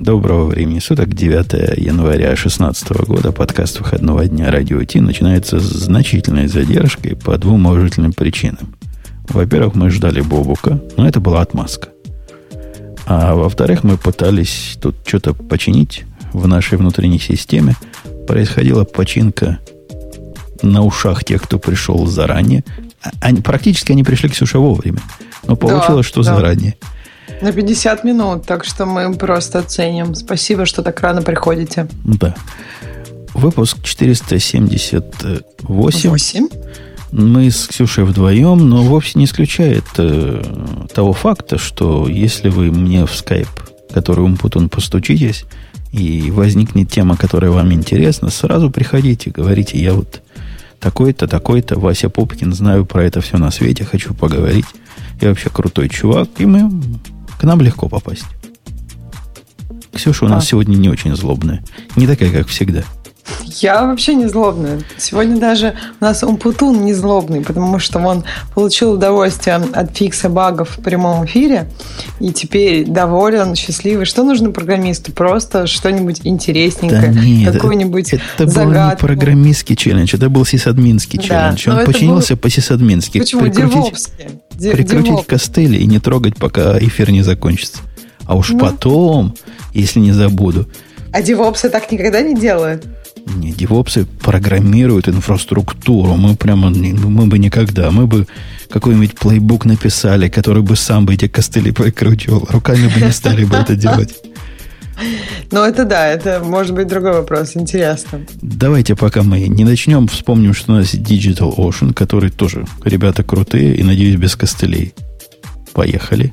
Доброго времени суток, 9 января 2016 года, подкаст выходного дня Радио Ти начинается с значительной задержкой по двум уважительным причинам. Во-первых, мы ждали Бобука, но это была отмазка. А во-вторых, мы пытались тут что-то починить в нашей внутренней системе. Происходила починка на ушах тех, кто пришел заранее. А, они, практически они пришли, Ксюша, вовремя. Но получилось, да, что да. заранее. На 50 минут, так что мы просто оценим. Спасибо, что так рано приходите. Да. Выпуск 478. 8. Мы с Ксюшей вдвоем, но вовсе не исключает э, того факта, что если вы мне в скайп, который Умпутун, постучитесь, и возникнет тема, которая вам интересна, сразу приходите, говорите, я вот такой-то, такой-то, Вася Попкин, знаю про это все на свете, хочу поговорить. Я вообще крутой чувак, и мы к нам легко попасть. Ксюша у нас а. сегодня не очень злобная. Не такая, как всегда. Я вообще не злобная. Сегодня даже у нас Умпутун не злобный, потому что он получил удовольствие от фикса багов в прямом эфире и теперь доволен, счастливый. Что нужно программисту? Просто что-нибудь интересненькое, да нет, какую-нибудь это, это загадку. был не программистский челлендж, это был сисадминский да, челлендж. Он починился был... по-сисадмински. Почему? Прикрутить, прикрутить костыли и не трогать, пока эфир не закончится. А уж ну. потом, если не забуду. А девопсы так никогда не делают? Не, девопсы программируют инфраструктуру. Мы прямо, мы бы никогда, мы бы какой-нибудь плейбук написали, который бы сам бы эти костыли прикручивал. Руками бы не стали бы это делать. Ну, это да, это может быть другой вопрос. Интересно. Давайте, пока мы не начнем, вспомним, что у нас Digital Ocean, который тоже ребята крутые и, надеюсь, без костылей. Поехали.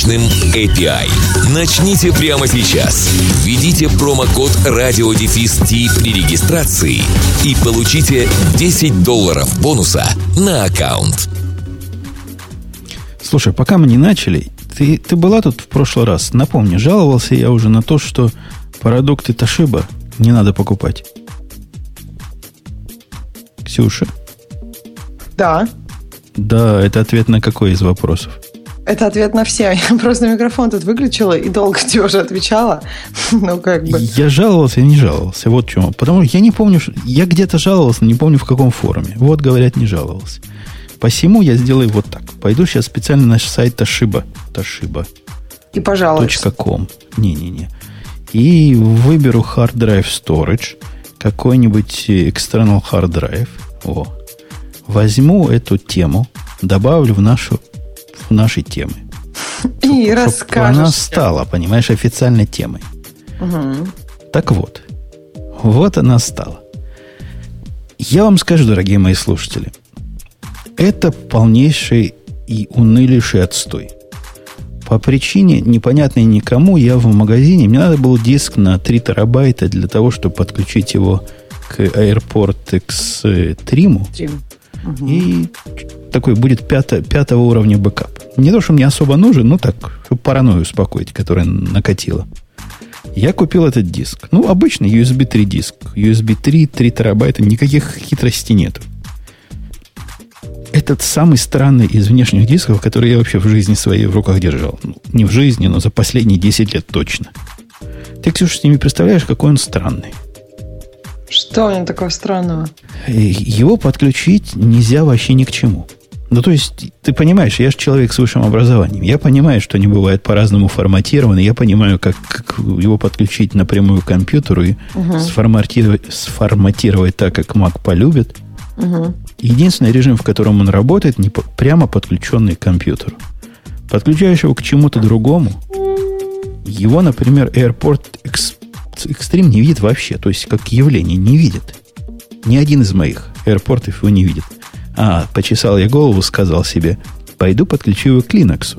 мощным API. Начните прямо сейчас. Введите промокод радиодефис при регистрации и получите 10 долларов бонуса на аккаунт. Слушай, пока мы не начали, ты, ты была тут в прошлый раз. Напомни, жаловался я уже на то, что продукты Ташиба не надо покупать. Ксюша? Да. Да, это ответ на какой из вопросов? Это ответ на все. Я просто микрофон тут выключила и долго тебе уже отвечала. ну, как бы. Я жаловался, я не жаловался. Вот почему. Потому что я не помню, я где-то жаловался, не помню в каком форуме. Вот, говорят, не жаловался. Посему я сделаю вот так. Пойду сейчас специально на сайт Toshiba. Toshiba. И пожалуйста. .com. Не-не-не. И выберу hard drive storage. Какой-нибудь external hard drive. О. Возьму эту тему, добавлю в нашу нашей темы. И чтоб, расскажешь. она стала, понимаешь, официальной темой. Угу. Так вот, вот она стала. Я вам скажу, дорогие мои слушатели, это полнейший и унылейший отстой. По причине, непонятной никому, я в магазине, мне надо был диск на 3 терабайта для того, чтобы подключить его к AirPort Extreme. Extreme. Угу. И такой будет пято, пятого уровня бэкап. Не то, что мне особо нужен, но так, чтобы паранойю успокоить, которая накатила. Я купил этот диск. Ну, обычный USB 3 диск. USB 3, 3 терабайта, никаких хитростей нету. Этот самый странный из внешних дисков, который я вообще в жизни своей в руках держал. Ну, не в жизни, но за последние 10 лет точно. Ты, Ксюша, с ними представляешь, какой он странный. Что у него такого странного? Его подключить нельзя вообще ни к чему. Ну, то есть, ты понимаешь, я же человек с высшим образованием. Я понимаю, что они бывают по-разному форматированы. Я понимаю, как, как его подключить напрямую к компьютеру и угу. сформатировать, сформатировать так, как Mac полюбит. Угу. Единственный режим, в котором он работает, не по, прямо подключенный к компьютеру. Подключаешь его к чему-то другому, его, например, Airport Extreme не видит вообще, то есть как явление не видит. Ни один из моих аэропортов его не видит. А, почесал я голову, сказал себе, пойду подключу его к Linux.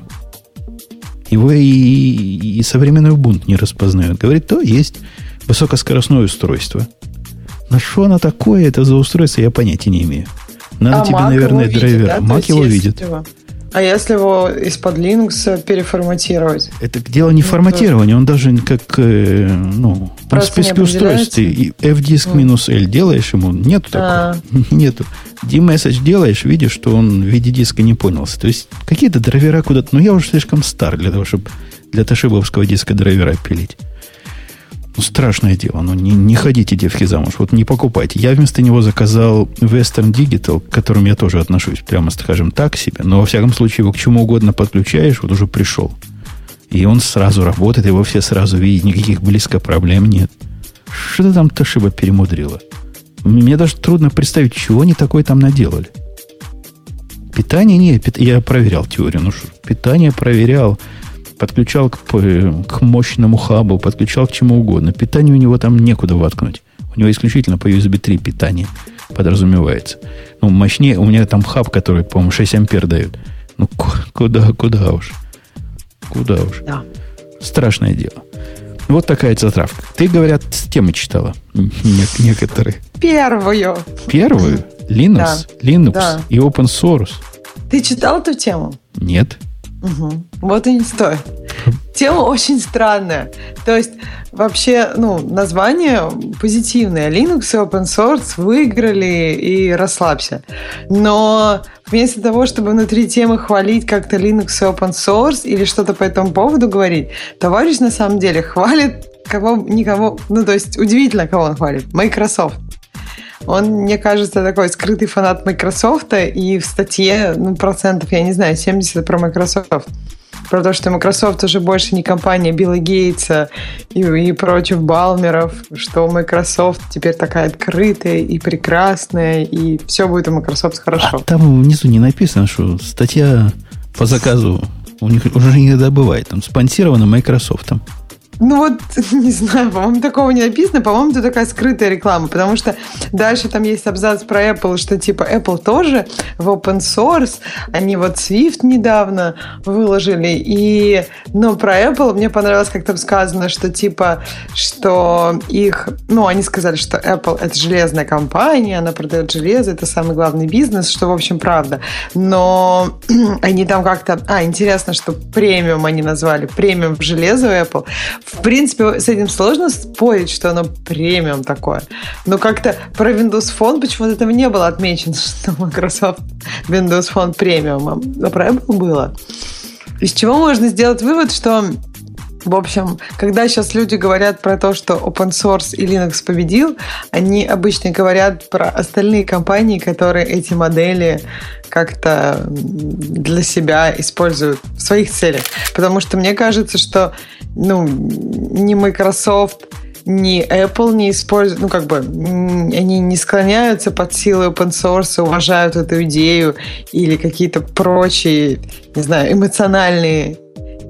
Его и, и современный Ubuntu не распознает. Говорит, то есть высокоскоростное устройство. На что оно такое, это за устройство, я понятия не имею. Надо А тебе, Mac наверное, драйвера. да? Есть его видит. его- А если его из-под Linux переформатировать? Это дело не Ну, форматировании, он даже как, э, ну, он в списке устройств. И F-диск минус L делаешь ему, нету А. такого. Нету. D-message делаешь, видишь, что он в виде диска не понялся. То есть какие-то драйвера куда-то... Но я уже слишком стар для того, чтобы для тошибовского диска драйвера пилить. Ну, страшное дело. Ну, не, не ходите, девки, замуж. Вот не покупайте. Я вместо него заказал Western Digital, к которому я тоже отношусь, прямо скажем, так себе. Но, во всяком случае, его к чему угодно подключаешь, вот уже пришел. И он сразу работает, его все сразу видят, никаких близко проблем нет. Что там Тошиба перемудрила? Мне даже трудно представить, чего они такое там наделали. Питание не, пит- я проверял теорию. Ну питание проверял, подключал к, п- к мощному хабу, подключал к чему угодно. Питание у него там некуда воткнуть. У него исключительно по USB 3 питание подразумевается. Ну, мощнее, у меня там хаб, который, по-моему, 6 ампер дает. Ну, ку- куда, куда уж. Куда уж. Да. Страшное дело. Вот такая затравка. Ты, говорят, с темы читала. Не- некоторые. Первую. Первую? Linux, Да. Linux Да. и open source. Ты читал эту тему? Нет. Мгм. Вот и не стоит. Тема очень странная. То есть, вообще, ну, название позитивное. Linux и open source выиграли и расслабься. Но вместо того, чтобы внутри темы хвалить как-то Linux и open source или что-то по этому поводу говорить, товарищ на самом деле хвалит кого никого, ну, то есть удивительно, кого он хвалит. Microsoft. Он, мне кажется, такой скрытый фанат Microsoft, и в статье, ну, процентов, я не знаю, 70 про Microsoft. Про то, что Microsoft уже больше не компания Билла Гейтса и, и прочих Балмеров, что Microsoft теперь такая открытая и прекрасная, и все будет у Microsoft А хорошо. там внизу не написано, что статья по заказу у них уже иногда бывает. Там спонсирована Microsoft. Ну вот, не знаю, по-моему, такого не написано. По-моему, это такая скрытая реклама, потому что дальше там есть абзац про Apple, что типа Apple тоже в open source. Они вот Swift недавно выложили. И, но про Apple мне понравилось, как там сказано, что типа, что их, ну, они сказали, что Apple это железная компания, она продает железо, это самый главный бизнес, что, в общем, правда. Но они там как-то... А, интересно, что премиум они назвали, премиум железо Apple. В принципе, с этим сложно спорить, что оно премиум такое. Но как-то про Windows Phone почему-то этого не было отмечено, что Microsoft Windows Phone премиум. А про Apple было. Из чего можно сделать вывод, что в общем, когда сейчас люди говорят про то, что open source и Linux победил, они обычно говорят про остальные компании, которые эти модели как-то для себя используют в своих целях. Потому что мне кажется, что ну, ни Microsoft, ни Apple не используют, ну, как бы, они не склоняются под силы open source, уважают эту идею или какие-то прочие, не знаю, эмоциональные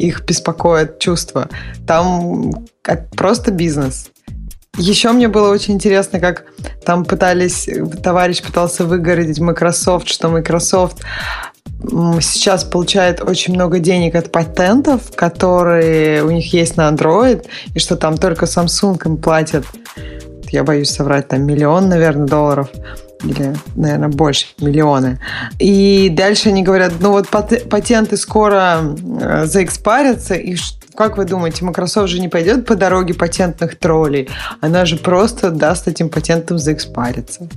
их беспокоят чувства. Там просто бизнес. Еще мне было очень интересно, как там пытались, товарищ пытался выгородить Microsoft, что Microsoft сейчас получает очень много денег от патентов, которые у них есть на Android, и что там только Samsung им платит, я боюсь соврать, там миллион, наверное, долларов или, наверное, больше, миллионы. И дальше они говорят, ну вот пат- патенты скоро э, заэкспарятся, и ш- как вы думаете, Microsoft же не пойдет по дороге патентных троллей? Она же просто даст этим патентам заэкспариться.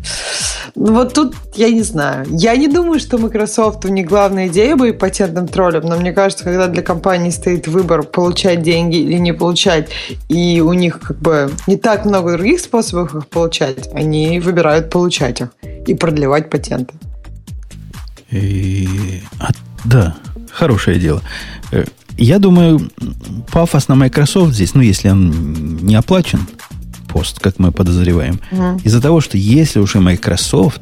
Ну вот тут я не знаю. Я не думаю, что Microsoft у них главная идея быть патентным троллем, но мне кажется, когда для компании стоит выбор получать деньги или не получать, и у них как бы не так много других способов их получать, они выбирают получать их и продлевать патенты. И- а, да, хорошее дело. Я думаю, пафос на Microsoft здесь, ну, если он не оплачен, пост, как мы подозреваем, Мгм. из-за того, что если уже Microsoft,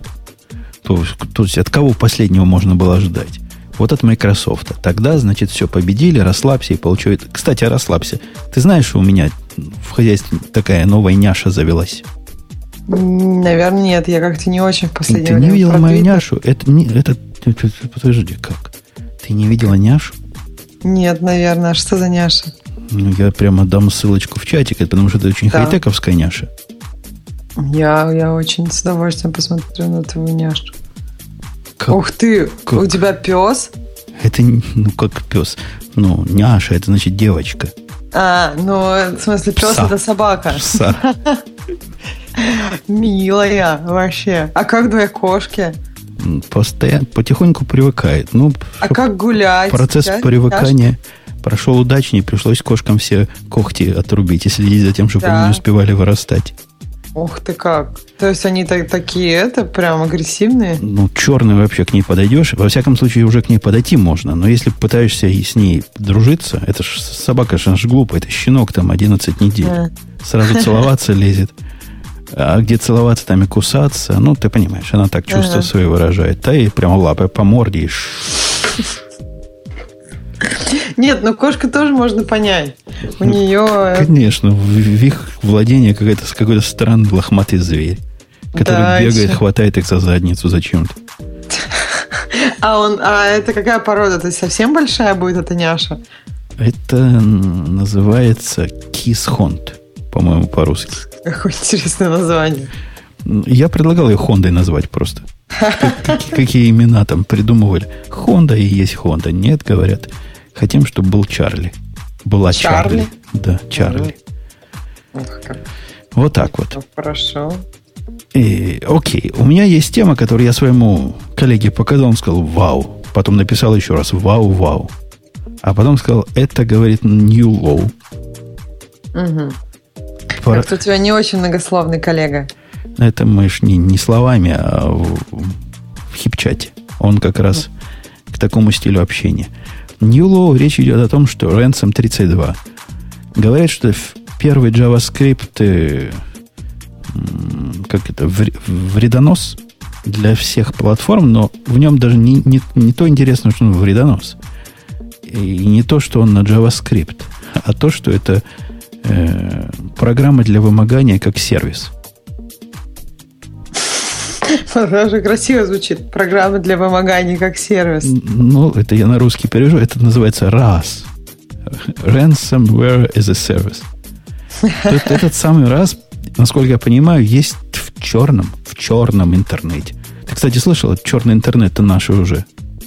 то, то есть от кого последнего можно было ждать? Вот от Microsoft. Тогда, значит, все, победили, расслабься и получают... Кстати, расслабься. Ты знаешь, что у меня в хозяйстве такая новая няша завелась? Наверное, нет. Я как-то не очень в последнее Ты не время видела про мою Twitter. няшу? Это не... Это, подожди, как? Ты не видела няшу? Нет, наверное. А что за няша? Ну, я прямо дам ссылочку в чатик, потому что это очень да. хай-тековская няша. Я, я очень с удовольствием посмотрю на твою няшу. Как? Ух ты, как? у тебя пес? Это, ну, как пес. Ну, няша, это значит девочка. А, ну, в смысле, пес Пса. это собака. Пса. Милая вообще. А как две кошки? Постоянно, потихоньку привыкает. Ну, а как гулять? Процесс да? привыкания прошел удачнее, пришлось кошкам все когти отрубить и следить за тем, чтобы да. они не успевали вырастать. Ух ты как. То есть они так, такие, это прям агрессивные? Ну, черный вообще к ней подойдешь. Во всяком случае, уже к ней подойти можно. Но если пытаешься и с ней дружиться, это ж собака же глупая, это щенок там 11 недель. Да. Сразу целоваться лезет. А где целоваться, там и кусаться. Ну, ты понимаешь, она так чувства ага. свои выражает. Та и прямо лапой по морде и нет, но кошка тоже можно понять. У нее... Конечно, в их владении какой-то какой странный лохматый зверь, который да, бегает, еще. хватает их за задницу зачем-то. А он, а это какая порода? То есть совсем большая будет эта няша? Это называется кисхонд, по-моему, по-русски. Какое интересное название. Я предлагал ее Хондой назвать просто. Какие имена там придумывали. Хонда и есть Хонда. Нет, говорят. Хотим, чтобы был Чарли. Была Чарли? Да, Чарли. Вот так вот. Ну, хорошо. И, окей, у меня есть тема, которую я своему коллеге показал, он сказал «Вау». Потом написал еще раз «Вау, вау». А потом сказал «Это, говорит, new low». Угу. Пора... Как-то у тебя не очень многословный коллега. Это мы ж не, не словами, а в, в хипчате. Он как раз к такому стилю общения. New Law речь идет о том, что Ransom 32. Говорят, что первый JavaScript э, как это, вредонос для всех платформ, но в нем даже не, не, не то интересно, что он вредонос. И не то, что он на JavaScript, а то, что это э, программа для вымогания как сервис. Даже красиво звучит. Программа для вымогания как сервис. Ну, это я на русский перевожу. Это называется RAS. Ransomware as a Service. Тут этот самый раз, насколько я понимаю, есть в черном, в черном интернете. Ты, кстати, слышал, черный интернет-то наши уже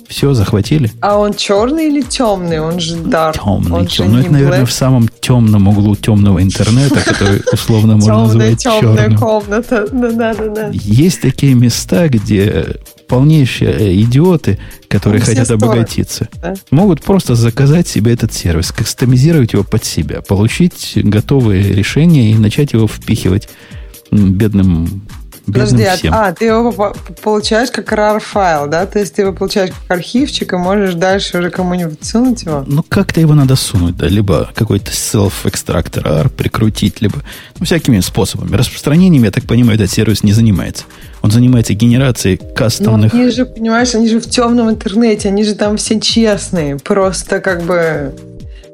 все захватили. А он черный или темный? Он же dark. Темный, он темный. Ну, это, наверное, black. в самом темном углу темного интернета, который условно можно назвать черным. Комната. Есть такие места, где полнейшие идиоты, которые хотят обогатиться, могут просто заказать себе этот сервис, кастомизировать его под себя, получить готовые решения и начать его впихивать бедным Подожди, а, а, ты его получаешь как RAR файл, да? То есть ты его получаешь как архивчик и можешь дальше уже кому-нибудь сунуть его? Ну, как-то его надо сунуть, да, либо какой-то self-экстрактор RAR прикрутить, либо ну, всякими способами. Распространением, я так понимаю, этот сервис не занимается. Он занимается генерацией кастомных... Ну, они же, понимаешь, они же в темном интернете, они же там все честные. Просто как бы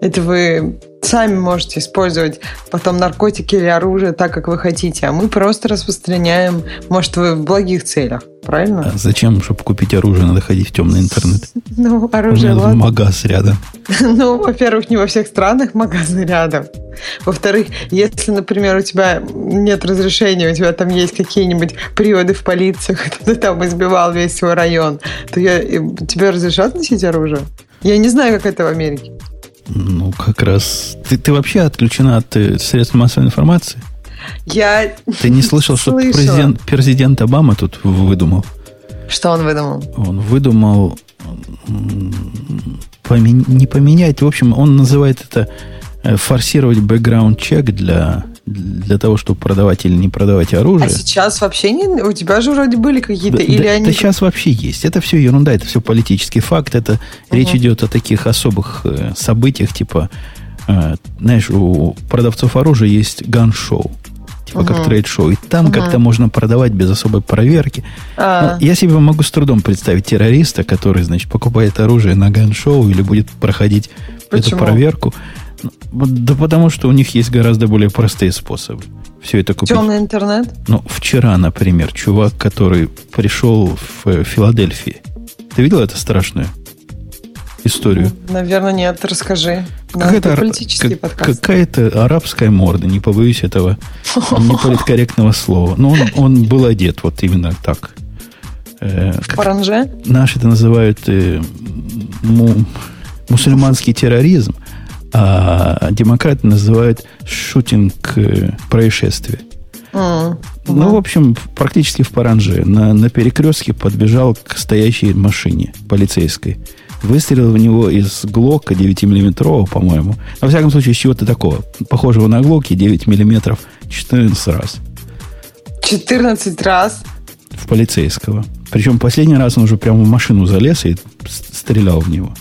это вы сами можете использовать потом наркотики или оружие так, как вы хотите, а мы просто распространяем, может, вы в благих целях, правильно? А зачем, чтобы купить оружие, надо ходить в темный интернет? Ну, оружие, ладно. магаз рядом. Ну, во-первых, не во всех странах магазы рядом. Во-вторых, если, например, у тебя нет разрешения, у тебя там есть какие-нибудь приводы в полицию, ты там избивал весь свой район, то я, тебе разрешат носить оружие? Я не знаю, как это в Америке. Ну, как раз... Ты, ты вообще отключена от э, средств массовой информации? Я Ты не слышал, что президент, президент Обама тут выдумал? Что он выдумал? Он выдумал помен... не поменять. В общем, он называет это э, форсировать бэкграунд-чек для для того, чтобы продавать или не продавать оружие. А сейчас вообще не... У тебя же вроде были какие-то... Да, или да, они... да сейчас вообще есть. Это все ерунда, это все политический факт. Это угу. речь идет о таких особых э, событиях, типа, э, знаешь, у продавцов оружия есть ган-шоу. Типа угу. как трейд-шоу. И там угу. как-то можно продавать без особой проверки. А. Ну, я себе могу с трудом представить террориста, который, значит, покупает оружие на ган-шоу или будет проходить Почему? эту проверку. Да потому что у них есть гораздо более простые способы. Все это купить. Темный интернет? Ну, вчера, например, чувак, который пришел в э, Филадельфии. Ты видел это страшное? историю? Наверное, нет. Расскажи. Какая-то, политический как, какая-то арабская морда, не побоюсь этого неполиткорректного слова. Но он, он был одет вот именно так. Э, В паранже? Наши это называют э, му, мусульманский терроризм, а демократы называют шутинг э, происшествия. Mm, ну, в общем, практически в паранже. На, на перекрестке подбежал к стоящей машине полицейской. Выстрелил в него из Глока 9-миллиметрового, по-моему. Во всяком случае, из чего-то такого. Похожего на Глоки 9 миллиметров 14 раз. 14 раз? В полицейского. Причем последний раз он уже прямо в машину залез и стрелял в него.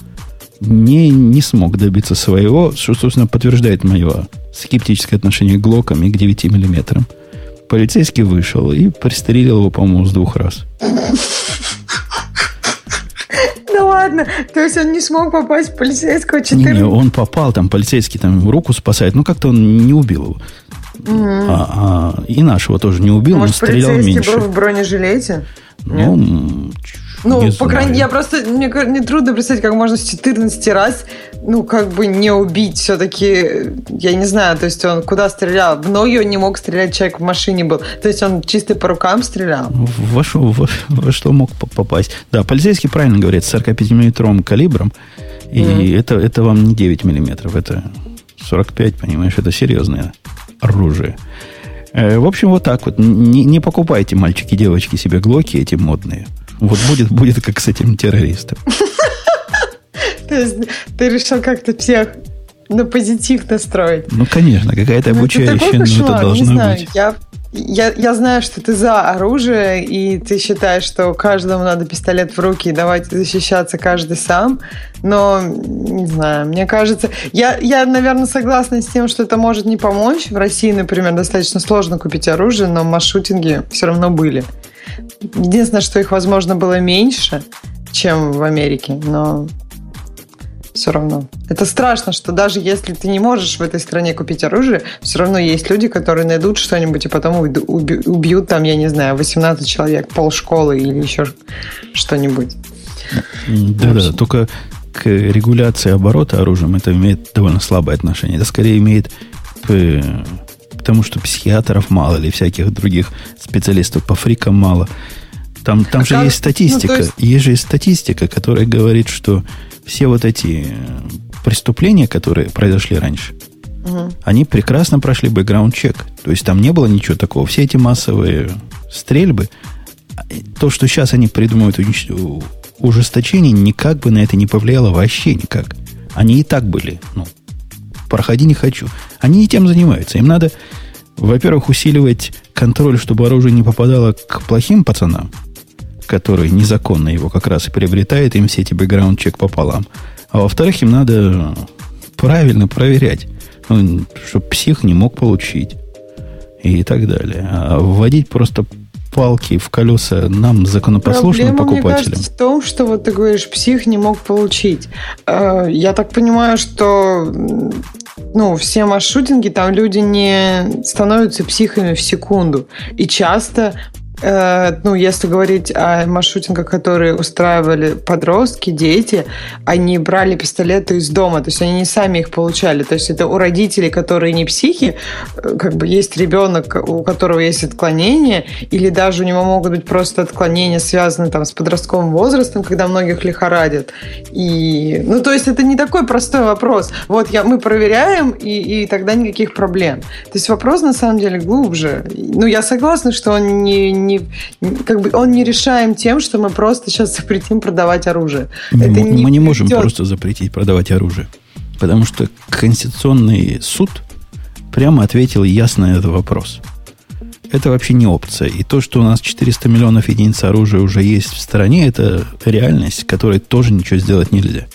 Не, не смог добиться своего, что, собственно, подтверждает мое скептическое отношение к Глокам и к 9 миллиметрам. Полицейский вышел и пристрелил его, по-моему, с двух раз. Ну ладно, то есть он не смог попасть в полицейского 14... Не, он попал, там полицейский там руку спасает, но как-то он не убил его. Mm-hmm. А, а, и нашего тоже не убил, Может, но стрелял меньше. Может, полицейский был в бронежилете? Ну, Нет? Ну, не по крайней мере, я просто, мне, мне трудно представить, как можно с 14 раз, ну, как бы не убить все-таки, я не знаю, то есть он куда стрелял? В ноги он не мог стрелять, человек в машине был. То есть он чисто по рукам стрелял? Во что, во, во что мог попасть? Да, полицейский правильно говорит, с 45-миллиметровым калибром, и mm-hmm. это, это вам не 9 миллиметров, это 45, понимаешь, это серьезное оружие. Э, в общем, вот так вот. Не, не покупайте, мальчики и девочки, себе глоки эти модные. Вот будет, будет как с этим террористом. То есть ты решил как-то всех на позитив настроить? Ну, конечно, какая-то обучающая нота должна быть. Я я, я знаю, что ты за оружие, и ты считаешь, что каждому надо пистолет в руки и давайте защищаться каждый сам. Но, не знаю, мне кажется... Я, я, наверное, согласна с тем, что это может не помочь. В России, например, достаточно сложно купить оружие, но масс-шутинги все равно были. Единственное, что их, возможно, было меньше, чем в Америке, но все равно. Это страшно, что даже если ты не можешь в этой стране купить оружие, все равно есть люди, которые найдут что-нибудь и потом убьют там, я не знаю, 18 человек, пол школы или еще что-нибудь. Да-да, только к регуляции оборота оружием это имеет довольно слабое отношение. Это скорее имеет к тому, что психиатров мало или всяких других специалистов по фрикам мало. Там, там а же как? есть статистика. Ну, есть... есть же статистика, которая говорит, что все вот эти э, преступления, которые произошли раньше, угу. они прекрасно прошли бэкграунд-чек. То есть там не было ничего такого. Все эти массовые стрельбы, то, что сейчас они придумывают ужесточение, никак бы на это не повлияло вообще никак. Они и так были. Ну, проходи не хочу. Они и тем занимаются. Им надо, во-первых, усиливать контроль, чтобы оружие не попадало к плохим пацанам который незаконно его как раз и приобретает, им все эти бэкграунд-чек пополам. А во-вторых, им надо правильно проверять, ну, чтобы псих не мог получить и так далее. А вводить просто палки в колеса нам, законопослушным Проблема, покупателям. Мне кажется, в том, что вот ты говоришь, псих не мог получить. Э, я так понимаю, что ну, все маршрутинги, там люди не становятся психами в секунду. И часто ну, если говорить о маршрутингах, которые устраивали подростки, дети, они брали пистолеты из дома, то есть они не сами их получали. То есть это у родителей, которые не психи, э, как бы есть ребенок, у которого есть отклонение, или даже у него могут быть просто отклонения, связанные там с подростковым возрастом, когда многих лихорадят. И, ну, то есть это не такой простой вопрос. Вот я, мы проверяем, и, и тогда никаких проблем. То есть вопрос на самом деле глубже. Ну, я согласна, что он не, не не, как бы он не решаем тем, что мы просто сейчас запретим продавать оружие. Мы, Это не мы не можем идет. просто запретить продавать оружие, потому что Конституционный суд прямо ответил ясно на этот вопрос. Это вообще не опция. И то, что у нас 400 миллионов единиц оружия уже есть в стране, это реальность, которой тоже ничего сделать нельзя.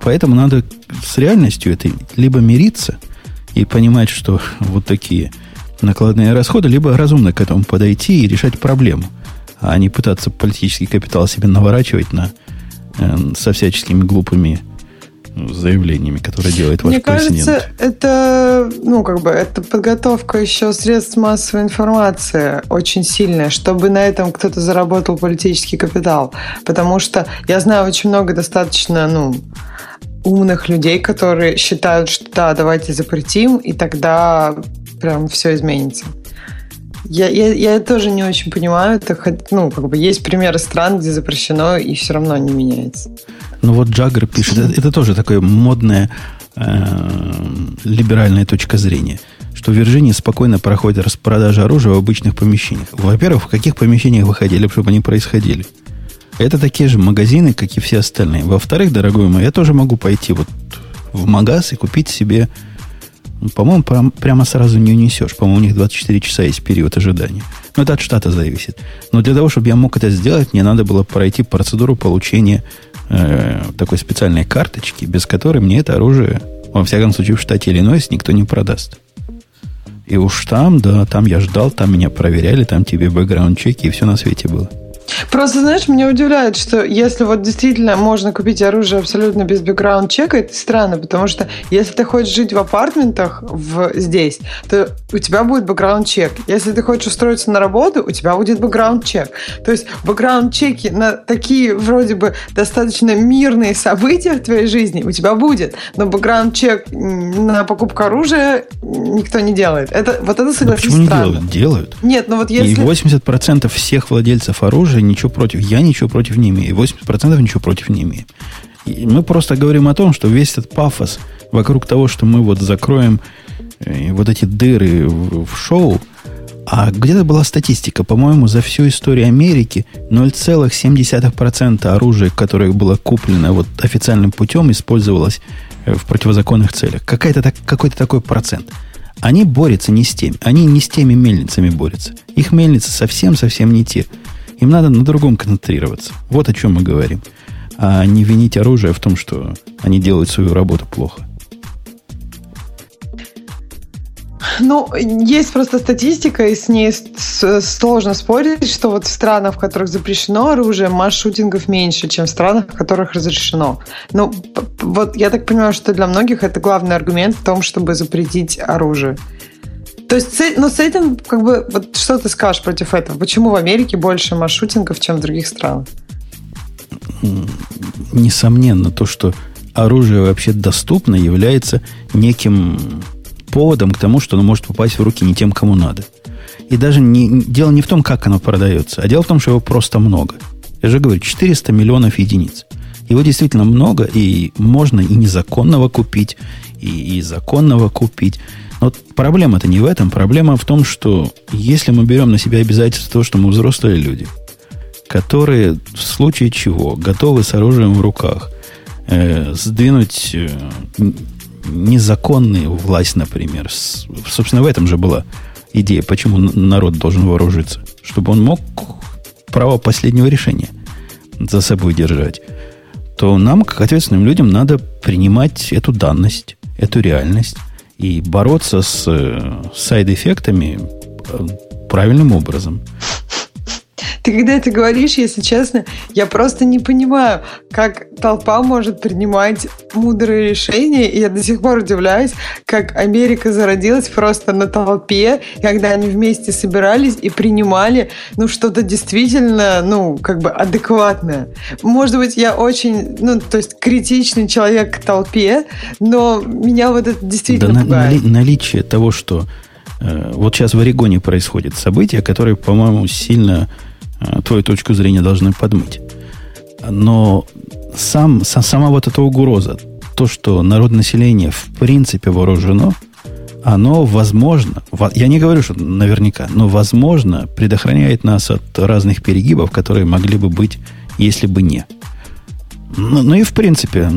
Поэтому надо с реальностью этой либо мириться и понимать, что вот такие – накладные расходы, либо разумно к этому подойти и решать проблему, а не пытаться политический капитал себе наворачивать на, э, со всяческими глупыми заявлениями, которые делает ваш Мне президент. кажется, это, ну, как бы, это подготовка еще средств массовой информации очень сильная, чтобы на этом кто-то заработал политический капитал. Потому что я знаю очень много достаточно, ну, умных людей, которые считают, что да, давайте запретим, и тогда прям все изменится. Я, я, я тоже не очень понимаю. Это, ну, как бы есть примеры стран, где запрещено, и все равно не меняется. Ну вот Джаггер пишет, это, это тоже такое модная э, либеральная точка зрения, что в Вирджинии спокойно проходит распродажа оружия в обычных помещениях. Во-первых, в каких помещениях вы хотели, чтобы они происходили? Это такие же магазины, как и все остальные. Во-вторых, дорогой мой, я тоже могу пойти вот в магаз и купить себе по-моему, прям, прямо сразу не унесешь. По-моему, у них 24 часа есть период ожидания. Но это от штата зависит. Но для того, чтобы я мог это сделать, мне надо было пройти процедуру получения э, такой специальной карточки, без которой мне это оружие, во всяком случае, в штате Иллинойс никто не продаст. И уж там, да, там я ждал, там меня проверяли, там тебе бэкграунд-чеки, и все на свете было. Просто, знаешь, меня удивляет, что если вот действительно можно купить оружие абсолютно без бэкграунд-чека, это странно, потому что если ты хочешь жить в апартментах в, здесь, то у тебя будет бэкграунд-чек. Если ты хочешь устроиться на работу, у тебя будет бэкграунд-чек. То есть бэкграунд-чеки на такие вроде бы достаточно мирные события в твоей жизни у тебя будет, но бэкграунд-чек на покупку оружия никто не делает. Это, вот это согласись, почему странно. не делают? Делают. Нет, ну вот если... И 80% всех владельцев оружия ничего против. Я ничего против не имею. 80% ничего против не имею. И мы просто говорим о том, что весь этот пафос вокруг того, что мы вот закроем э, вот эти дыры в, в шоу, а где-то была статистика, по-моему, за всю историю Америки 0,7% оружия, которое было куплено вот официальным путем, использовалось э, в противозаконных целях. Какая-то так, какой-то такой процент. Они борются не с теми. Они не с теми мельницами борются. Их мельницы совсем-совсем не те. Им надо на другом концентрироваться. Вот о чем мы говорим. А не винить оружие в том, что они делают свою работу плохо. Ну, есть просто статистика, и с ней сложно спорить, что вот в странах, в которых запрещено оружие, масс-шутингов меньше, чем в странах, в которых разрешено. Ну, вот я так понимаю, что для многих это главный аргумент в том, чтобы запретить оружие. То есть, ну, с этим, как бы, вот что ты скажешь против этого? Почему в Америке больше маршрутингов, чем в других странах? Несомненно, то, что оружие вообще доступно, является неким поводом к тому, что оно может попасть в руки не тем, кому надо. И даже не, дело не в том, как оно продается, а дело в том, что его просто много. Я же говорю, 400 миллионов единиц. Его действительно много, и можно и незаконного купить, и, и законного купить. Но проблема-то не в этом. Проблема в том, что если мы берем на себя обязательство того, что мы взрослые люди, которые в случае чего готовы с оружием в руках э, сдвинуть э, незаконную власть, например. Собственно, в этом же была идея, почему народ должен вооружиться. Чтобы он мог право последнего решения за собой держать. То нам, как ответственным людям, надо принимать эту данность, эту реальность и бороться с э, сайд-эффектами э, правильным образом. Ты когда это говоришь, если честно, я просто не понимаю, как толпа может принимать мудрые решения, и я до сих пор удивляюсь, как Америка зародилась просто на толпе, когда они вместе собирались и принимали, ну, что-то действительно, ну, как бы адекватное. Может быть, я очень, ну, то есть критичный человек к толпе, но меня вот это действительно да пугает. На, наличие того, что э, вот сейчас в Орегоне происходит событие, которое, по-моему, сильно твою точку зрения должны подмыть. Но сам, сама вот эта угроза, то, что народное население в принципе вооружено, оно возможно, я не говорю, что наверняка, но возможно предохраняет нас от разных перегибов, которые могли бы быть, если бы не. Ну, ну и в принципе,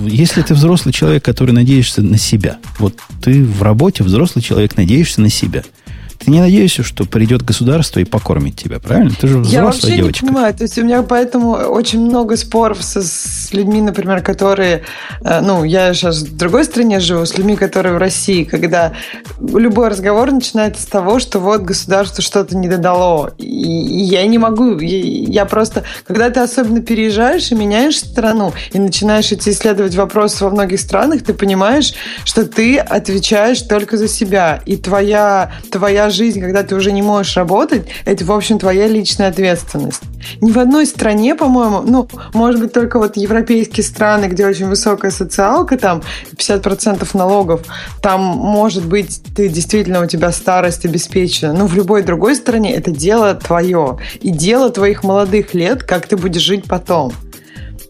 если ты взрослый человек, который надеешься на себя, вот ты в работе взрослый человек, надеешься на себя – Ты не надеешься, что придет государство и покормит тебя, правильно? Ты же взрослая Я вообще девочка. не понимаю. То есть у меня поэтому очень много споров со, с людьми, например, которые... Э, ну, я сейчас в другой стране живу, с людьми, которые в России, когда любой разговор начинается с того, что вот государство что-то не додало. И, и я не могу. Я, я просто... Когда ты особенно переезжаешь и меняешь страну, и начинаешь идти исследовать вопросы во многих странах, ты понимаешь, что ты отвечаешь только за себя. И твоя, твоя жизнь, когда ты уже не можешь работать, это, в общем, твоя личная ответственность. Ни в одной стране, по-моему, ну, может быть, только вот европейские страны, где очень высокая социалка, там 50% налогов, там, может быть, ты действительно, у тебя старость обеспечена. Но в любой другой стране это дело твое. И дело твоих молодых лет, как ты будешь жить потом.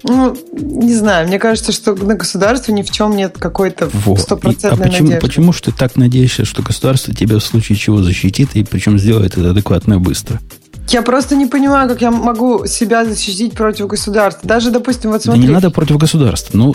Ну, не знаю, мне кажется, что на государстве ни в чем нет какой-то стопроцентной а почему, надежды. почему же ты так надеешься, что государство тебя в случае чего защитит, и причем сделает это адекватно и быстро? Я просто не понимаю, как я могу себя защитить против государства. Даже, допустим, вот смотри. Да не надо против государства. Ну,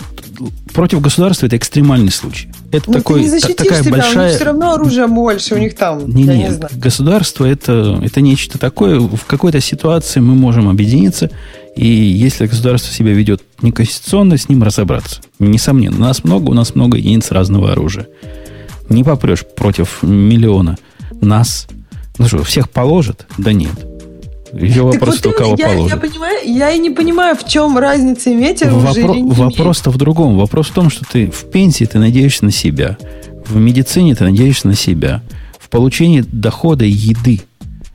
против государства это экстремальный случай. Это ну, такой, ты не защитишь такая себя, большая... у них все равно оружие больше, у них там, не, я не, не знаю. Государство это, это нечто такое. В какой-то ситуации мы можем объединиться, и если государство себя ведет неконституционно, с ним разобраться. Несомненно, у нас много, у нас много единиц разного оружия. Не попрешь против миллиона нас. Ну что, всех положат? Да нет. Еще вопрос, вот кого я, положит. Я, понимаю, я и не понимаю, в чем разница иметь оружие Вопро- или не Вопрос-то в другом. Вопрос в том, что ты в пенсии ты надеешься на себя. В медицине ты надеешься на себя. В получении дохода еды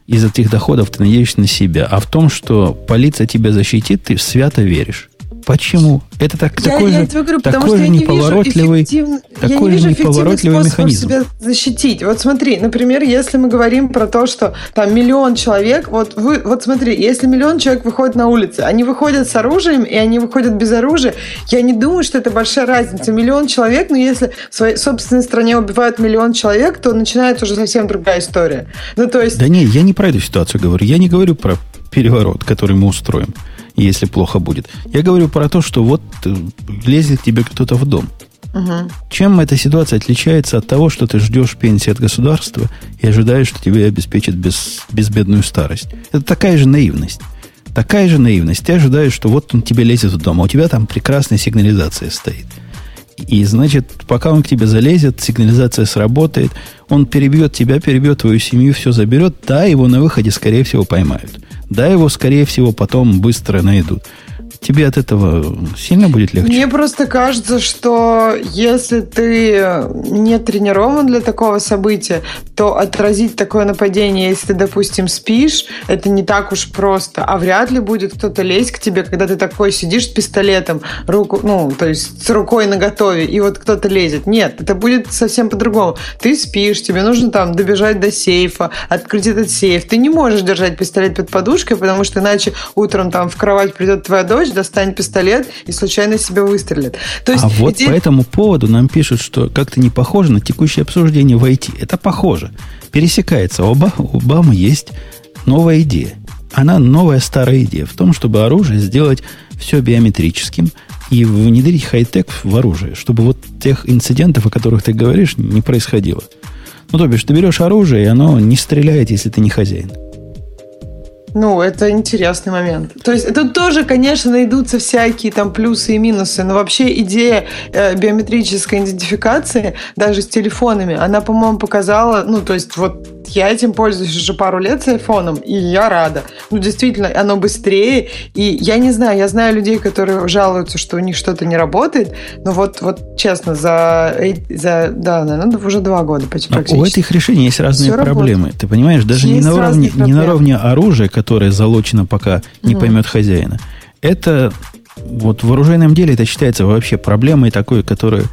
из этих доходов ты надеешься на себя. А в том, что полиция тебя защитит, ты свято веришь. Почему? Это так, я, такой я же, это говорю, такой потому же что я не неповоротливый, вижу эффектив... такой я не же вижу неповоротливый способов механизм. себя защитить. Вот смотри, например, если мы говорим про то, что там миллион человек, вот, вы, вот смотри, если миллион человек выходит на улицы, они выходят с оружием, и они выходят без оружия, я не думаю, что это большая разница. Миллион человек, но если в своей собственной стране убивают миллион человек, то начинается уже совсем другая история. Ну, то есть... Да не, я не про эту ситуацию говорю. Я не говорю про переворот, который мы устроим если плохо будет. Я говорю про то, что вот э, лезет тебе кто-то в дом. Угу. Чем эта ситуация отличается от того, что ты ждешь пенсии от государства и ожидаешь, что тебе обеспечат без, безбедную старость? Это такая же наивность. Такая же наивность. Ты ожидаешь, что вот он тебе лезет в дом, а у тебя там прекрасная сигнализация стоит. И, значит, пока он к тебе залезет, сигнализация сработает, он перебьет тебя, перебьет твою семью, все заберет, да, его на выходе, скорее всего, поймают. Да, его, скорее всего, потом быстро найдут. Тебе от этого сильно будет легче? Мне просто кажется, что если ты не тренирован для такого события, то отразить такое нападение, если ты, допустим, спишь, это не так уж просто. А вряд ли будет кто-то лезть к тебе, когда ты такой сидишь с пистолетом, руку, ну, то есть с рукой наготове, и вот кто-то лезет. Нет, это будет совсем по-другому. Ты спишь, тебе нужно там добежать до сейфа, открыть этот сейф. Ты не можешь держать пистолет под подушкой, потому что иначе утром там в кровать придет твоя дочь, достанет пистолет и случайно себя выстрелит. То есть а вот эти... по этому поводу нам пишут, что как-то не похоже на текущее обсуждение в IT. Это похоже. Пересекается. У Обамы, у Обамы есть новая идея. Она новая старая идея в том, чтобы оружие сделать все биометрическим и внедрить хай-тек в оружие, чтобы вот тех инцидентов, о которых ты говоришь, не происходило. Ну, то бишь, ты берешь оружие, и оно не стреляет, если ты не хозяин. Ну, это интересный момент. То есть тут тоже, конечно, найдутся всякие там плюсы и минусы, но вообще идея э, биометрической идентификации даже с телефонами, она, по-моему, показала, ну, то есть вот я этим пользуюсь уже пару лет с айфоном, и я рада. Ну, действительно, оно быстрее, и я не знаю, я знаю людей, которые жалуются, что у них что-то не работает, но вот, вот честно, за, за да, наверное, уже два года почти У этих решений есть разные Все проблемы. работает. Ты понимаешь, даже не Есть на, уровне, не на уровне оружия, которое залочено, пока не Мгм. поймет хозяина. Это вот в оружейном деле это считается вообще проблемой такой, которая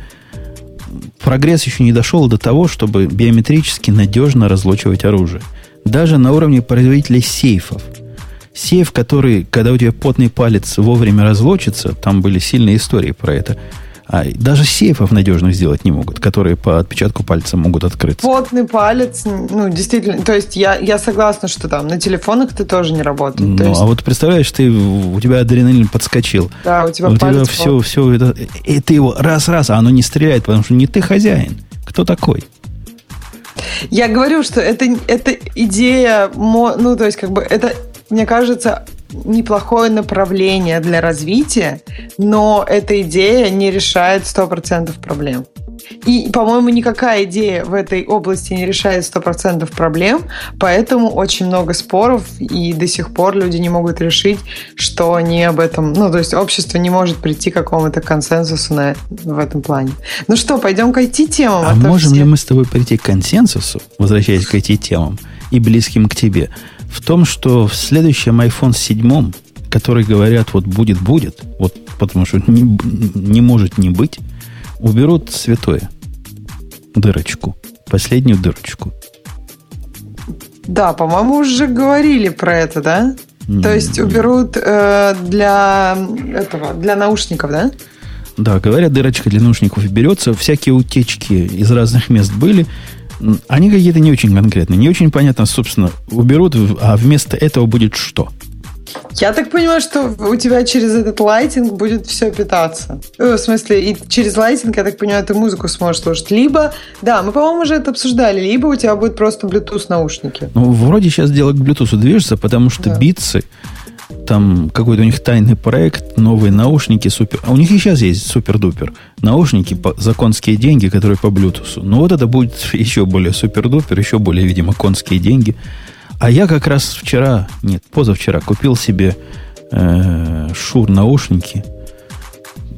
прогресс еще не дошел до того, чтобы биометрически надежно разлочивать оружие. Даже на уровне производителей сейфов. Сейф, который, когда у тебя потный палец вовремя разлочится, там были сильные истории про это, а даже сейфов надежных сделать не могут, которые по отпечатку пальца могут открыться. Потный палец, ну, действительно, то есть я, я согласна, что там на телефонах это тоже не работает. Ну, есть, а вот представляешь, ты, у тебя адреналин подскочил. да, у тебя у тебя все, все это, и ты его раз-раз, а оно не стреляет, потому что не ты хозяин. Кто такой? Я говорю, что это, это идея, ну, то есть, как бы, это, мне кажется, неплохое направление для развития, но эта идея не решает 100% проблем. И, по-моему, никакая идея в этой области не решает 100% проблем, поэтому очень много споров, и до сих пор люди не могут решить, что они об этом... Ну, то есть общество не может прийти к какому-то консенсусу на, в этом плане. Ну что, пойдем к IT-темам? А, а можем все... ли мы с тобой прийти к консенсусу, возвращаясь к IT-темам, и близким к тебе, в том, что в следующем iPhone 7, который говорят, вот будет-будет, вот потому что не, не может не быть, уберут святое. Дырочку. Последнюю дырочку. Да, по-моему, уже говорили про это, да? Mm-hmm. То есть уберут э, для этого, для наушников, да? Да, говорят, дырочка для наушников берется. Всякие утечки из разных мест были. Они какие-то не очень конкретные. Не очень понятно, собственно, уберут, а вместо этого будет что? Я так понимаю, что у тебя через этот лайтинг будет все питаться. Э, в смысле, и через лайтинг, я так понимаю, ты музыку сможешь слушать. Либо, да, мы, по-моему, уже это обсуждали, либо у тебя будет просто Bluetooth наушники. Ну, вроде сейчас дело к Bluetooth движется, потому что да. битсы, там какой-то у них тайный проект, новые наушники супер. А у них и сейчас есть супер-дупер. Наушники за конские деньги, которые по Bluetooth. Ну вот это будет еще более супер-дупер, еще более, видимо, конские деньги. А я как раз вчера, нет, позавчера купил себе э, шур наушники.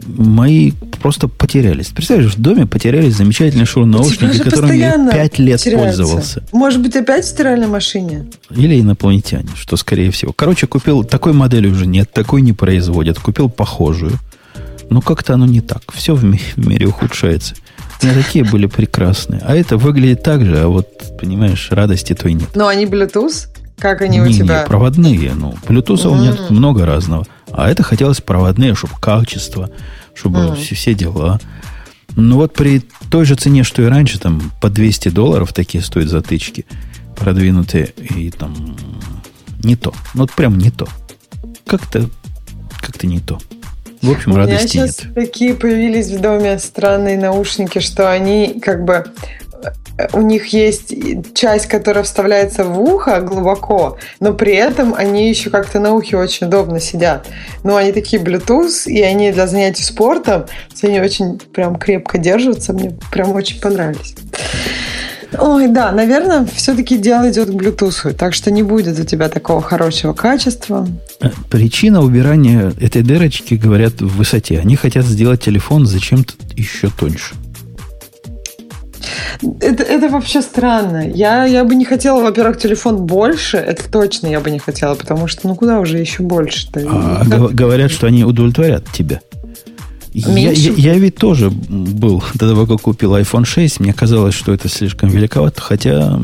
Мои просто потерялись. Представляешь, в доме потерялись замечательные шур наушники, которыми я пять лет теряются. пользовался. Может быть, опять в стиральной машине? Или инопланетяне, что скорее всего. Короче, купил, такой модели уже нет, такой не производят. Купил похожую. Но как-то оно не так. Все в мире ухудшается. Не такие были прекрасные. А это выглядит так же, а вот, понимаешь, радости той нет. Но они Bluetooth? Как они не, у тебя? Не, проводные. Ну, Bluetooth mm. у меня много разного. А это хотелось проводные, чтобы качество, чтобы mm. все, все дела. Ну вот при той же цене, что и раньше, там по 200 долларов такие стоят затычки продвинутые, и там не то. Ну вот прям не то. Как-то как-то не то. В общем, У радости меня сейчас нет. такие появились в доме странные наушники, что они как бы у них есть часть, которая вставляется в ухо глубоко, но при этом они еще как-то на ухе очень удобно сидят. Но они такие Bluetooth, и они для занятий спортом, они очень прям крепко держатся, мне прям очень понравились. Ой, да, наверное, все-таки дело идет к Bluetooth, так что не будет у тебя такого хорошего качества. Причина убирания этой дырочки, говорят, в высоте. Они хотят сделать телефон зачем-то еще тоньше. Это, это вообще странно. Я, я бы не хотела, во-первых, телефон больше. Это точно я бы не хотела, потому что ну куда уже еще больше-то? А, как... Говорят, что они удовлетворят тебя. Я, я, я ведь тоже был до того, как купил iPhone 6, мне казалось, что это слишком великовато, хотя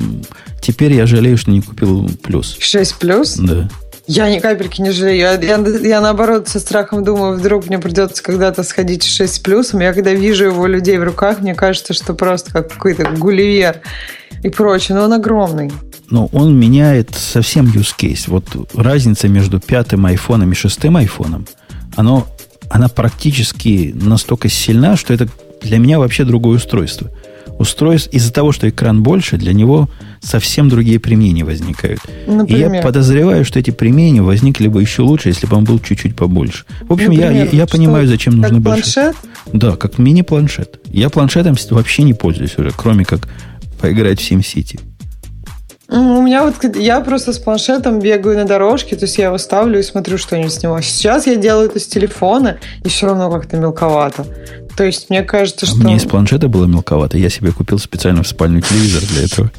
теперь я жалею, что не купил плюс. 6 плюс? Да. Я ни капельки не жалею. Я, я, я наоборот со страхом думаю, вдруг мне придется когда-то сходить в 6 плюсом. Я когда вижу его людей в руках, мне кажется, что просто как какой-то гулливер и прочее. Но он огромный. Но он меняет совсем use case. Вот разница между пятым айфоном и шестым айфоном, оно она практически настолько сильна, что это для меня вообще другое устройство. Устройство из-за того, что экран больше, для него совсем другие применения возникают. Например? И я подозреваю, что эти применения возникли бы еще лучше, если бы он был чуть-чуть побольше. В общем, Например, я, я, я понимаю, зачем нужны как большие. планшет? Да, как мини-планшет. Я планшетом вообще не пользуюсь уже, кроме как поиграть в SimCity. У меня вот, я просто с планшетом бегаю на дорожке, то есть я его ставлю и смотрю что-нибудь с него. Сейчас я делаю это с телефона, и все равно как-то мелковато. То есть мне кажется, что... Мне из планшета было мелковато. Я себе купил специально в спальню телевизор для этого.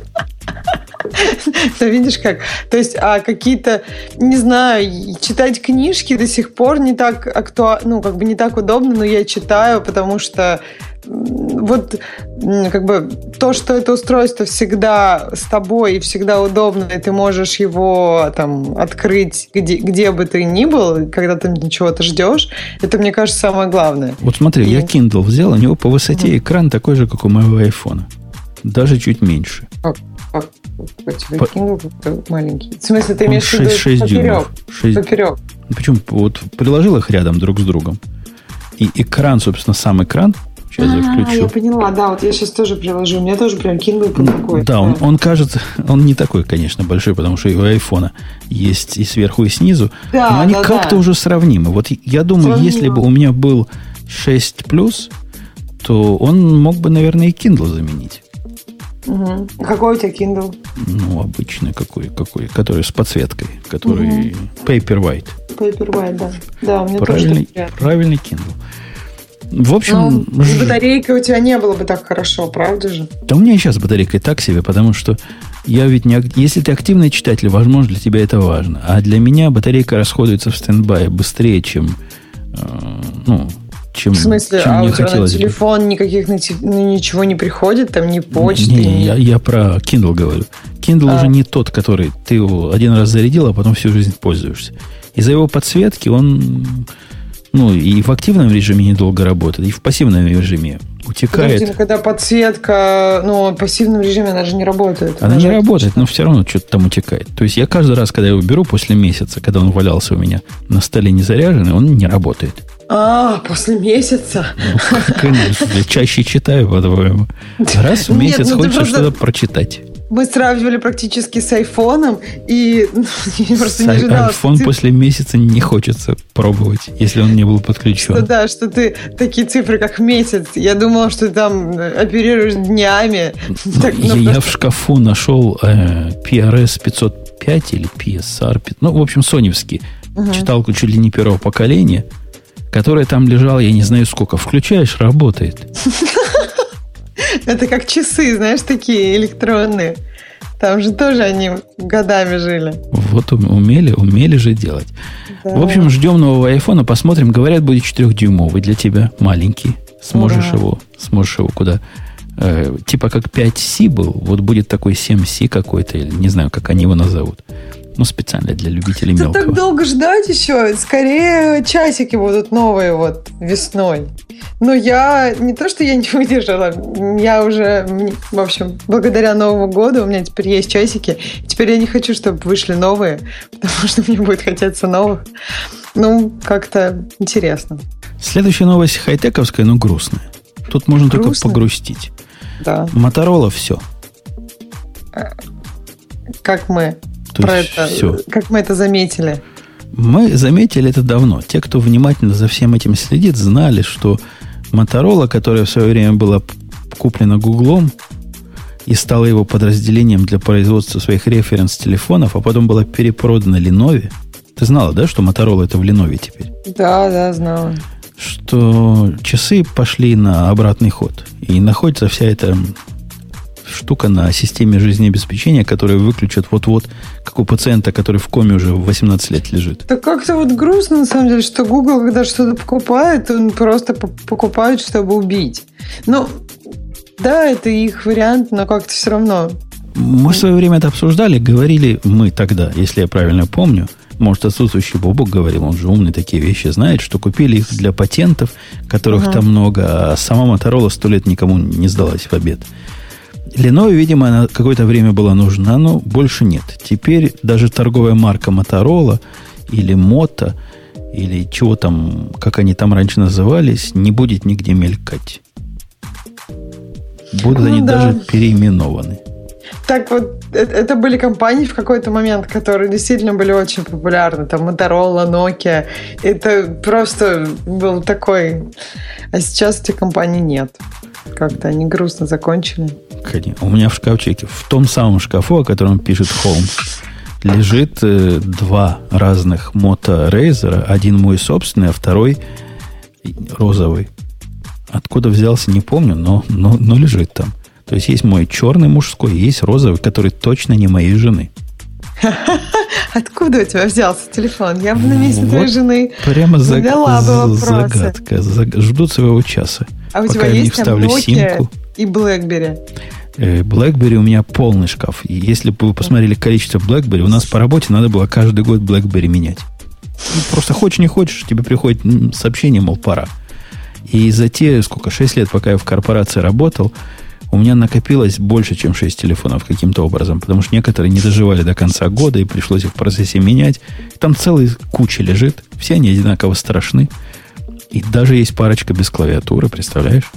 Ты видишь как? То есть, а какие-то, не знаю, читать книжки до сих пор не так актуально, ну, как бы не так удобно, но я читаю, потому что вот как бы то, что это устройство всегда с тобой и всегда удобно, и ты можешь его там открыть где, где бы ты ни был, когда ты чего-то ждешь, это, мне кажется, самое главное. Вот смотри, и... я Kindle взял, у него по высоте угу. экран такой же, как у моего айфона. Даже чуть меньше. У тебя по... Kindle маленький. В смысле, ты имеешь в виду 6 поперек? Дюймов. 6... Поперек. Почему? Вот приложил их рядом друг с другом. И экран, собственно, сам экран Сейчас я А, включу. я поняла, да, вот я сейчас тоже приложу. У меня тоже прям Kindle под рукой. Да, он, он кажется, он не такой, конечно, большой, потому что и у айфона есть и сверху, и снизу. Да, но они да, как-то да. уже сравнимы. Вот я думаю, Сравнимо. если бы у меня был 6 плюс, то он мог бы, наверное, и Kindle заменить. Мгм. Какой у тебя Kindle? Ну, обычный какой, какой, который с подсветкой, который Paper White. Paperwhite, да. Да, у меня Правильный, тоже правильный Kindle. В общем, Ну, с ж- батарейкой у тебя не было бы так хорошо, правда же? да у меня и сейчас батарейка и так себе, потому что я ведь не... Если ты активный читатель, возможно, для тебя это важно. А для меня батарейка расходуется в стендбай быстрее, чем... э, ну, чем, В смысле, чем а мне у тебя на хотелось бы. телефон никаких ну, ничего не приходит, там ни почты, Не, ни- я, я про Kindle говорю. Kindle А. уже не тот, который ты его один раз зарядил, а потом всю жизнь пользуешься. Из-за его подсветки он ну, и в активном режиме недолго работает, и в пассивном режиме утекает. Подожди, ну, когда подсветка, ну, в пассивном режиме она же не работает. Она не же работает, но все равно что-то там утекает. То есть я каждый раз, когда его беру после месяца, когда он валялся у меня на столе не заряженный, он не работает. А, после месяца. Ну, конечно, я чаще читаю, по-твоему. Раз в Нет, месяц ну ты хочется просто- что-то прочитать. Мы сравнивали практически с айфоном, и ну, я просто не С- ожидала, Айфон что ты- после месяца не хочется пробовать, если он не был что подключен. да, что ты такие цифры, как месяц. Я думала, что ты там оперируешь днями. Так, ну, я, я просто- в шкафу нашел э, PRS 505 или PSR, 5, ну, в общем, соневский. Читалку чуть ли не первого поколения, которая там лежала, я не знаю сколько. Включаешь, работает. Это как часы, знаешь, такие электронные. Там же тоже они годами жили. Вот ум- умели, умели же делать. Да. В общем, ждем нового айфона, посмотрим. Говорят, будет 4-дюймовый для тебя, маленький. Сможешь Ура. его, сможешь его куда... э, типа как 5C был, вот будет такой 7C какой-то, или не знаю, как они его назовут. Ну, специально для любителей Да мелкого. так долго ждать еще. Скорее часики будут новые вот весной. Но я не то, что я не выдержала, я уже, в общем, благодаря Новому году у меня теперь есть часики. Теперь я не хочу, чтобы вышли новые, потому что мне будет хотеться новых. Ну, как-то интересно. Следующая новость хай-тековская, но грустная. Тут можно только Грустная? погрустить. Да. Моторола все. Как мы То про есть это, все. как мы это заметили. Мы заметили это давно. Те, кто внимательно за всем этим следит, знали, что Моторола, которая в свое время была куплена Гуглом и стала его подразделением для производства своих референс-телефонов, а потом была перепродана Ленове. Ты знала, да, что Моторола это в Ленове теперь? Да, да, знала. Что часы пошли на обратный ход. И находится вся эта штука на системе жизнеобеспечения, которая выключат вот-вот, как у пациента, который в коме уже 18 лет лежит. Так как-то вот грустно, на самом деле, что Google, когда что-то покупает, он просто по- покупает, чтобы убить. Ну, да, это их вариант, но как-то все равно. Мы в свое время это обсуждали, говорили мы тогда, если я правильно помню, может, отсутствующий Бобок говорил, он же умный такие вещи знает, что купили их для патентов, которых Ага. там много, а сама Моторола сто лет никому не сдалась в обед. Lenovo, видимо, она какое-то время была нужна, но больше нет. Теперь даже торговая марка Моторола или Мото, или чего там, как они там раньше назывались, не будет нигде мелькать. Будут Ну они да. даже переименованы. Так вот, э- это были компании в какой-то момент, которые действительно были очень популярны. Там Motorola, Nokia. Это просто был такой... А сейчас этих компаний нет. Как-то они грустно закончили. Конечно. У меня в шкафчике, в том самом шкафу, о котором пишет Холмс, лежит э, два разных мото Razer. Один мой собственный, а второй розовый. Откуда взялся, не помню, но, но, но лежит там. То есть есть мой черный мужской, есть розовый, который точно не моей жены. Откуда у тебя взялся телефон? Я бы на месте Вот твоей жены Прямо за- задала бы вопросы. загадка. Заг- Ждут своего часа. А у тебя есть там Nokia симку. и BlackBerry? Э, BlackBerry у меня полный шкаф. И если бы вы посмотрели количество BlackBerry, у нас по работе надо было каждый год BlackBerry менять. Ну, просто хочешь, не хочешь, тебе приходит сообщение, мол, пора. И за те, сколько, 6 лет, пока я в корпорации работал, у меня накопилось больше, чем 6 телефонов каким-то образом, потому что некоторые не доживали до конца года, и пришлось их в процессе менять. Там целая куча лежит, все они одинаково страшны. И даже есть парочка без клавиатуры, представляешь?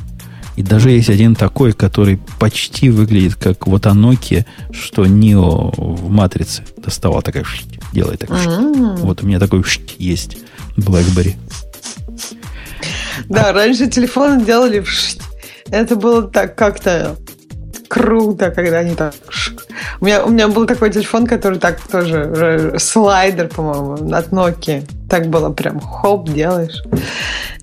И даже есть один такой, который почти выглядит как вот Nokia, что Neo в матрице доставал такая делает так. Mm-hmm. Вот у меня такой есть BlackBerry. Да, раньше телефоны делали это было так как-то круто, когда они так... У меня, у меня был такой телефон, который так тоже... Слайдер, по-моему, от Nokia. Так было прям хоп, делаешь.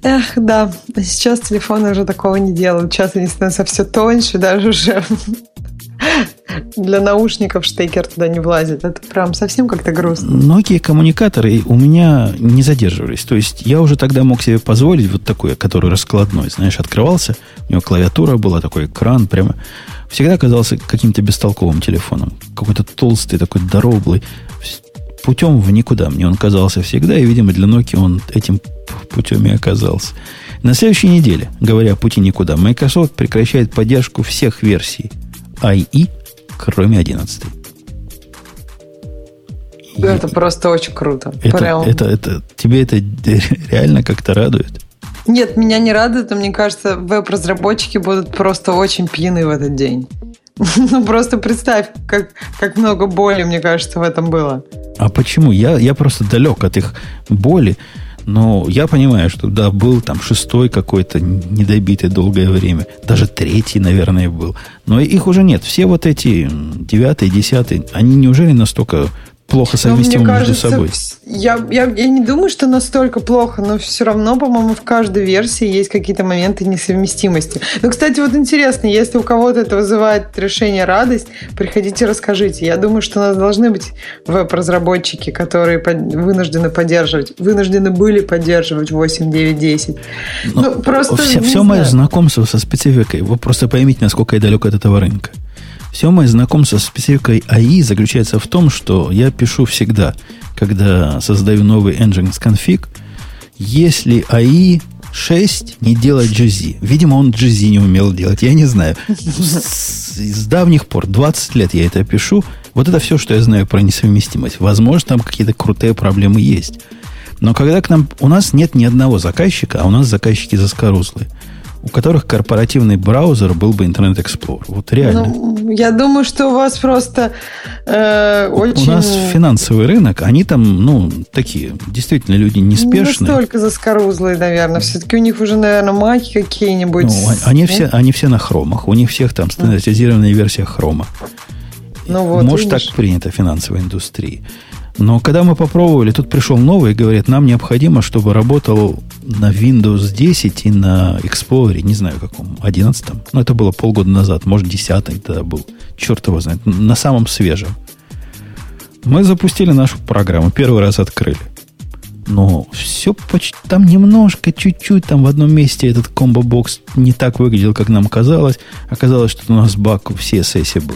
Эх, да. Сейчас телефоны уже такого не делают. Сейчас они становятся все тоньше, даже уже для наушников штекер туда не влазит. Это прям совсем как-то грустно. Многие коммуникаторы у меня не задерживались. То есть я уже тогда мог себе позволить вот такой, который раскладной, знаешь, открывался. У него клавиатура была, такой экран прямо. Всегда казался каким-то бестолковым телефоном. Какой-то толстый, такой дороблый. Путем в никуда мне он казался всегда. И, видимо, для Nokia он этим путем и оказался. На следующей неделе, говоря о пути никуда, Microsoft прекращает поддержку всех версий IE кроме 11. Это и, просто очень круто. Это, Прям. это, это, тебе это реально как-то радует? Нет, меня не радует, но мне кажется, веб-разработчики будут просто очень пьяны в этот день. Ну, просто представь, как, как много боли, мне кажется, в этом было. А почему? Я, я просто далек от их боли. Но я понимаю, что да, был там шестой какой-то недобитый долгое время. Даже третий, наверное, был. Но их уже нет. Все вот эти девятый, десятый, они неужели настолько плохо совместимы между кажется, собой. Я, я, я не думаю, что настолько плохо, но все равно, по-моему, в каждой версии есть какие-то моменты несовместимости. Ну, кстати, вот интересно, если у кого-то это вызывает решение радость, приходите, расскажите. Я думаю, что у нас должны быть веб-разработчики, которые под, вынуждены поддерживать, вынуждены были поддерживать 8, 9, 10. ну, просто, все, все мое знакомство со спецификой, вы просто поймите, насколько я далек от этого рынка. Все мое знакомство с спецификой АИ заключается в том, что я пишу всегда, когда создаю новый Nginx config, если АИ 6 не делать GZ. Видимо, он GZ не умел делать, я не знаю. С, с давних пор, 20 лет я это пишу. Вот это все, что я знаю про несовместимость. Возможно, там какие-то крутые проблемы есть. Но когда к нам... У нас нет ни одного заказчика, а у нас заказчики заскорузлые у которых корпоративный браузер был бы Internet Explorer. Вот реально. Ну, я думаю, что у вас просто э, очень... У нас финансовый рынок, они там, ну, такие, действительно, люди неспешные. Не настолько заскорузлые, наверное. Все-таки у них уже, наверное, маки какие-нибудь. Ну, они, все, они все на хромах. У них всех там стандартизированная версия хрома. Ну, вот, Может, видишь. так принято в финансовой индустрии. Но когда мы попробовали, тут пришел новый и говорит, нам необходимо, чтобы работал на Windows 10 и на Explorer, не знаю каком, 11 Но это было полгода назад, может 10 тогда был. Черт его знает, на самом свежем. Мы запустили нашу программу, первый раз открыли. Но все почти там немножко, чуть-чуть, там в одном месте этот комбо-бокс не так выглядел, как нам казалось. Оказалось, что у нас баг в CSS был.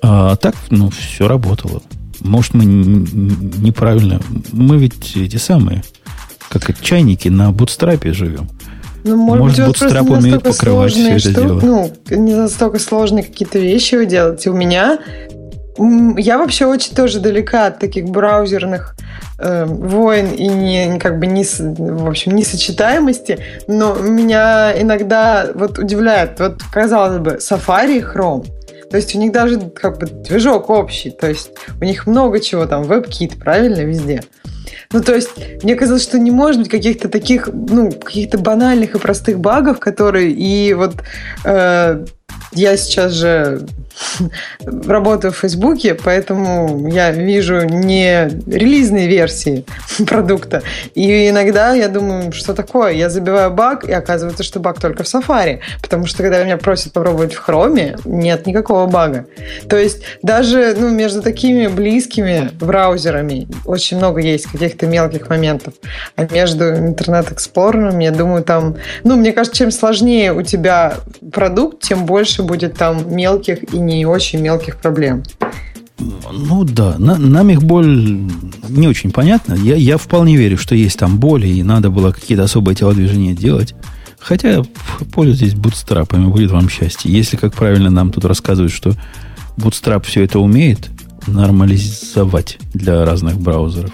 А так, ну, все работало. Может, мы неправильно... Мы ведь эти самые, как чайники, на бутстрапе живем. Ну, может, может быть, бутстрап умеет покрывать все это дело. Ну, не настолько сложные какие-то вещи вы делаете. У меня... Я вообще очень тоже далека от таких браузерных э, войн и не, как бы не, в общем, несочетаемости, но меня иногда вот удивляет, вот казалось бы, Safari и Chrome – то есть у них даже как бы движок общий, то есть у них много чего там, WebKit, правильно, везде. Ну, то есть, мне казалось, что не может быть каких-то таких, ну, каких-то банальных и простых багов, которые и вот э, я сейчас же работаю в Фейсбуке, поэтому я вижу не релизные версии продукта. И иногда я думаю, что такое? Я забиваю баг, и оказывается, что баг только в Safari. Потому что когда меня просят попробовать в Chrome, нет никакого бага. То есть даже ну, между такими близкими браузерами очень много есть каких-то мелких моментов. А между интернет-эксплорером, я думаю, там... Ну, мне кажется, чем сложнее у тебя продукт, тем больше будет там мелких и не очень мелких проблем. Ну да, на, нам их боль не очень понятна. Я, я вполне верю, что есть там боли, и надо было какие-то особые телодвижения делать. Хотя пользуйтесь бутстрапами, будет вам счастье. Если, как правильно нам тут рассказывают, что Bootstrap все это умеет нормализовать для разных браузеров,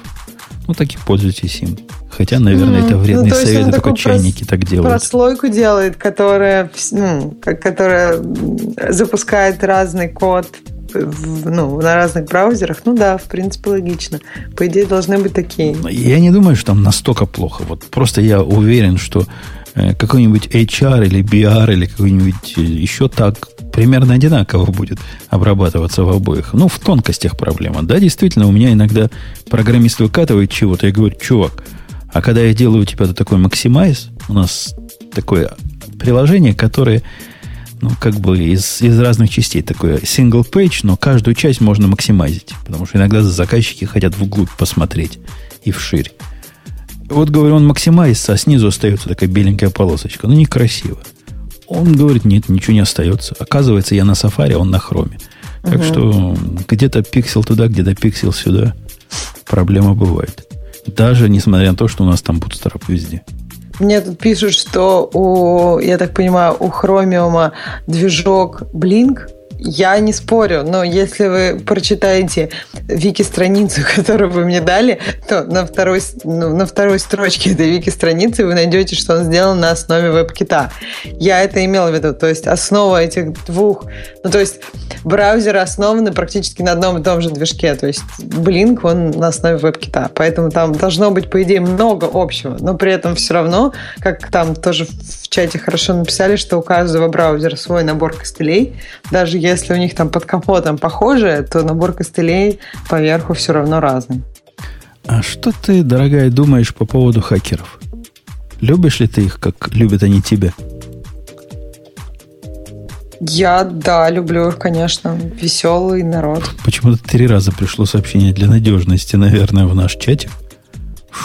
ну так и пользуйтесь им. Хотя, наверное, mm-hmm. это вредный ну, совет, это только чайники так делают. Прослойку делает, которая, ну, которая запускает разный код в, ну, на разных браузерах, ну да, в принципе, логично. По идее, должны быть такие. Я не думаю, что там настолько плохо. Вот просто я уверен, что э, какой-нибудь HR или BR или какой-нибудь э, еще так примерно одинаково будет обрабатываться в обоих. Ну, в тонкостях проблема. Да, действительно, у меня иногда программист выкатывает чего-то, я говорю, чувак, а когда я делаю у тебя такой максимайз, у нас такое приложение, которое ну, как бы из, из разных частей. Такое single page, но каждую часть можно максимизить. Потому что иногда заказчики хотят вглубь посмотреть и вширь. Вот, говорю, он максимайз, а снизу остается такая беленькая полосочка. Ну, некрасиво. Он говорит, нет, ничего не остается. Оказывается, я на сафари, а он на хроме. Так угу. что где-то пиксел туда, где-то пиксел сюда. Проблема бывает. Даже несмотря на то, что у нас там Bootstrap везде. Мне тут пишут, что у, я так понимаю, у Chromium движок Blink я не спорю, но если вы прочитаете вики-страницу, которую вы мне дали, то на второй, ну, на второй строчке этой вики-страницы вы найдете, что он сделан на основе веб-кита. Я это имела в виду. То есть основа этих двух... Ну, то есть браузеры основаны практически на одном и том же движке. То есть Blink, он на основе веб-кита. Поэтому там должно быть, по идее, много общего. Но при этом все равно, как там тоже в чате хорошо написали, что у каждого браузера свой набор костылей. Даже если у них там под капотом похоже, то набор костылей поверху все равно разный. А что ты, дорогая, думаешь по поводу хакеров? Любишь ли ты их, как любят они тебя? Я, да, люблю их, конечно. Веселый народ. Почему-то три раза пришло сообщение для надежности, наверное, в наш чатик.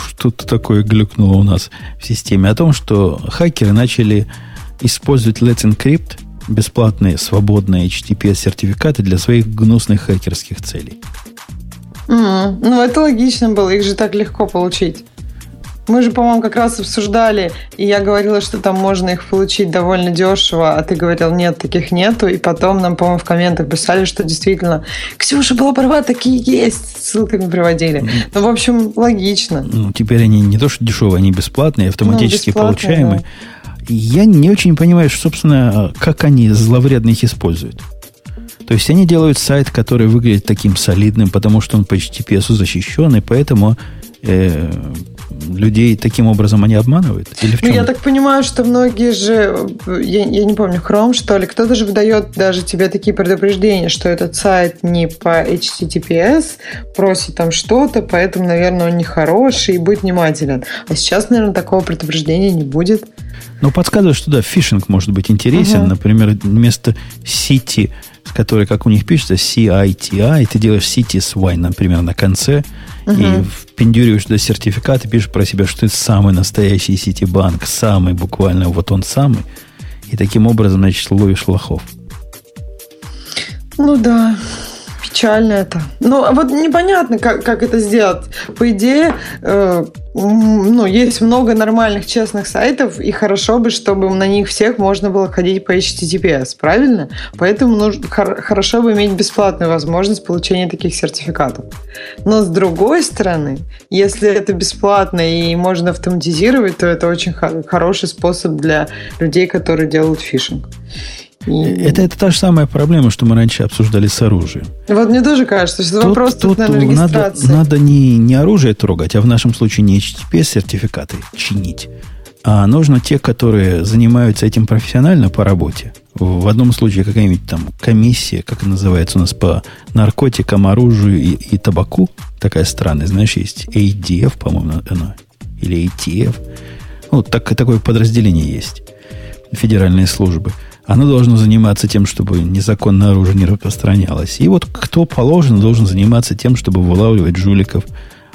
Что-то такое глюкнуло у нас в системе. О том, что хакеры начали использовать Let's Encrypt бесплатные, свободные HTTPS-сертификаты для своих гнусных хакерских целей. Mm, ну, это логично было, их же так легко получить. Мы же, по-моему, как раз обсуждали, и я говорила, что там можно их получить довольно дешево, а ты говорил, нет, таких нету. И потом нам, по-моему, в комментах писали, что действительно, Ксюша была права, такие есть, ссылками приводили. Ну, в общем, логично. Ну, теперь они не то, что дешевые, они бесплатные, автоматически ну, получаемые. Да. Я не очень понимаю, собственно, как они зловредно их используют. То есть они делают сайт, который выглядит таким солидным, потому что он по HTTPS защищен, и поэтому э, людей таким образом они обманывают? Или в чем? Ну, я так понимаю, что многие же, я, я не помню, Chrome, что ли, кто-то же выдает даже тебе такие предупреждения, что этот сайт не по HTTPS, просит там что-то, поэтому, наверное, он нехороший, и будь внимателен. А сейчас, наверное, такого предупреждения не будет. Ну, подсказывает, что да, фишинг может быть интересен. Угу. Например, вместо City, с которой, как у них пишется, CITI, ты делаешь City с Y, например, на конце, угу. и впендюриваешь туда сертификат и пишешь про себя, что ты самый настоящий Ситибанк, самый буквально, вот он самый. И таким образом, значит, ловишь лохов. Ну да. Печально это. Ну, а вот непонятно, как, как это сделать. По идее, э, ну, есть много нормальных, честных сайтов, и хорошо бы, чтобы на них всех можно было ходить по HTTPS, правильно? Поэтому нужно, хор- хорошо бы иметь бесплатную возможность получения таких сертификатов. Но с другой стороны, если это бесплатно и можно автоматизировать, то это очень хороший способ для людей, которые делают фишинг. Это, это та же самая проблема, что мы раньше обсуждали с оружием. Вот мне тоже кажется, что тут, вопрос тут, тут наверное, надо, надо не, не оружие трогать, а в нашем случае не HTTPS-сертификаты чинить, а нужно те, которые занимаются этим профессионально по работе. В одном случае какая-нибудь там комиссия, как называется у нас по наркотикам, оружию и, и табаку, такая странная, знаешь, есть ADF, по-моему, она, или ATF. Вот так, такое подразделение есть. Федеральные службы – оно должно заниматься тем, чтобы незаконное оружие не распространялось. И вот кто положено, должен заниматься тем, чтобы вылавливать жуликов,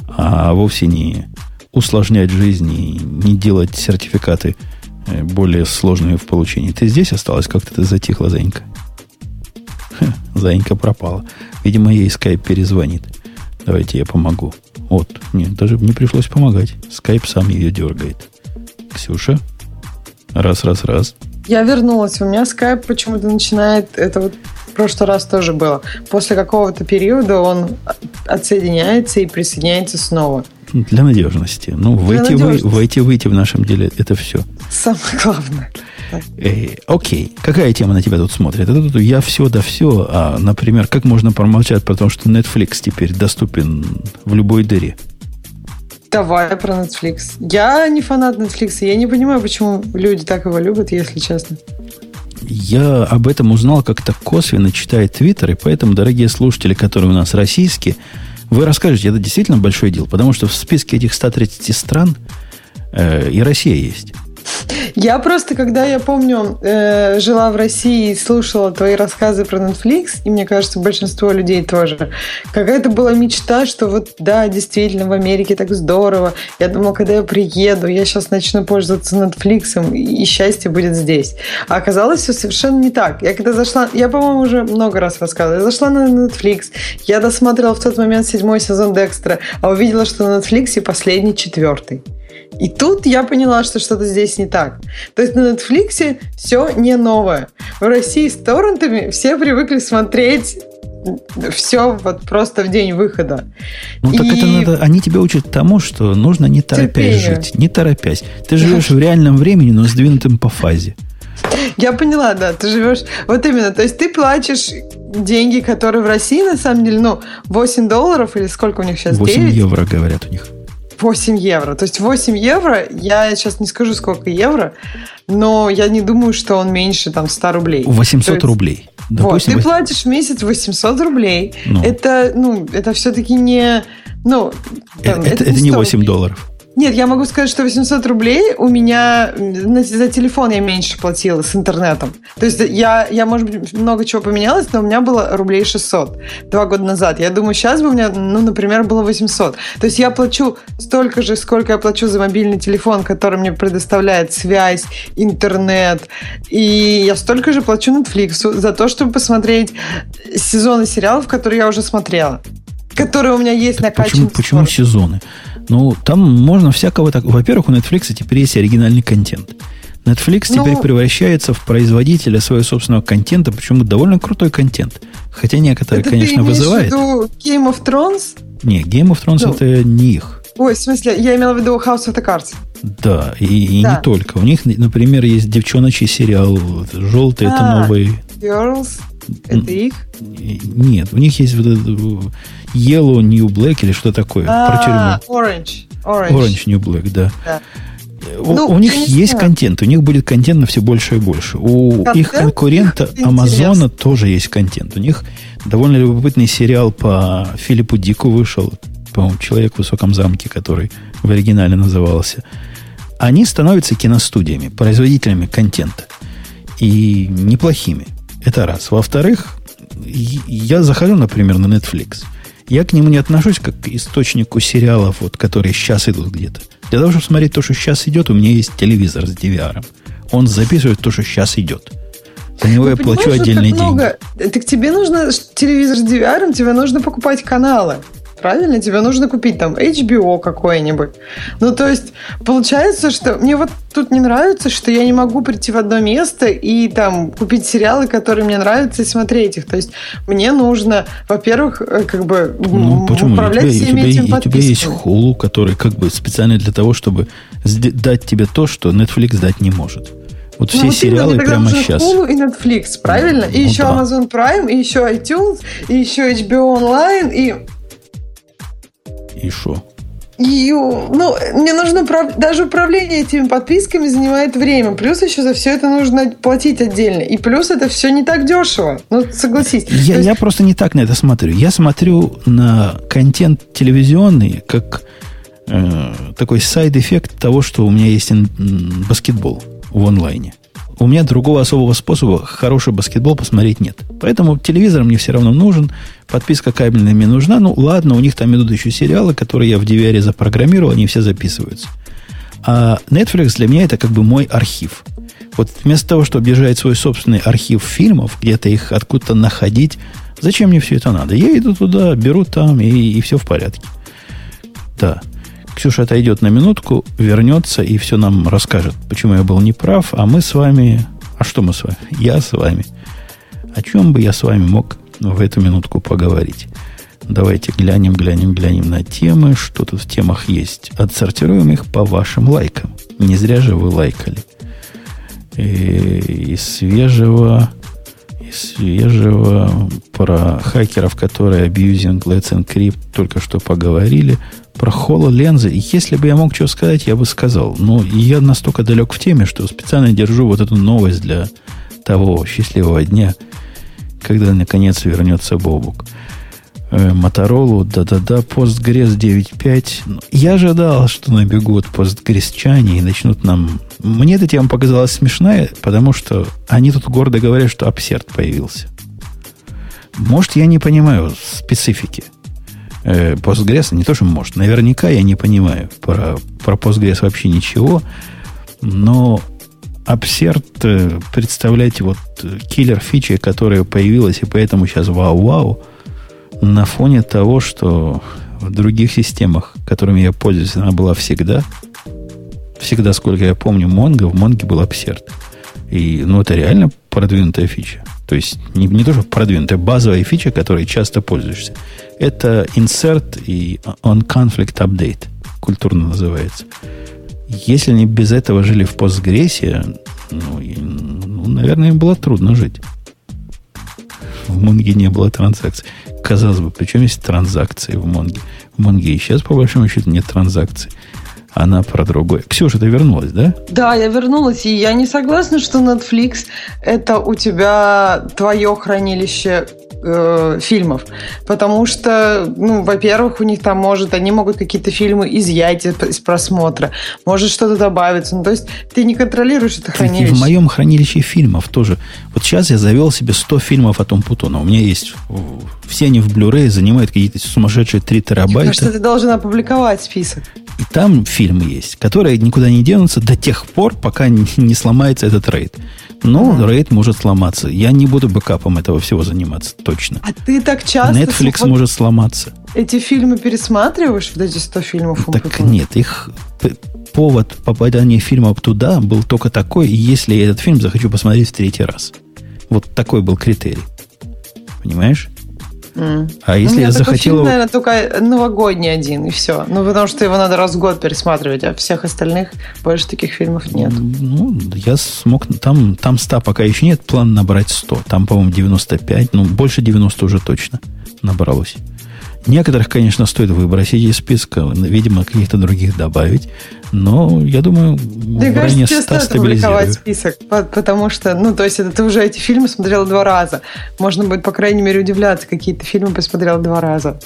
а вовсе не усложнять жизнь и не делать сертификаты э, более сложными в получении. Ты здесь осталась? Как-то ты затихла, Занька. Ха, Занька пропала. Видимо, ей скайп перезвонит. Давайте я помогу. Вот. Нет, даже не пришлось помогать. Скайп сам ее дергает. Ксюша? Раз, раз, раз. Я вернулась. У меня скайп почему-то начинает... Это вот в прошлый раз тоже было. После какого-то периода он отсоединяется и присоединяется снова. Для надежности. Ну, Для войти, надежности. Вы, войти, выйти в нашем деле это все. Самое главное. Э, окей, какая тема на тебя тут смотрит? Это тут я все да все, а, например, как можно промолчать про то, что Netflix теперь доступен в любой дыре? Давай про Netflix. Я не фанат Netflix, я не понимаю, почему люди так его любят, если честно. Я об этом узнал как-то косвенно, читая Твиттер, и поэтому, дорогие слушатели, которые у нас российские, вы расскажете, это действительно большой дел, потому что в списке этих 130 стран э, и Россия есть. Я просто, когда я помню, э, жила в России и слушала твои рассказы про Netflix, и мне кажется, большинство людей тоже, какая-то была мечта, что вот да, действительно, в Америке так здорово. Я думала, когда я приеду, я сейчас начну пользоваться Netflix, и счастье будет здесь. А оказалось все совершенно не так. Я когда зашла, я, по-моему, уже много раз рассказывала, я зашла на Netflix, я досмотрела в тот момент седьмой сезон Декстера, а увидела, что на Netflix последний четвертый. И тут я поняла, что что-то здесь не так. То есть на Netflix все не новое. В России с торрентами все привыкли смотреть все вот просто в день выхода. Ну, так И- это надо, они тебя учат тому, что нужно не торопясь Терпению. жить, не торопясь. Ты живешь в реальном времени, но сдвинутым по фазе. Я поняла, да, ты живешь... Вот именно, то есть ты платишь деньги, которые в России, на самом деле, ну, 8 долларов или сколько у них сейчас? 8 9? евро, говорят у них. 8 евро. То есть 8 евро, я сейчас не скажу, сколько евро, но я не думаю, что он меньше там 100 рублей. 800 То есть- рублей. Вот, Допустим, ты вы- платишь в месяц 800 рублей. Ну. Это, ну, это все-таки не... Ну, э, там, это, это не 100 8 рублей. долларов. Нет, я могу сказать, что 800 рублей у меня на- за телефон я меньше платила с интернетом. То есть я, я, может быть, много чего поменялось, но у меня было рублей 600 два года назад. Я думаю, сейчас бы у меня, ну, например, было 800. То есть я плачу столько же, сколько я плачу за мобильный телефон, который мне предоставляет связь, интернет. И я столько же плачу Netflix за то, чтобы посмотреть сезоны сериалов, которые я уже смотрела. Которые у меня есть Так накачаны. почему, почему сезоны? Ну, там можно всякого так. Во-первых, у Netflix теперь есть оригинальный контент. Netflix Ну- теперь превращается в производителя своего собственного контента, причем довольно крутой контент. Хотя некоторые, Это конечно, ты вызывает. в виду Game of Thrones? Не, Game of Thrones Ну. это не их. Ой, в смысле, я имела в виду House of the Cards. Да, и, и Да. не только. У них, например, есть девчоночий сериал «Желтый» это А. новый. Girls. Это их? Нет, у них есть вот этот, э, Yellow New Black или что такое. про А, тюрьму. Orange. Orange. Orange New Black, да. Да. У, Ну, у них есть знаю. контент, у них будет контент на все больше и больше. У Контент их конкурента. Амазона тоже есть контент. У них довольно любопытный сериал по Филиппу Дику вышел, по-моему, «Человек в высоком замке», который в оригинале назывался. Они становятся киностудиями, производителями контента. И неплохими. Это раз. Во-вторых, я захожу, например, на Netflix. Я к нему не отношусь как к источнику сериалов, вот, которые сейчас идут где-то. Для того, чтобы смотреть то, что сейчас идет, у меня есть телевизор с DVR. Он записывает то, что сейчас идет. За него Ну, я плачу отдельные деньги. много. Так тебе нужно телевизор с DVR, тебе нужно покупать каналы. Правильно? Тебе нужно купить там HBO какое-нибудь. Ну, то есть, получается, что мне вот тут не нравится, что я не могу прийти в одно место и там купить сериалы, которые мне нравятся, и смотреть их. То есть, мне нужно, во-первых, э, как бы Ну, почему? У управлять тебя, у всеми тебя- этими у тебя есть. Hulu, который как бы специально для того, чтобы дать тебе то, что Netflix дать не может. Вот Ну, все вот именно, сериалы тогда прямо нужен сейчас. Hulu и Netflix, правильно? И Ну еще да. Amazon Prime, и еще iTunes, и еще HBO Online, и И что? И, ну, мне нужно даже управление этими подписками занимает время. Плюс еще за все это нужно платить отдельно. И плюс это все не так дешево. Ну, согласись. Я, есть- я просто не так на это смотрю. Я смотрю на контент телевизионный как э, такой side effect того, что у меня есть баскетбол в онлайне. У меня другого особого способа хороший баскетбол посмотреть нет. Поэтому телевизор мне все равно нужен, подписка кабельная мне нужна. Ну, ладно, у них там идут еще сериалы, которые я в DVR запрограммировал, они все записываются. А Netflix для меня это как бы мой архив. Вот вместо того, чтобы держать свой собственный архив фильмов, где-то их откуда-то находить, зачем мне все это надо? Я иду туда, беру там, и, и все в порядке. Да. Ксюша отойдет на минутку, вернется и все нам расскажет, почему я был неправ, а мы с вами... А что мы с вами? Я с вами. О чем бы я с вами мог в эту минутку поговорить? Давайте глянем, глянем, глянем на темы. Что тут в темах есть? Отсортируем их по вашим лайкам. Не зря же вы лайкали. И, из свежего, из свежего про хакеров, которые абьюзинг Let's Encrypt только что поговорили. Про HoloLens. Если бы я мог что сказать, я бы сказал. Но я настолько далек в теме, что специально держу вот эту новость для того счастливого дня, когда наконец вернется Бобук. Моторолу, да-да-да, Postgres 9.5. Я ожидал, что набегут постгресчане и начнут нам... Мне эта тема показалась смешная, потому что они тут гордо говорят, что Апсерт появился. Может, я не понимаю специфики. Postgres не то, что может. Наверняка я не понимаю про, про Postgres вообще ничего. Но Апсерт, э, представляете, вот киллер фичи, которая появилась, и поэтому сейчас вау-вау – на фоне того, что в других системах, которыми я пользуюсь, она была всегда. Всегда, сколько я помню, Mongo, в Mongo был Absert. И, ну, это реально продвинутая фича. То есть, не, не то, что продвинутая, базовая фича, которой часто пользуешься. Это insert и on-conflict update. Культурно называется. Если они без этого жили в Postgres, ну, ну, наверное, им было трудно жить. В Монге не было транзакций. Казалось бы, причем есть транзакции в Монге. В Монге и сейчас, по большому счету, нет транзакций. Она про другое. Ксюша, ты вернулась, да? Да, я вернулась, и я не согласна, что Netflix это у тебя твое хранилище э, фильмов. Потому что, ну, во-первых, у них там может, они могут какие-то фильмы изъять из просмотра, может что-то добавиться. Ну, то есть ты не контролируешь это хранилище. И в моем хранилище фильмов тоже. Вот сейчас я завел себе 100 фильмов о Том Путона. У меня есть все они в Blu-ray занимают какие-то сумасшедшие 3 терабайта. Мне кажется, ты должен опубликовать список. И там фильмы есть, которые никуда не денутся до тех пор, пока не, сломается этот рейд. Ну, mm. рейд может сломаться. Я не буду бэкапом этого всего заниматься, точно. А ты так часто... Netflix вот может сломаться. Эти фильмы пересматриваешь, вот эти 100 фильмов? Так нет, их повод попадания фильмов туда был только такой, если я этот фильм захочу посмотреть в третий раз. Вот такой был критерий. Понимаешь? А если я захотел... Фильм, наверное, только новогодний один, и все. Ну, потому что его надо раз в год пересматривать, а всех остальных больше таких фильмов нет. Ну, я смог... Там, там 100 пока еще нет, план набрать 100. Там, по-моему, 95, ну, больше 90 уже точно набралось. Некоторых, конечно, стоит выбросить из списка, видимо, каких-то других добавить. Но я думаю, Мне районе 100 стабилизирую. список, потому что, ну, то есть это ты уже эти фильмы смотрел два раза. Можно будет, по крайней мере, удивляться, какие ты фильмы посмотрел два раза.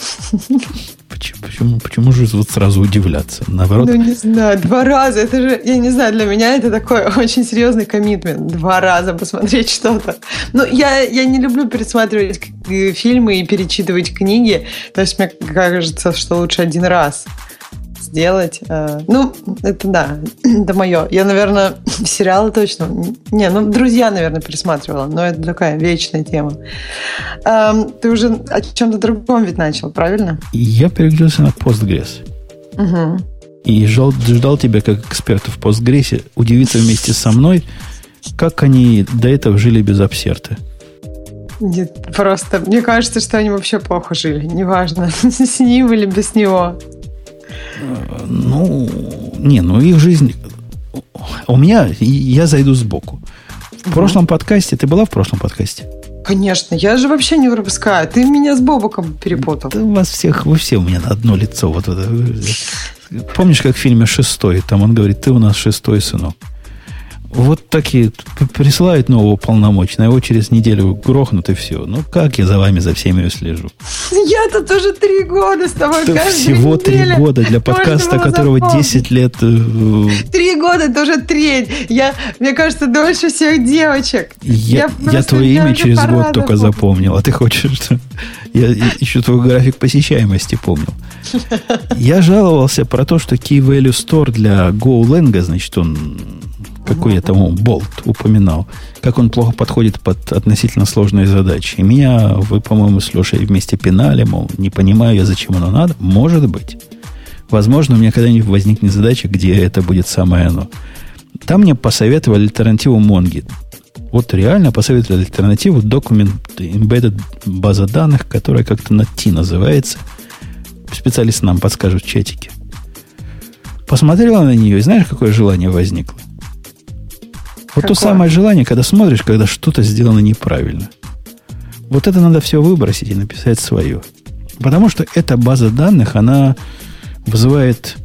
Почему, почему, почему же вот сразу удивляться? Наоборот. Ну, не знаю, два раза. Это же, я не знаю, для меня это такой очень серьезный коммитмент. Два раза посмотреть что-то. Ну, я, я не люблю пересматривать фильмы и перечитывать книги. То есть мне кажется, что лучше один раз сделать. Э, ну, это да, это мое. Я, наверное, сериалы точно... Не, ну, «Друзья», наверное, пересматривала, но это такая вечная тема. Эм, ты уже о чем-то другом ведь начал, правильно? Я переключился на Postgres. Угу. И ждал, ждал тебя, как эксперта в Postgres, удивиться вместе со мной, как они до этого жили без обсерта. Нет, просто мне кажется, что они вообще плохо жили. Неважно, с ним или без него. Ну, не, ну их жизнь... У меня, я зайду сбоку. В угу. прошлом подкасте, ты была в прошлом подкасте? Конечно, я же вообще не пропускаю. Ты меня с Бобоком перепутал. Да у вас всех, вы все у меня на одно лицо. Вот это. Помнишь, как в фильме «Шестой»? Там он говорит, ты у нас шестой сынок. Вот такие присылают нового полномочного, его через неделю грохнут и все. Ну, как я за вами, за всеми слежу? Я тут уже три года с тобой это Всего три года для подкаста, которого запомнить. 10 лет. Э, три года, это уже треть. Я, мне кажется, дольше всех девочек. Я, я, я твое имя через год только запомнил, а ты хочешь, что я еще твой график посещаемости помнил. Я жаловался про то, что Key Value Store для GoLang, значит, он какой я тому болт упоминал, как он плохо подходит под относительно сложные задачи. И меня вы, по-моему, с Лешей вместе пинали, мол, не понимаю я, зачем оно надо. Может быть. Возможно, у меня когда-нибудь возникнет задача, где это будет самое оно. Там мне посоветовали альтернативу Монги. Вот реально посоветовали альтернативу Document Embedded база данных, которая как-то на T называется. Специалист нам подскажет в чатике. Посмотрела на нее, и знаешь, какое желание возникло? Вот Какое? то самое желание, когда смотришь, когда что-то сделано неправильно. Вот это надо все выбросить и написать свое. Потому что эта база данных, она вызывает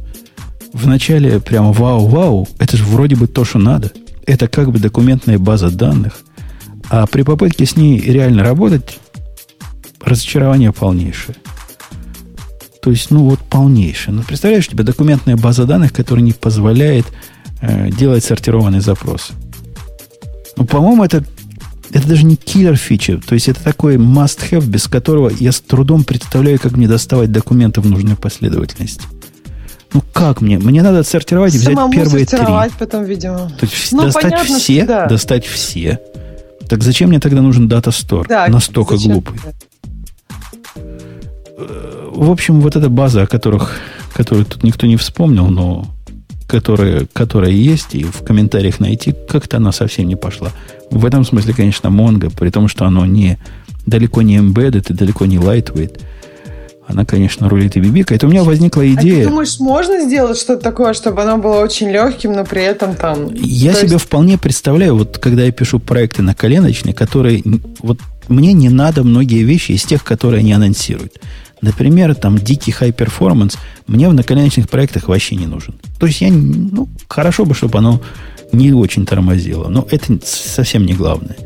вначале прямо вау-вау. Это же вроде бы то, что надо. Это как бы документная база данных. А при попытке с ней реально работать, разочарование полнейшее. То есть, ну вот полнейшее. Ну, представляешь, у тебя документная база данных, которая не позволяет э, делать сортированные запросы. Ну, по-моему, это, это даже не киллер фича. То есть это такой must-have, без которого я с трудом представляю, как мне доставать документы в нужной последовательности. Ну как мне? Мне надо отсортировать и взять Самому первые три. потом, видимо. То есть ну, достать понятно, все, да. достать все. Так зачем мне тогда нужен дата стор? Да, Настолько зачем? глупый. Э, в общем, вот эта база, о которых, которую тут никто не вспомнил, но которая, которая есть, и в комментариях найти, как-то она совсем не пошла. В этом смысле, конечно, Mongo, при том, что оно не, далеко не embedded и далеко не lightweight, она, конечно, рулит и бибикает. У меня возникла идея... А ты думаешь, можно сделать что-то такое, чтобы оно было очень легким, но при этом там... Я себе есть... вполне представляю, вот когда я пишу проекты на коленочные, которые... Вот мне не надо многие вещи из тех, которые они анонсируют. Например, там дикий high performance мне в наколеночных проектах вообще не нужен. То есть я, ну, хорошо бы, чтобы оно не очень тормозило, но это совсем не главное.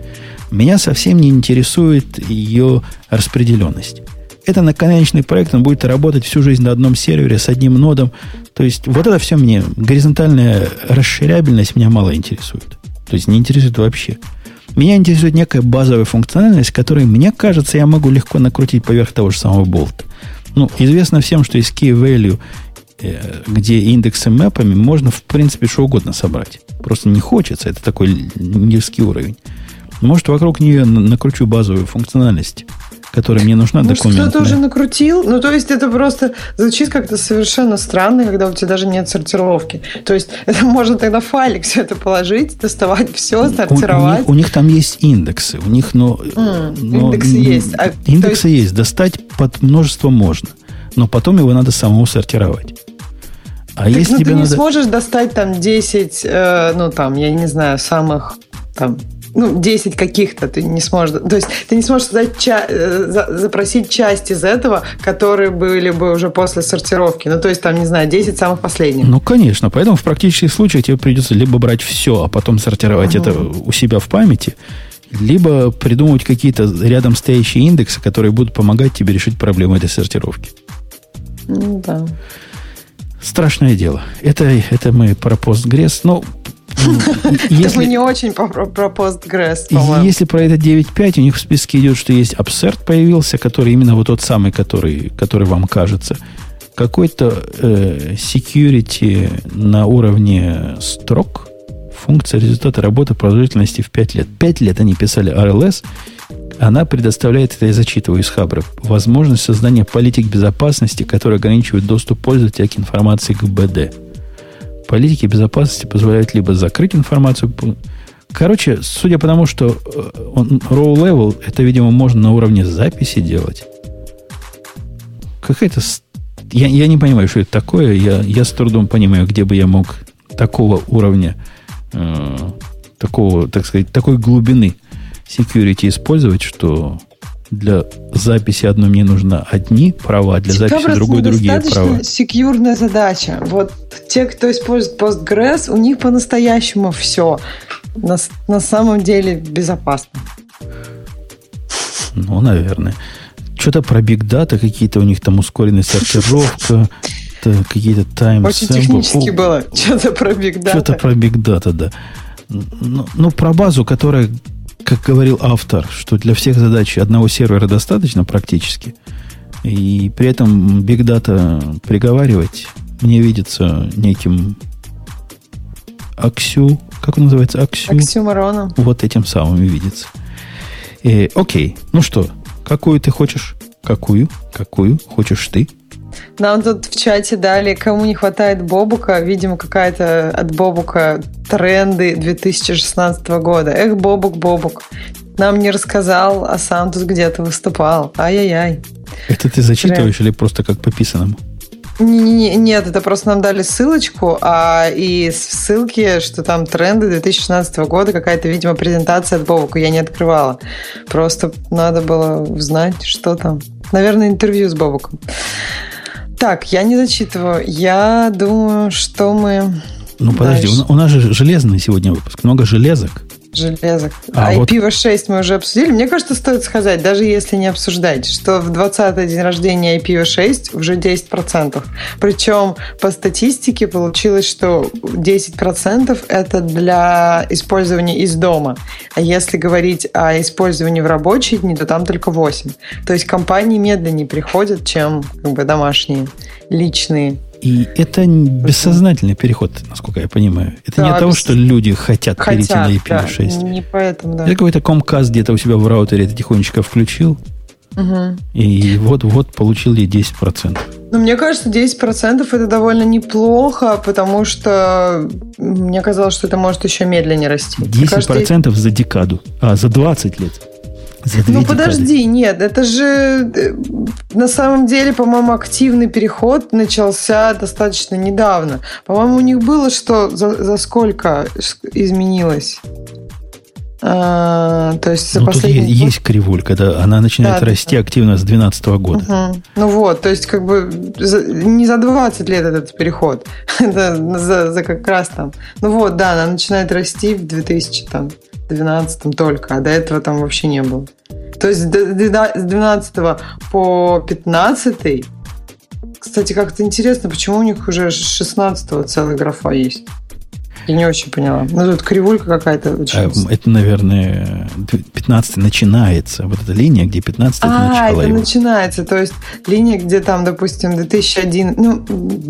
Меня совсем не интересует ее распределенность. Это наконечный проект, он будет работать всю жизнь на одном сервере с одним нодом. То есть вот это все мне, горизонтальная расширябельность меня мало интересует. То есть не интересует вообще. Меня интересует некая базовая функциональность, которой, мне кажется, я могу легко накрутить поверх того же самого болта. Ну, известно всем, что из key value, э, где индексы мэпами, можно, в принципе, что угодно собрать. Просто не хочется, это такой низкий уровень. Может, вокруг нее накручу базовую функциональность которая мне нужна Может, документная. кто-то уже накрутил? Ну, то есть, это просто звучит как-то совершенно странно, когда у тебя даже нет сортировки. То есть, это можно тогда в файлик все это положить, доставать все, сортировать. У, у, них, у них там есть индексы. У них, но... Mm, но индексы есть. А, индексы есть... есть. Достать под множество можно. Но потом его надо самому сортировать. А так, если ну, тебе ты надо... не сможешь достать там 10, э, ну, там, я не знаю, самых там ну, 10 каких-то ты не сможешь... То есть ты не сможешь создать ча- э, запросить часть из этого, которые были бы уже после сортировки. Ну, то есть там, не знаю, 10 самых последних. Ну, конечно. Поэтому в практических случаях тебе придется либо брать все, а потом сортировать угу. это у себя в памяти, либо придумывать какие-то рядом стоящие индексы, которые будут помогать тебе решить проблему этой сортировки. Ну, да. Страшное дело. Это, это мы про Postgres. Но если, мы не очень про, про Postgres, по-моему. Если про это 9.5, у них в списке идет, что есть Absurd появился, который именно вот тот самый, который, который вам кажется. Какой-то э, security на уровне строк, функция результата работы продолжительности в 5 лет. 5 лет они писали RLS, она предоставляет, это я зачитываю из Хабра, возможность создания политик безопасности, которые ограничивают доступ пользователя к информации к БД политики безопасности позволяют либо закрыть информацию. Короче, судя по тому, что э, он row level, это, видимо, можно на уровне записи делать. Какая-то... Я, я не понимаю, что это такое. Я, я с трудом понимаю, где бы я мог такого уровня, э, такого, так сказать, такой глубины security использовать, что для записи одной мне нужно одни права, для записи другой другие права. секьюрная задача. Вот те, кто использует Postgres, у них по-настоящему все на, на самом деле безопасно. Ну, наверное. Что-то про Big Data, какие-то у них там ускоренная сортировка, какие-то тайм Очень технически было. Что-то про Big Data. Что-то про Big Data, да. Ну, ну, про базу, которая как говорил автор, что для всех задач одного сервера достаточно практически, и при этом Big Data приговаривать мне видится неким Аксю, как он называется? Аксю. Аксюмароном. Вот этим самым видится. И, окей, ну что, какую ты хочешь? Какую? Какую хочешь ты? Нам тут в чате дали, кому не хватает Бобука. Видимо, какая-то от Бобука тренды 2016 года. Эх, Бобук, Бобук. Нам не рассказал, а сам тут где-то выступал. Ай-яй-яй. Это ты зачитываешь Тренд. или просто как по писанному? Не, нет, это просто нам дали ссылочку, а и в ссылке, что там тренды 2016 года, какая-то, видимо, презентация от Бобука, я не открывала. Просто надо было узнать, что там. Наверное, интервью с Бобуком. Так, я не зачитываю. Я думаю, что мы... Ну, подожди, дальше. у нас же железный сегодня выпуск. Много железок железок. А, а вот... IPv6 мы уже обсудили. Мне кажется, стоит сказать, даже если не обсуждать, что в 20-й день рождения IPv6 уже 10%. Причем по статистике получилось, что 10% это для использования из дома. А если говорить о использовании в рабочие дни, то там только 8%. То есть компании медленнее приходят, чем как бы, домашние, личные и это бессознательный переход, насколько я понимаю. Это да, не от того, что люди хотят, хотят перейти на IPv6. Да, не поэтому, да. Это какой-то Comcast где-то у себя в раутере это тихонечко включил. Угу. И вот-вот получил я 10%. Ну, мне кажется, 10% это довольно неплохо, потому что мне казалось, что это может еще медленнее расти. 10% кажется, за декаду, а за 20 лет. Ну подожди, нет, это же э, на самом деле, по-моему, активный переход начался достаточно недавно. По-моему, у них было что за, за сколько изменилось? А, то есть за ну, последний тут есть кривуль, когда она начинает да, расти да. активно с 2012 года. Угу. Ну вот, то есть как бы за, не за 20 лет этот переход, это за, за как раз там. Ну вот, да, она начинает расти в 2000 там 12 только, а до этого там вообще не было. То есть с 12 по 15 кстати, как-то интересно, почему у них уже 16 целая графа есть. Я не очень поняла. Ну, тут кривулька какая-то. А, это, наверное, 15 начинается. Вот эта линия, где 15 а, это его. начинается. То есть линия, где там, допустим, 2001, ну,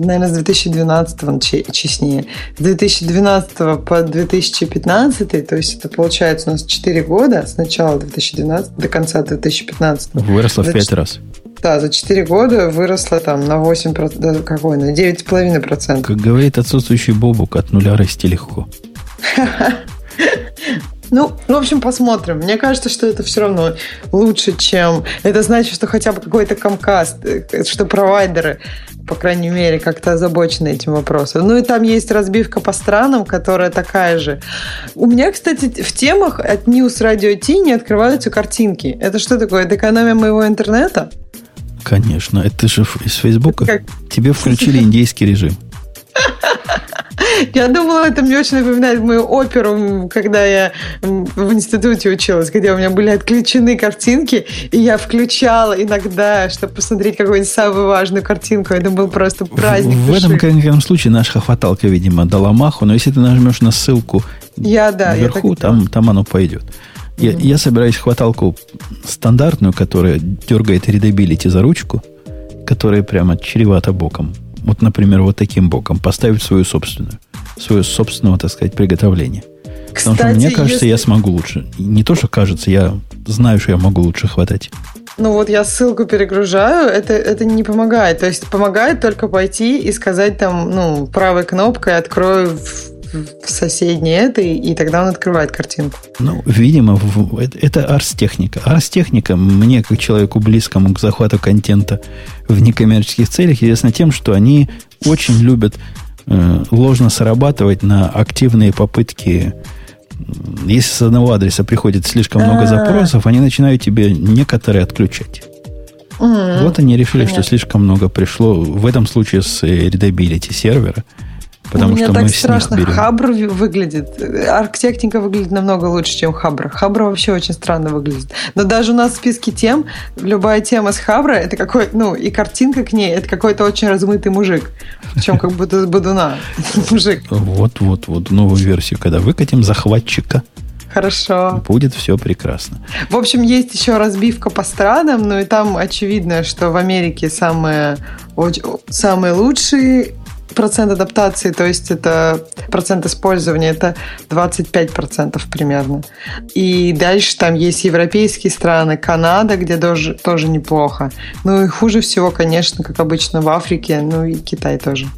наверное, с 2012 он честнее. С 2012 по 2015, то есть это получается у нас 4 года с начала 2012 до конца 2015. Выросло в 5 раз. Да, за 4 года выросла там на 8%, да, какой, на 9,5%. Как говорит отсутствующий Бобук, от нуля расти легко. Ну, в общем, посмотрим. Мне кажется, что это все равно лучше, чем... Это значит, что хотя бы какой-то комкаст, э, что провайдеры, по крайней мере, как-то озабочены этим вопросом. Ну и там есть разбивка по странам, которая такая же. У меня, кстати, в темах от News Radio T не открываются картинки. Это что такое? Это экономия моего интернета? Конечно, это же из Фейсбука. Как? Тебе включили индейский режим. Я думала, это мне очень напоминает мою оперу, когда я в институте училась, где у меня были отключены картинки, и я включала иногда, чтобы посмотреть какую-нибудь самую важную картинку. Это был просто праздник. В, в этом конкретном случае наша хваталка, видимо, дала маху, но если ты нажмешь на ссылку я, да, вверху, я там, там оно пойдет. Я, я собираюсь хваталку стандартную, которая дергает Readability за ручку, которая прямо чревата боком. Вот, например, вот таким боком поставить свою собственную, свое собственного, так сказать, приготовление. Кстати, Потому что мне кажется, если... я смогу лучше. Не то, что кажется, я знаю, что я могу лучше хватать. Ну вот я ссылку перегружаю, это, это не помогает. То есть помогает только пойти и сказать там, ну, правой кнопкой открою в соседней этой, и тогда он открывает картинку. Ну, видимо, это арс-техника. Арс-техника мне, как человеку близкому к захвату контента в некоммерческих целях, известна тем, что они очень любят э, ложно срабатывать на активные попытки если с одного адреса приходит слишком много а. запросов, они начинают тебе некоторые отключать. Вот они решили, что слишком много пришло. В этом случае с Readability сервера. Потому Мне что так мы страшно. С Хабр выглядит. Ars Technica выглядит намного лучше, чем Хабр. Хабр вообще очень странно выглядит. Но даже у нас в списке тем, любая тема с Хабра, это какой, ну, и картинка к ней, это какой-то очень размытый мужик. Причем как будто с Бодуна. Мужик. Вот-вот-вот. Новую версию, когда выкатим захватчика. Хорошо. Будет все прекрасно. В общем, есть еще разбивка по странам, ну и там очевидно, что в Америке самые, самые лучшие процент адаптации, то есть это процент использования, это 25% примерно. И дальше там есть европейские страны, Канада, где тоже, тоже неплохо. Ну и хуже всего, конечно, как обычно в Африке, ну и Китай тоже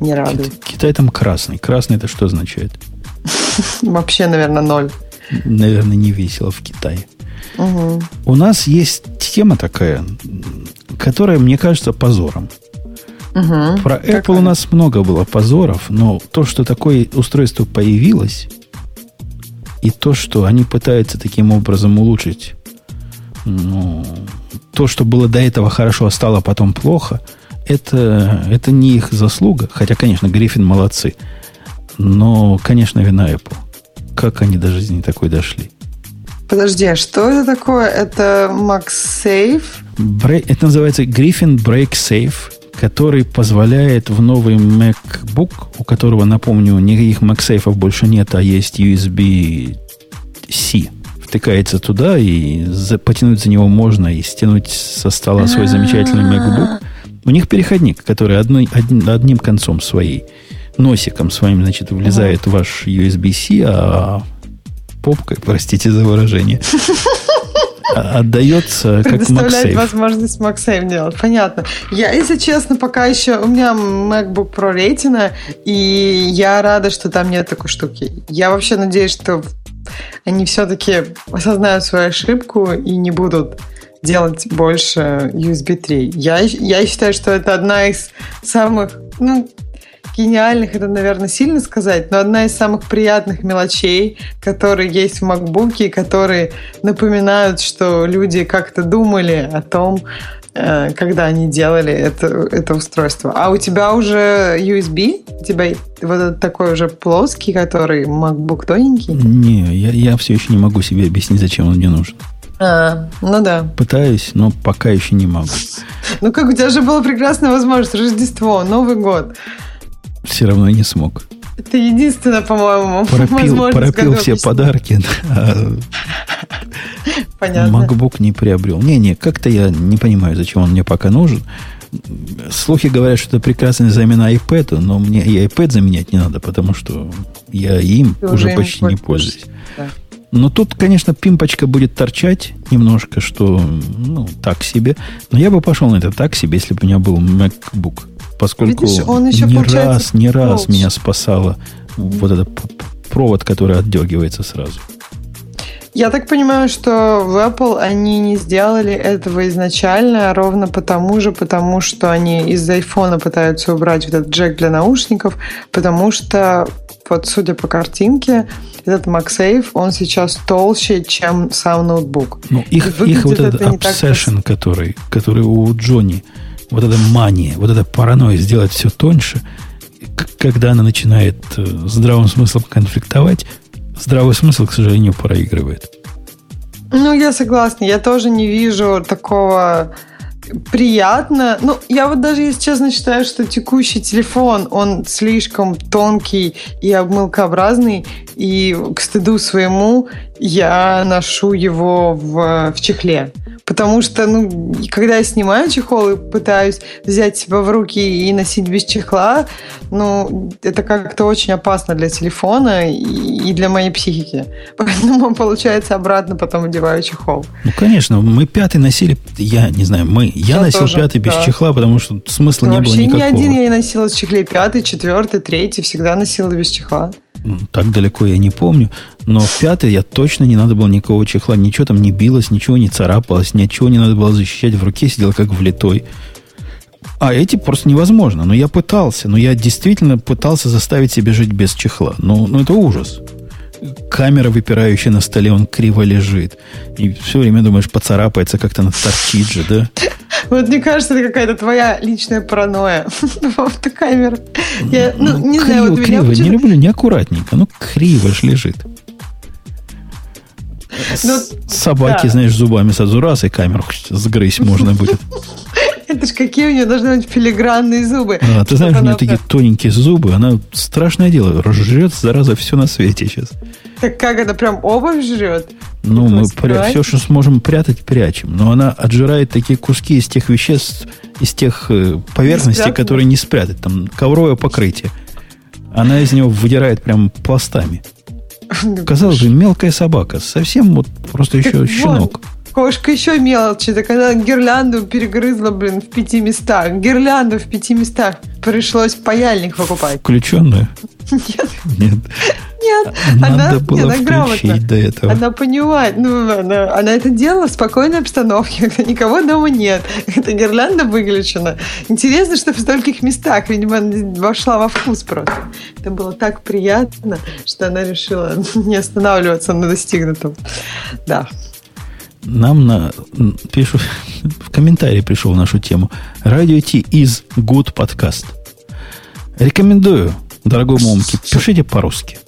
не радует. Китай там красный. Красный это что означает? Вообще, наверное, ноль. Наверное, не весело в Китае. Угу. У нас есть тема такая, которая, мне кажется, позором. Угу. Про Apple Какая? у нас много было позоров, но то, что такое устройство появилось, и то, что они пытаются таким образом улучшить ну, то, что было до этого хорошо, а стало потом плохо, это, это не их заслуга. Хотя, конечно, Гриффин молодцы. Но, конечно, вина Apple. Как они до жизни такой дошли? Подожди, а что это такое? Это MagSafe? Break, это называется Griffin Break Safe, который позволяет в новый MacBook, у которого, напомню, никаких MagSafe больше нет, а есть USB-C. Втыкается туда, и за, потянуть за него можно, и стянуть со стола свой замечательный MacBook. У них переходник, который одной, одним, одним концом своей, носиком своим, значит, влезает в ваш USB-C, а попкой, простите за выражение, отдается как Предоставлять возможность MagSafe делать. Понятно. Я, если честно, пока еще... У меня MacBook Pro Retina, и я рада, что там нет такой штуки. Я вообще надеюсь, что они все-таки осознают свою ошибку и не будут делать больше USB 3. Я, я считаю, что это одна из самых, ну, гениальных, это, наверное, сильно сказать, но одна из самых приятных мелочей, которые есть в MacBook, которые напоминают, что люди как-то думали о том, э, когда они делали это, это устройство. А у тебя уже USB? У тебя вот этот такой уже плоский, который MacBook тоненький? Не, я, я все еще не могу себе объяснить, зачем он мне нужен. А, ну да. Пытаюсь, но пока еще не могу. Ну как, у тебя же была прекрасная возможность. Рождество, Новый год все равно не смог. Это единственное, по-моему, пропил, пропил все подарки. А Понятно. MacBook не приобрел. Не-не, как-то я не понимаю, зачем он мне пока нужен. Слухи говорят, что это прекрасная замена iPad, но мне и iPad заменять не надо, потому что я им Ты уже почти не пользуюсь. Да. Но тут, конечно, пимпочка будет торчать немножко, что, ну, так себе. Но я бы пошел на это так себе, если бы у меня был MacBook поскольку Видишь, он еще, не раз, не раз меня спасало вот этот провод, который отдергивается сразу. Я так понимаю, что в Apple они не сделали этого изначально, ровно потому же, потому что они из iPhone пытаются убрать вот этот джек для наушников, потому что, вот судя по картинке, этот MagSafe, он сейчас толще, чем сам ноутбук. Ну, их, их вот этот obsession, который, который у Джонни, вот эта мания, вот эта паранойя сделать все тоньше, когда она начинает э, здравым смыслом конфликтовать, здравый смысл, к сожалению, проигрывает. Ну, я согласна. Я тоже не вижу такого приятно. Ну, я вот даже, если честно, считаю, что текущий телефон, он слишком тонкий и обмылкообразный, и к стыду своему я ношу его в, в чехле. Потому что, ну, когда я снимаю чехол и пытаюсь взять себя в руки и носить без чехла, ну, это как-то очень опасно для телефона и, для моей психики. Поэтому, получается, обратно потом одеваю чехол. Ну, конечно, мы пятый носили, я не знаю, мы, я, я носил тоже, пятый без да. чехла, потому что смысла ну, не было никакого. Вообще ни один я не носила в чехле. Пятый, четвертый, третий всегда носила без чехла. Так далеко я не помню. Но в пятый я точно не надо было никакого чехла. Ничего там не билось, ничего не царапалось, ничего не надо было защищать. В руке сидел как влитой. А эти просто невозможно. Но я пытался. Но я действительно пытался заставить себя жить без чехла. Ну, ну это ужас. Камера, выпирающая на столе, он криво лежит. И все время думаешь, поцарапается как-то на торчит же, да? Вот мне кажется, это какая-то твоя личная паранойя. Автокамера. Я, ну, ну, не криво, знаю, вот криво. Не люблю, неаккуратненько. Ну, криво ж лежит. Ну, Собаки, да. знаешь, зубами сразу раз и камеру сгрызть можно будет. Это ж какие у нее должны быть филигранные зубы. А, ты знаешь, у нее такие тоненькие зубы, она страшное дело, жрет, зараза, все на свете сейчас. Так как это прям обувь жрет? Ну, мы пря- все, что сможем прятать, прячем. Но она отжирает такие куски из тех веществ, из тех э, поверхностей, которые не спрятать. Там ковровое покрытие. Она из него выдирает прям пластами. Казалось бы, мелкая собака. Совсем вот просто еще так щенок. Вот. Кошка еще мелочи. Так она гирлянду перегрызла, блин, в пяти местах. Гирлянду в пяти местах. Пришлось паяльник покупать. Включенную? Нет. Нет. Нет. Надо она, было нет, до этого. Она понимает. Ну, она, она это делала в спокойной обстановке, когда никого дома нет. Эта гирлянда выключена. Интересно, что в стольких местах. Видимо, она вошла во вкус просто. Это было так приятно, что она решила не останавливаться на достигнутом. Да. Нам на, пишу, в комментарии пришел в нашу тему. Радио Ти из Good Podcast. Рекомендую, дорогой Момки, пишите по-русски.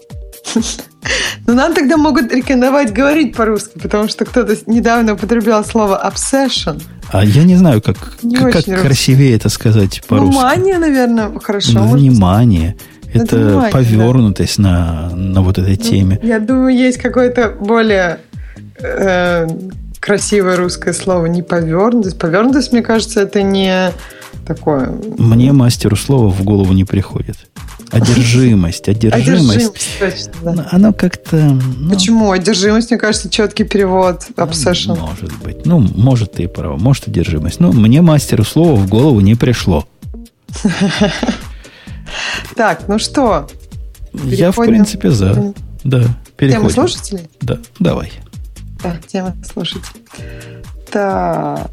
Ну, нам тогда могут рекомендовать говорить по-русски, потому что кто-то недавно употреблял слово obsession. А я не знаю, как, не как, как красивее это сказать по-русски. Ну, мания, наверное, хорошо. Ну, внимание. Это, это внимание, повернутость да. на, на вот этой ну, теме. Я думаю, есть какое-то более э, красивое русское слово не повернутость. Повернутость, мне кажется, это не такое. Мне мастеру слова в голову не приходит. Одержимость, одержимость. Одержимость, точно, да. Оно как-то... Ну, Почему? Одержимость, мне кажется, четкий перевод. Obsession. Может быть. Ну, может, ты права. Может, одержимость. Но мне мастеру слова в голову не пришло. Так, ну что? Я, в принципе, за. Да, переходим. Тема слушателей? Да, давай. Да, тема слушателей. Так.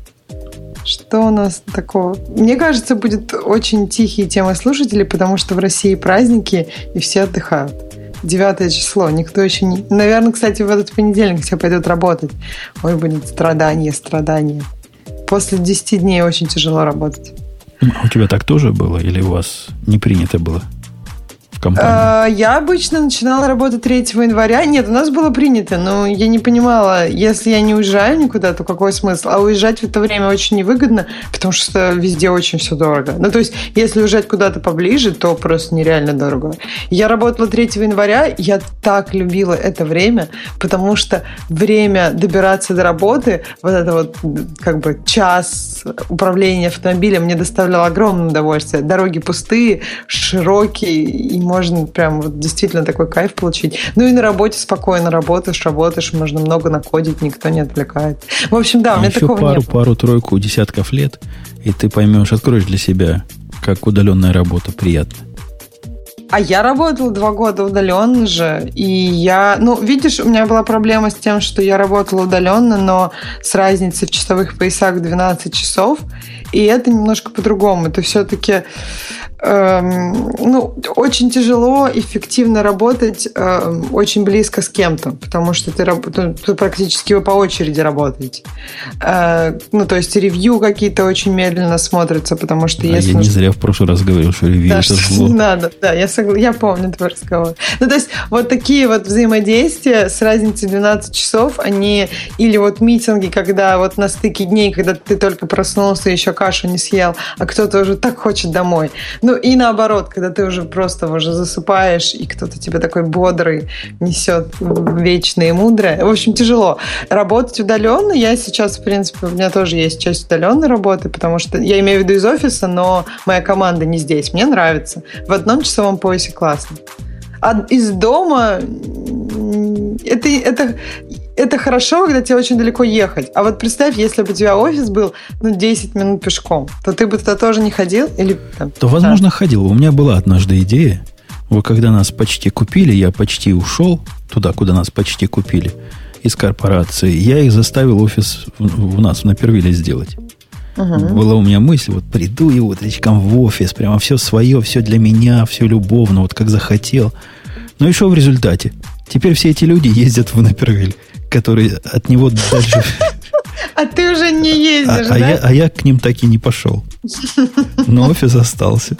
Что у нас такого? Мне кажется, будет очень тихие темы слушателей, потому что в России праздники, и все отдыхают. Девятое число. Никто еще не... Наверное, кстати, в этот понедельник все пойдут работать. Ой, будет страдание, страдание. После 10 дней очень тяжело работать. А у тебя так тоже было? Или у вас не принято было? Компании? А, я обычно начинала работать 3 января. Нет, у нас было принято, но я не понимала, если я не уезжаю никуда, то какой смысл? А уезжать в это время очень невыгодно, потому что везде очень все дорого. Ну, то есть, если уезжать куда-то поближе, то просто нереально дорого. Я работала 3 января, я так любила это время, потому что время добираться до работы, вот это вот как бы час управления автомобилем мне доставляло огромное удовольствие. Дороги пустые, широкие, и можно прям вот действительно такой кайф получить. Ну и на работе спокойно работаешь, работаешь, можно много накодить, никто не отвлекает. В общем, да, у меня Еще такого пару, не было. пару-тройку десятков лет, и ты поймешь, откроешь для себя, как удаленная работа приятна. А я работала два года удаленно же, и я, ну, видишь, у меня была проблема с тем, что я работала удаленно, но с разницей в часовых поясах 12 часов, и это немножко по-другому. Это все-таки Эм, ну, очень тяжело эффективно работать э, очень близко с кем-то, потому что ты, ну, ты практически вы по очереди работаете. Э, ну, то есть ревью какие-то очень медленно смотрятся, потому что а если... Я не зря в прошлый раз говорил, что ревью да, это зло. Надо, да, я, согла... я помню твой разговор. Ну, то есть вот такие вот взаимодействия с разницей 12 часов, они... Или вот митинги, когда вот на стыке дней, когда ты только проснулся, еще кашу не съел, а кто-то уже так хочет домой. Ну, ну и наоборот, когда ты уже просто уже засыпаешь, и кто-то тебе такой бодрый несет вечное и мудрое. В общем, тяжело. Работать удаленно, я сейчас, в принципе, у меня тоже есть часть удаленной работы, потому что я имею в виду из офиса, но моя команда не здесь. Мне нравится. В одном часовом поясе классно. А из дома это, это это хорошо, когда тебе очень далеко ехать. А вот представь, если бы у тебя офис был ну, 10 минут пешком, то ты бы туда тоже не ходил? Или, там, то, возможно, да. ходил. У меня была однажды идея. Вот когда нас почти купили, я почти ушел туда, куда нас почти купили, из корпорации. Я их заставил офис у нас на Первиле сделать. Угу. Была у меня мысль, вот приду и вот речкам в офис, прямо все свое, все для меня, все любовно, вот как захотел. Но и что в результате? Теперь все эти люди ездят в Напервиль который от него дальше... А ты уже не ездишь, а, да? А я, а я к ним так и не пошел. Но офис остался.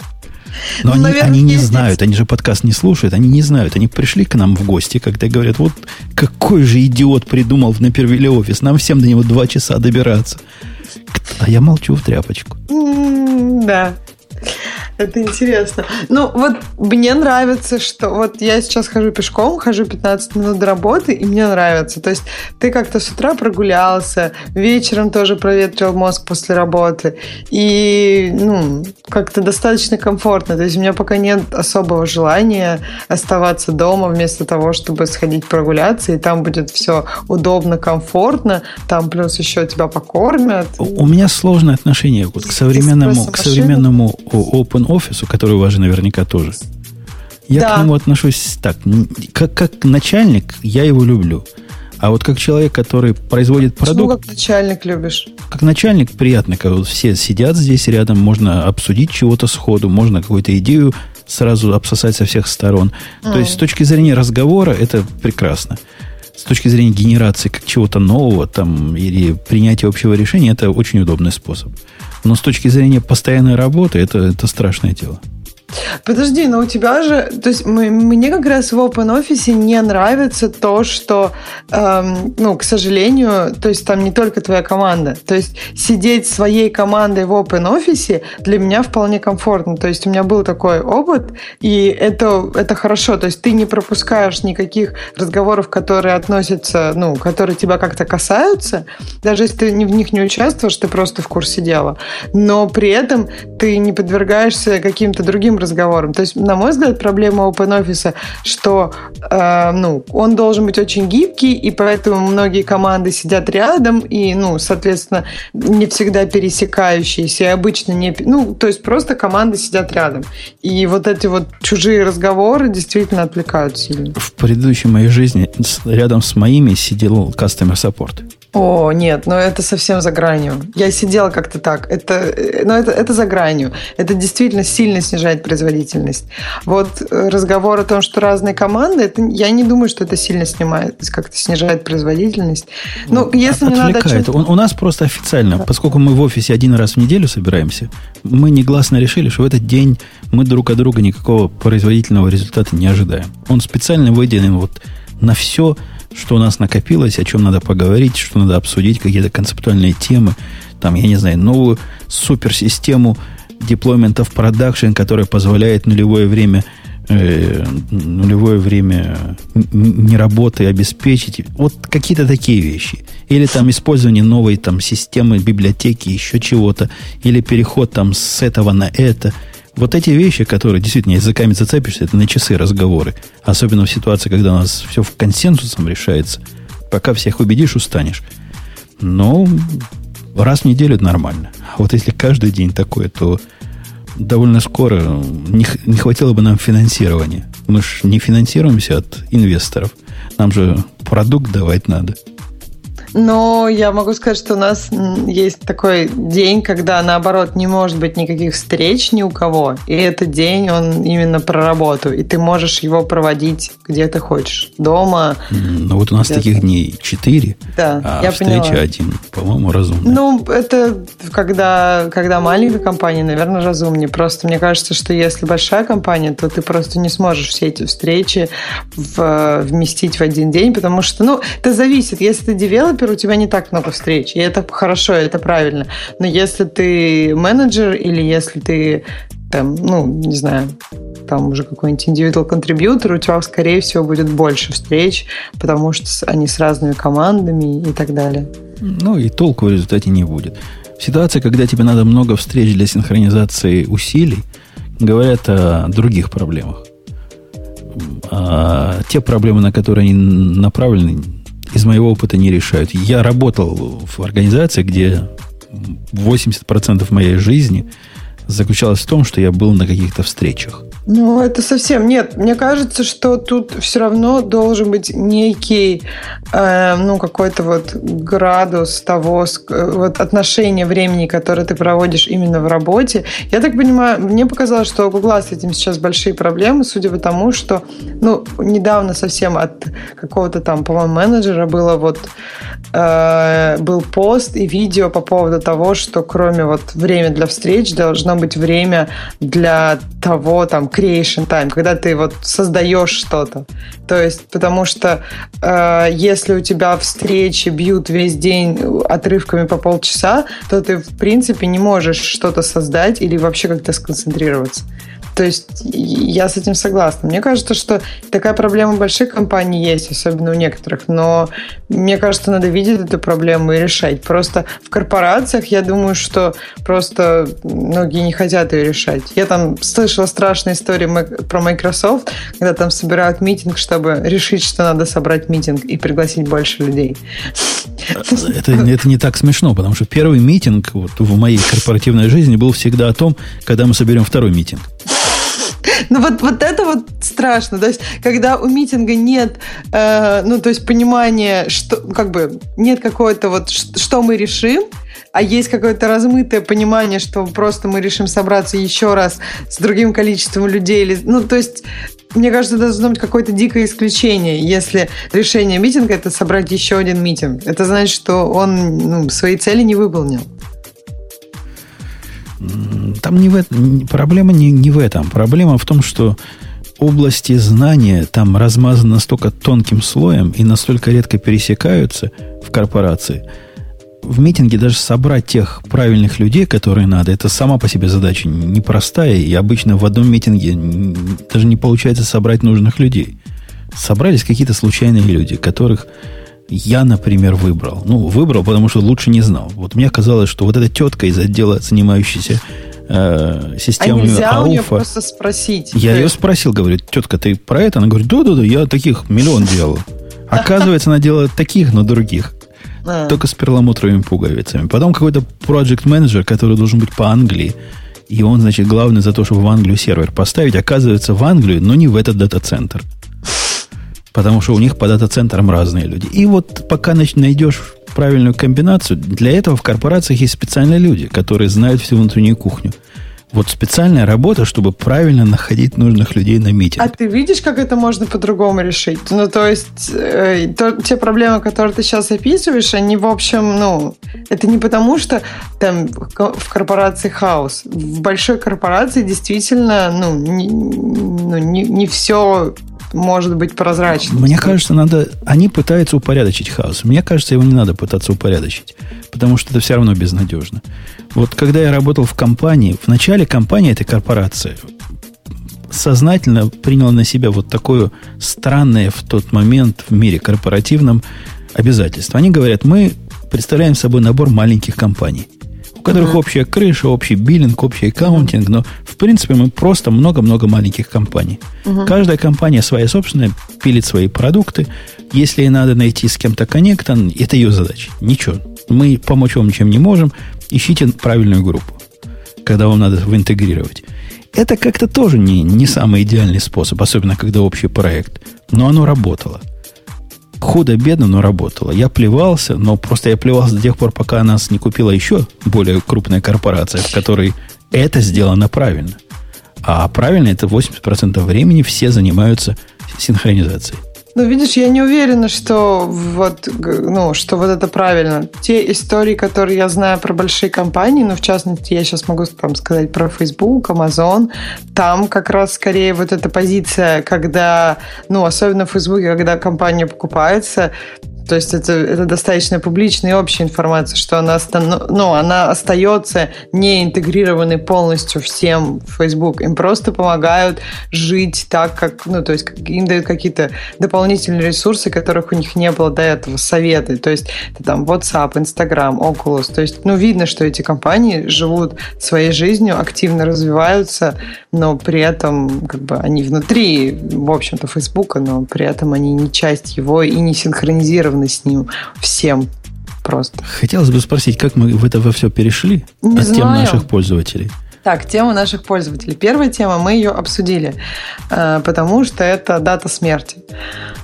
Но ну, они, наверное, они не знают, они же подкаст не слушают, они не знают. Они пришли к нам в гости, когда говорят, вот какой же идиот придумал в Напервиле офис, нам всем до него два часа добираться. А я молчу в тряпочку. Да. Это интересно. Ну, вот мне нравится, что вот я сейчас хожу пешком, хожу 15 минут до работы, и мне нравится. То есть ты как-то с утра прогулялся, вечером тоже проветрил мозг после работы, и, ну, как-то достаточно комфортно. То есть у меня пока нет особого желания оставаться дома вместо того, чтобы сходить прогуляться, и там будет все удобно, комфортно, там плюс еще тебя покормят. У меня сложное отношение вот к современному, к современному open офису, который у вас же наверняка тоже. Я да. к нему отношусь так. Как, как начальник, я его люблю. А вот как человек, который производит продукт... Почему как начальник любишь? Как начальник приятно, когда вот все сидят здесь рядом, можно обсудить чего-то сходу, можно какую-то идею сразу обсосать со всех сторон. Mm. То есть с точки зрения разговора это прекрасно. С точки зрения генерации как чего-то нового там, или принятия общего решения, это очень удобный способ. Но с точки зрения постоянной работы, это, это страшное дело. Подожди, но у тебя же, то есть мне как раз в OpenOffice не нравится то, что, эм, ну, к сожалению, то есть там не только твоя команда. То есть сидеть своей командой в OpenOffice для меня вполне комфортно. То есть у меня был такой опыт, и это, это хорошо. То есть ты не пропускаешь никаких разговоров, которые относятся, ну, которые тебя как-то касаются. Даже если ты в них не участвуешь, ты просто в курсе дела. Но при этом ты не подвергаешься каким-то другим разговором. То есть, на мой взгляд, проблема OpenOffice, что э, ну, он должен быть очень гибкий, и поэтому многие команды сидят рядом, и, ну, соответственно, не всегда пересекающиеся, и обычно не... Ну, то есть просто команды сидят рядом. И вот эти вот чужие разговоры действительно отвлекают сильно. В предыдущей моей жизни рядом с моими сидел customer support. О, нет, но это совсем за гранью. Я сидела как-то так. Это, э, но это, это за гранью. Это действительно сильно снижает производительность. Вот э, разговор о том, что разные команды, это, я не думаю, что это сильно снимает, как-то снижает производительность. Ну, если не надо... У, у нас просто официально, да. поскольку мы в офисе один раз в неделю собираемся, мы негласно решили, что в этот день мы друг от друга никакого производительного результата не ожидаем. Он специально выделен вот на все что у нас накопилось, о чем надо поговорить, что надо обсудить, какие-то концептуальные темы. Там, я не знаю, новую суперсистему deployment в продакшн, которая позволяет нулевое время э, нулевое время не работы обеспечить. Вот какие-то такие вещи. Или там использование новой там системы, библиотеки, еще чего-то. Или переход там с этого на это – вот эти вещи, которые действительно языками зацепишься, это на часы разговоры. Особенно в ситуации, когда у нас все в консенсусом решается. Пока всех убедишь, устанешь. Но раз в неделю это нормально. А вот если каждый день такое, то довольно скоро не, не хватило бы нам финансирования. Мы же не финансируемся от инвесторов. Нам же продукт давать надо. Но я могу сказать, что у нас есть такой день, когда, наоборот, не может быть никаких встреч ни у кого. И этот день, он именно про работу. И ты можешь его проводить где ты хочешь. Дома. Ну, вот у нас таких дней четыре. Да, а я встреча поняла. один, по-моему, разумно. Ну, это когда, когда маленькая компания, наверное, разумнее. Просто мне кажется, что если большая компания, то ты просто не сможешь все эти встречи в, вместить в один день, потому что, ну, это зависит. Если ты девелопер, девелопер, у тебя не так много встреч. И это хорошо, это правильно. Но если ты менеджер или если ты там, ну, не знаю, там уже какой-нибудь индивидуал контрибьютор, у тебя, скорее всего, будет больше встреч, потому что они с разными командами и так далее. Ну, и толку в результате не будет. В ситуации, когда тебе надо много встреч для синхронизации усилий, говорят о других проблемах. А те проблемы, на которые они направлены, из моего опыта не решают. Я работал в организации, где 80% моей жизни заключалось в том, что я был на каких-то встречах. Ну, это совсем нет. Мне кажется, что тут все равно должен быть некий, э, ну, какой-то вот градус того, вот отношения времени, которое ты проводишь именно в работе. Я так понимаю, мне показалось, что у Гугла с этим сейчас большие проблемы, судя по тому, что, ну, недавно совсем от какого-то там, по-моему, менеджера было вот э, был пост и видео по поводу того, что кроме вот время для встреч должно быть время для того, там, creation time, когда ты вот создаешь что-то. То есть, потому что э, если у тебя встречи бьют весь день отрывками по полчаса, то ты, в принципе, не можешь что-то создать или вообще как-то сконцентрироваться. То есть я с этим согласна. Мне кажется, что такая проблема больших компаний есть, особенно у некоторых, но мне кажется, надо видеть эту проблему и решать. Просто в корпорациях я думаю, что просто многие не хотят ее решать. Я там слышала страшные истории про Microsoft, когда там собирают митинг, чтобы решить, что надо собрать митинг и пригласить больше людей. Это, это не так смешно, потому что первый митинг вот в моей корпоративной жизни был всегда о том, когда мы соберем второй митинг. Ну вот, вот это вот страшно. То есть, когда у митинга нет, э, ну, то есть понимания, что, как бы, нет какой-то вот, что мы решим, а есть какое-то размытое понимание, что просто мы решим собраться еще раз с другим количеством людей. Или, ну, то есть, мне кажется, должно быть какое-то дикое исключение, если решение митинга – это собрать еще один митинг. Это значит, что он ну, свои цели не выполнил. Там не в этом, проблема не, не в этом. Проблема в том, что области знания там размазаны настолько тонким слоем и настолько редко пересекаются в корпорации. В митинге даже собрать тех правильных людей, которые надо, это сама по себе задача непростая, и обычно в одном митинге даже не получается собрать нужных людей. Собрались какие-то случайные люди, которых я, например, выбрал. Ну, выбрал, потому что лучше не знал. Вот мне казалось, что вот эта тетка из отдела, занимающаяся э, системами а нельзя Ауфа, у нее просто спросить. Я ее спросил, говорю, тетка, ты про это? Она говорит, да-да-да, я таких миллион делал. Оказывается, она делает таких, но других. Только с перламутровыми пуговицами. Потом какой-то project менеджер который должен быть по Англии, и он, значит, главный за то, чтобы в Англию сервер поставить, оказывается в Англию, но не в этот дата-центр. Потому что у них по дата-центрам разные люди. И вот пока найдешь правильную комбинацию, для этого в корпорациях есть специальные люди, которые знают всю внутреннюю кухню. Вот специальная работа, чтобы правильно находить нужных людей на митинг. А ты видишь, как это можно по-другому решить? Ну, то есть, э, то, те проблемы, которые ты сейчас описываешь, они, в общем, ну, это не потому, что там в корпорации хаос. В большой корпорации действительно, ну, не, ну, не, не все может быть прозрачным. Мне кажется, надо... Они пытаются упорядочить хаос. Мне кажется, его не надо пытаться упорядочить, потому что это все равно безнадежно. Вот когда я работал в компании, в начале компании этой корпорации сознательно приняла на себя вот такое странное в тот момент в мире корпоративном обязательство. Они говорят, мы представляем собой набор маленьких компаний – которых uh-huh. общая крыша, общий биллинг, общий аккаунтинг, но в принципе мы просто много-много маленьких компаний. Uh-huh. Каждая компания своя собственная, пилит свои продукты. Если ей надо найти с кем-то коннектор, это ее задача. Ничего. Мы помочь вам ничем не можем. Ищите правильную группу, когда вам надо интегрировать. Это как-то тоже не, не самый идеальный способ, особенно когда общий проект. Но оно работало худо-бедно, но работало. Я плевался, но просто я плевался до тех пор, пока нас не купила еще более крупная корпорация, в которой это сделано правильно. А правильно это 80% времени все занимаются синхронизацией. Ну, видишь, я не уверена, что вот, ну, что вот это правильно. Те истории, которые я знаю про большие компании, ну, в частности, я сейчас могу там сказать про Facebook, Amazon, там как раз скорее вот эта позиция, когда, ну, особенно в Facebook, когда компания покупается, то есть это, это достаточно публичная и общая информация, что она, ну, она остается не интегрированной полностью всем в Facebook. Им просто помогают жить так, как, ну, то есть им дают какие-то дополнительные ресурсы, которых у них не было до этого, советы. То есть это там WhatsApp, Instagram, Oculus. То есть, ну, видно, что эти компании живут своей жизнью, активно развиваются, но при этом как бы они внутри, в общем-то, Facebook, но при этом они не часть его и не синхронизированы с ним всем просто. Хотелось бы спросить, как мы в это во все перешли не от знаю. тем наших пользователей? Так, тема наших пользователей. Первая тема, мы ее обсудили, э, потому что это дата смерти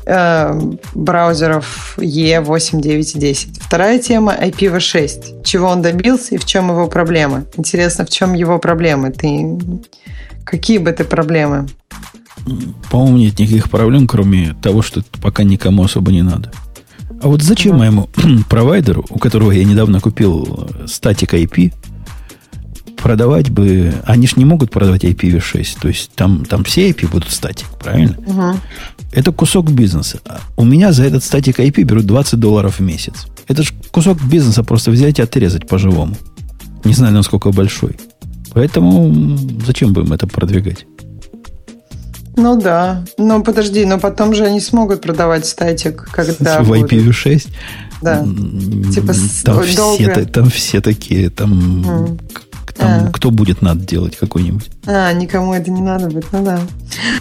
э, браузеров E8, 9 и 10. Вторая тема IPv6. Чего он добился и в чем его проблемы? Интересно, в чем его проблемы? Ты Какие бы ты проблемы? По-моему, нет никаких проблем, кроме того, что пока никому особо не надо. А вот зачем моему провайдеру, у которого я недавно купил статик IP, продавать бы... Они же не могут продавать IPv6. То есть там, там все IP будут статик, правильно? Угу. Это кусок бизнеса. У меня за этот статик IP берут 20 долларов в месяц. Это же кусок бизнеса просто взять и отрезать по-живому. Не знаю, насколько большой. Поэтому зачем будем это продвигать? Ну да. Но подожди, но потом же они смогут продавать статик, когда... В IPv6? Да. Типа там, все, там все такие, там, mm. там а. кто будет надо делать какой-нибудь. А, никому это не надо будет, ну да.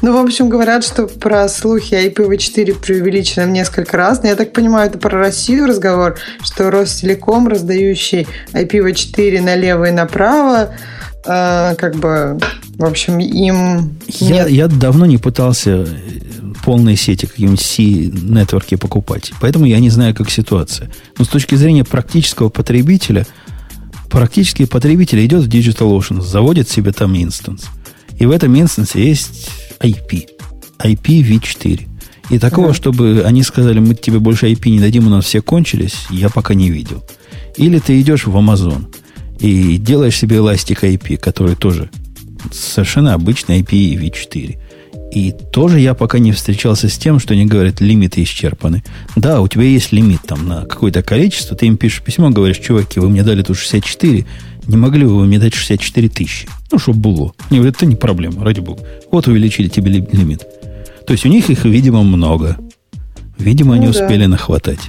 Ну, в общем, говорят, что про слухи IPv4 преувеличено в несколько раз. Но я так понимаю, это про Россию разговор, что Ростелеком, раздающий IPv4 налево и направо, э, как бы в общем, им... Я, я давно не пытался полные сети, какие-нибудь C-нетворки покупать. Поэтому я не знаю, как ситуация. Но с точки зрения практического потребителя, практический потребитель идет в DigitalOcean, заводит себе там инстанс. И в этом инстансе есть IP. IPv4. И такого, uh-huh. чтобы они сказали, мы тебе больше IP не дадим, у нас все кончились, я пока не видел. Или ты идешь в Amazon и делаешь себе Elastic IP, который тоже совершенно обычный IPv4. И тоже я пока не встречался с тем, что они говорят, лимиты исчерпаны. Да, у тебя есть лимит там на какое-то количество, ты им пишешь письмо, говоришь, чуваки, вы мне дали тут 64, не могли бы вы мне дать 64 тысячи? Ну, чтобы было. Они говорят, это не проблема, ради бога. Вот увеличили тебе лимит. То есть у них их, видимо, много. Видимо, ну, они да. успели нахватать.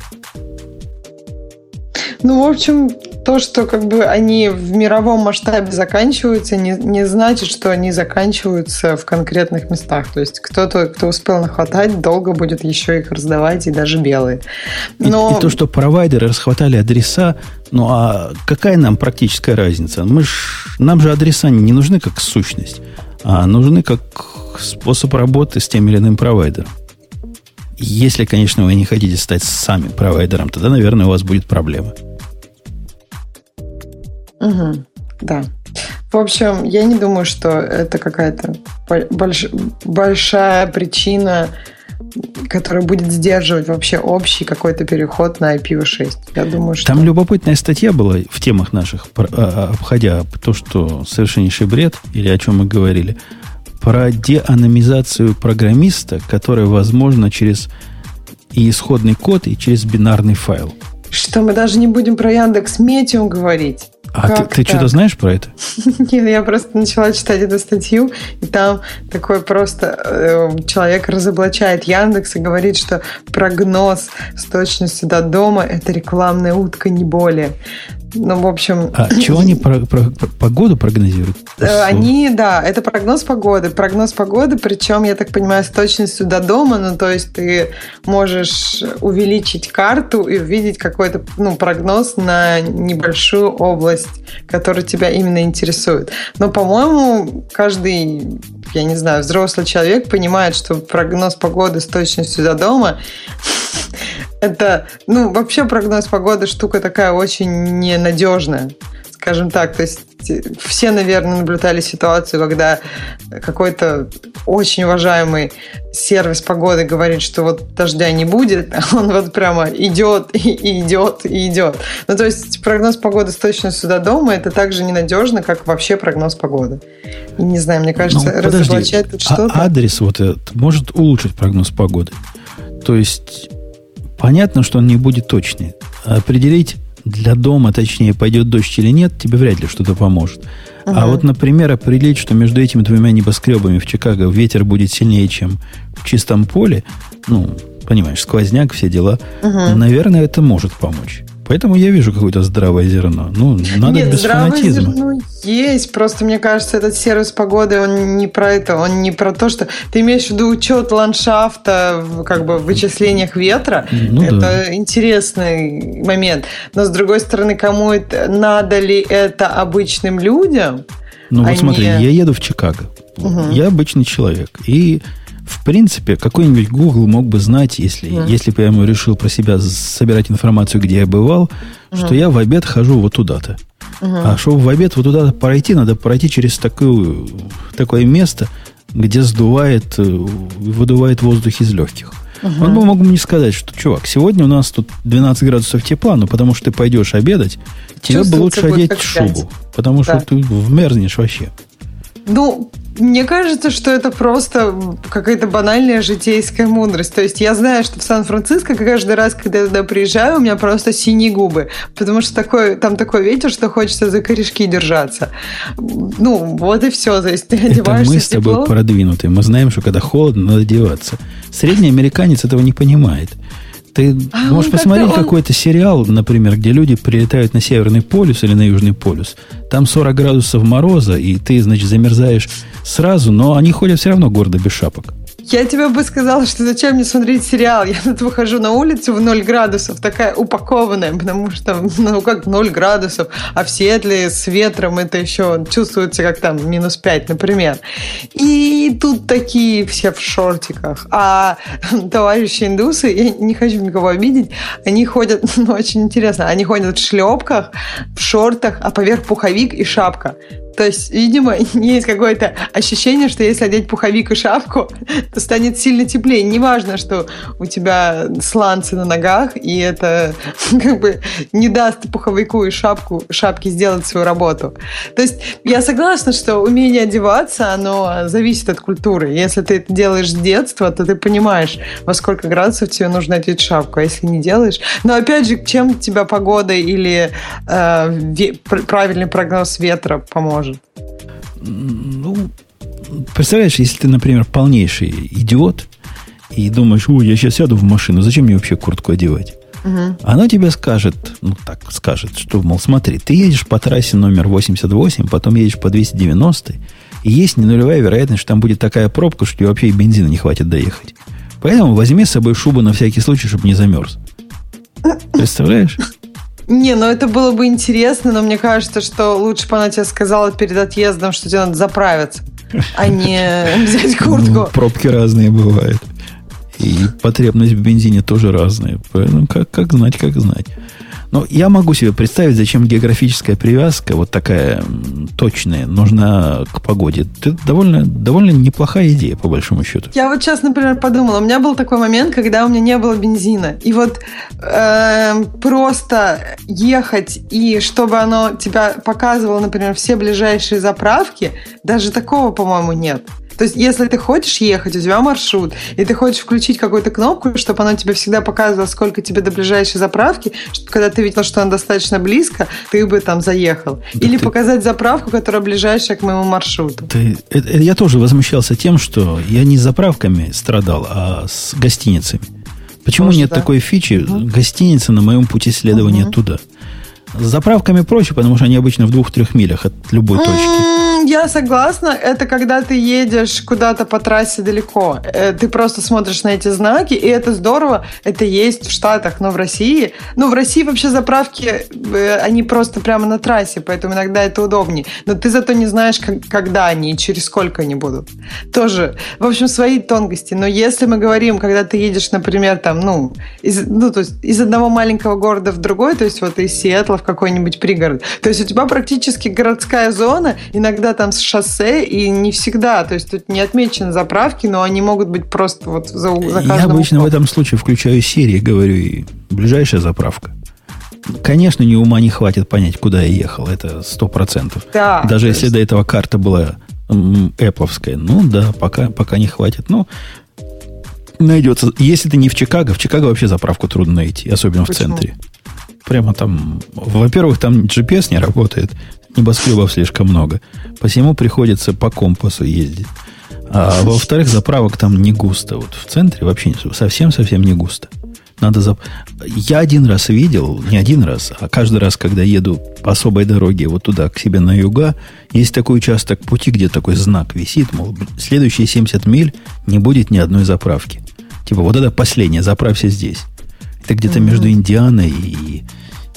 Ну, в общем, то, что как бы они в мировом масштабе заканчиваются, не, не значит, что они заканчиваются в конкретных местах. То есть кто-то, кто успел нахватать, долго будет еще их раздавать, и даже белые. Но... И, и то, что провайдеры расхватали адреса, ну а какая нам практическая разница? Мы ж, нам же адреса не нужны как сущность, а нужны как способ работы с тем или иным провайдером. Если, конечно, вы не хотите стать сами провайдером, тогда, наверное, у вас будет проблема. Угу, да. В общем, я не думаю, что это какая-то больш... большая причина, которая будет сдерживать вообще общий какой-то переход на IPv6. Я думаю, что... Там любопытная статья была в темах наших, а, а, обходя то, что совершеннейший бред, или о чем мы говорили, про деаномизацию программиста, которая возможна через и исходный код, и через бинарный файл. Что мы даже не будем про Яндекс Метиум говорить. А как ты, ты что-то знаешь про это? Нет, я просто начала читать эту статью, и там такой просто э, человек разоблачает Яндекс и говорит, что прогноз с точностью до дома – это рекламная утка, не более. Ну, в общем... А что они про, про, про погоду прогнозируют? Э, они, да, это прогноз погоды. Прогноз погоды, причем, я так понимаю, с точностью до дома, ну, то есть ты можешь увеличить карту и увидеть какой-то, ну, прогноз на небольшую область, которая тебя именно интересует. Но, по-моему, каждый, я не знаю, взрослый человек понимает, что прогноз погоды с точностью до дома это, ну, вообще прогноз погоды штука такая очень ненадежная, скажем так. То есть все, наверное, наблюдали ситуацию, когда какой-то очень уважаемый сервис погоды говорит, что вот дождя не будет, а он вот прямо идет и идет и идет. Ну, то есть прогноз погоды с точностью до дома это так же ненадежно, как вообще прогноз погоды. И не знаю, мне кажется, ну, разоблачать тут а что-то. А адрес вот этот может улучшить прогноз погоды. То есть Понятно, что он не будет точный. Определить для дома, точнее, пойдет дождь или нет, тебе вряд ли что-то поможет. Uh-huh. А вот, например, определить, что между этими двумя небоскребами в Чикаго ветер будет сильнее, чем в чистом поле, ну, понимаешь, сквозняк, все дела, uh-huh. наверное, это может помочь. Поэтому я вижу какое-то здравое зерно. Ну, надо Нет, без здравое фанатизма. зерно есть. Просто мне кажется, этот сервис погоды, он не про это, он не про то, что ты имеешь в виду учет ландшафта, как бы в вычислениях ветра. Ну, это да. интересный момент. Но с другой стороны, кому это надо ли это обычным людям? Ну, вот смотри, я еду в Чикаго. Угу. Я обычный человек. И в принципе, какой-нибудь Google мог бы знать, если, mm. если бы я ему решил про себя собирать информацию, где я бывал, mm. что я в обед хожу вот туда-то. Mm. А чтобы в обед вот туда пройти, надо пройти через такую, такое место, где сдувает, э, выдувает воздух из легких. Угу. Он бы мог мне сказать, что, чувак, сегодня у нас тут 12 градусов тепла, но потому что ты пойдешь обедать, тебе бы лучше одеть шубу, потому да. что ты вмерзнешь вообще. Ну, мне кажется, что это просто какая-то банальная житейская мудрость. То есть я знаю, что в Сан-Франциско каждый раз, когда я туда приезжаю, у меня просто синие губы. Потому что такой, там такой ветер, что хочется за корешки держаться. Ну, вот и все. То есть ты это мы с тобой тепло. продвинутые. Мы знаем, что когда холодно, надо одеваться. Средний американец этого не понимает. Ты а можешь посмотреть он... какой-то сериал, например, где люди прилетают на Северный полюс или на Южный полюс. Там 40 градусов мороза, и ты, значит, замерзаешь сразу, но они ходят все равно гордо без шапок. Я тебе бы сказала, что зачем мне смотреть сериал? Я тут выхожу на улицу в 0 градусов, такая упакованная, потому что, ну, как 0 градусов, а в Сиэтле с ветром это еще чувствуется как там минус 5, например. И тут такие все в шортиках. А товарищи индусы, я не хочу никого обидеть, они ходят, ну, очень интересно, они ходят в шлепках, в шортах, а поверх пуховик и шапка. То есть, видимо, есть какое-то ощущение, что если одеть пуховик и шапку, то станет сильно теплее. Неважно, что у тебя сланцы на ногах, и это как бы не даст пуховику и шапку, шапке сделать свою работу. То есть я согласна, что умение одеваться, оно зависит от культуры. Если ты это делаешь с детства, то ты понимаешь, во сколько градусов тебе нужно одеть шапку, а если не делаешь... Но опять же, чем тебя погода или э, правильный прогноз ветра поможет? Ну, представляешь, если ты, например, полнейший идиот и думаешь, ой, я сейчас сяду в машину, зачем мне вообще куртку одевать? Угу. Она тебе скажет, ну так скажет, что, мол, смотри, ты едешь по трассе номер 88, потом едешь по 290, и есть не нулевая вероятность, что там будет такая пробка, что тебе вообще и бензина не хватит доехать. Поэтому возьми с собой шубу на всякий случай, чтобы не замерз. Представляешь? Не, ну это было бы интересно, но мне кажется, что лучше бы она тебе сказала перед отъездом, что тебе надо заправиться, а не взять куртку. Ну, пробки разные бывают. И потребность в бензине тоже разная. Поэтому как, как знать, как знать. Но я могу себе представить, зачем географическая привязка, вот такая точная, нужна к погоде. Это довольно, довольно неплохая идея, по большому счету. Я вот сейчас, например, подумала, у меня был такой момент, когда у меня не было бензина. И вот э, просто ехать, и чтобы оно тебя показывало, например, все ближайшие заправки, даже такого, по-моему, нет. То есть, если ты хочешь ехать, у тебя маршрут, и ты хочешь включить какую-то кнопку, чтобы она тебе всегда показывала, сколько тебе до ближайшей заправки, чтобы когда ты видел, что она достаточно близко, ты бы там заехал. Да Или ты... показать заправку, которая ближайшая к моему маршруту. Ты... Это, это я тоже возмущался тем, что я не с заправками страдал, а с гостиницами. Почему Может, нет да. такой фичи угу. гостиницы на моем пути следования угу. туда? С заправками проще, потому что они обычно в двух-трех милях от любой точки. Я согласна. Это когда ты едешь куда-то по трассе далеко. Э, ты просто смотришь на эти знаки, и это здорово. Это есть в Штатах, но в России... Ну, в России вообще заправки, э, они просто прямо на трассе, поэтому иногда это удобнее. Но ты зато не знаешь, когда они и через сколько они будут. Тоже, в общем, свои тонкости. Но если мы говорим, когда ты едешь, например, там, ну, из, ну, то есть из одного маленького города в другой, то есть вот из Сиэтла в какой-нибудь пригород. То есть у тебя практически городская зона, иногда там с шоссе, и не всегда. То есть тут не отмечены заправки, но они могут быть просто вот за, за Я обычно углом. в этом случае включаю серии, говорю, и ближайшая заправка. Конечно, ни ума не хватит понять, куда я ехал. Это сто процентов. Да, Даже если есть... до этого карта была эпловская. Ну да, пока, пока не хватит. Ну, найдется. Если ты не в Чикаго, в Чикаго вообще заправку трудно найти, особенно Почему? в центре. Прямо там, во-первых, там GPS не работает, небоскребов слишком много. Посему приходится по компасу ездить. А во-вторых, заправок там не густо. Вот в центре вообще совсем-совсем не густо. Надо зап... Я один раз видел, не один раз, а каждый раз, когда еду по особой дороге вот туда, к себе на юга, есть такой участок пути, где такой знак висит, мол, следующие 70 миль не будет ни одной заправки. Типа, вот это последнее, заправься здесь. Это где-то mm-hmm. между Индианой и,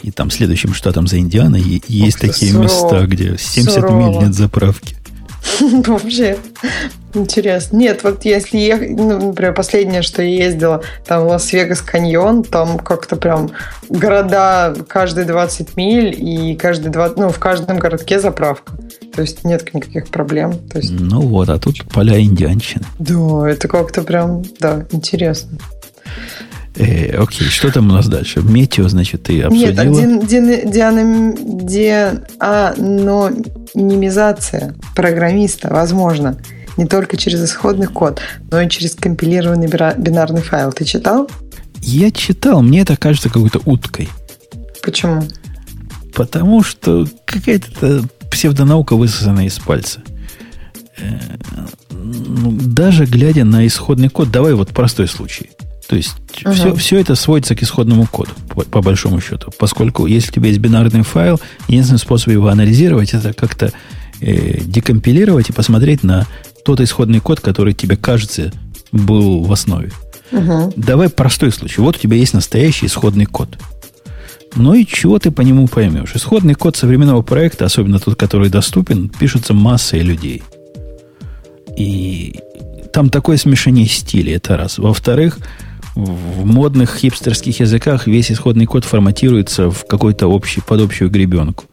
и там следующим штатом за Индианой есть Ох, такие сурово. места, где 70 сурово. миль нет заправки. Вообще интересно. Нет, вот если ехать, ну, например, последнее, что я ездила, там Лас-Вегас каньон, там как-то прям города каждые 20 миль и каждый 20, ну, в каждом городке заправка. То есть нет никаких проблем. То есть... Ну вот, а тут поля индианщины. Да, это как-то прям, да, интересно. Э, окей, что там у нас дальше? Метео, значит, ты обсудила? Нет, так ди, ди, дианонимизация программиста возможно не только через исходный код, но и через компилированный бинарный файл. Ты читал? Я читал, мне это кажется какой-то уткой. Почему? Потому что какая-то псевдонаука высосана из пальца. Э, ну, даже глядя на исходный код, давай вот простой случай – то есть угу. все, все это сводится к исходному коду, по, по большому счету. Поскольку если у тебя есть бинарный файл, единственный способ его анализировать, это как-то э, декомпилировать и посмотреть на тот исходный код, который тебе кажется был в основе. Угу. Давай простой случай. Вот у тебя есть настоящий исходный код. Ну и чего ты по нему поймешь? Исходный код современного проекта, особенно тот, который доступен, пишется массой людей. И там такое смешение стилей, это раз. Во-вторых, в модных хипстерских языках весь исходный код форматируется в какой-то общий, под общую гребенку.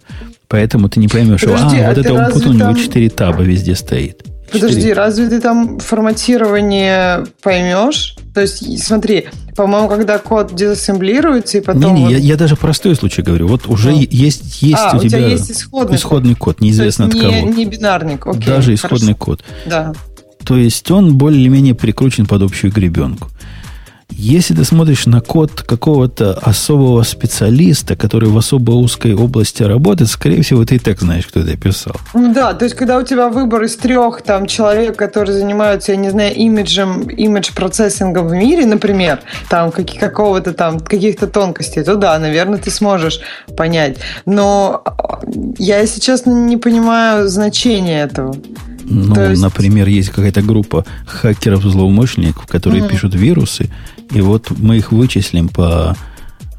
Поэтому ты не поймешь, Подожди, а, а вот это Умпут у него 4 таба везде стоит. 4. Подожди, разве ты там форматирование поймешь? То есть, смотри, по-моему, когда код дезассемблируется и потом... Не, не, вот... я, я даже простой случай говорю. Вот уже ну. есть, есть а, у, тебя, у тебя есть исходный, исходный код. код, неизвестно от не, кого. Не бинарный, окей. Даже исходный хорошо. код. Да. То есть он более-менее прикручен под общую гребенку. Если ты смотришь на код какого-то особого специалиста, который в особо узкой области работает, скорее всего, ты и так знаешь, кто это писал. Ну да, то есть, когда у тебя выбор из трех там человек, которые занимаются, я не знаю, имиджем, имидж-процессингом в мире, например, там какие, какого-то там, каких-то тонкостей, то да, наверное, ты сможешь понять. Но я, если честно, не понимаю значения этого. Ну, есть... например, есть какая-то группа хакеров-злоумышленников, которые угу. пишут вирусы, и вот мы их вычислим по,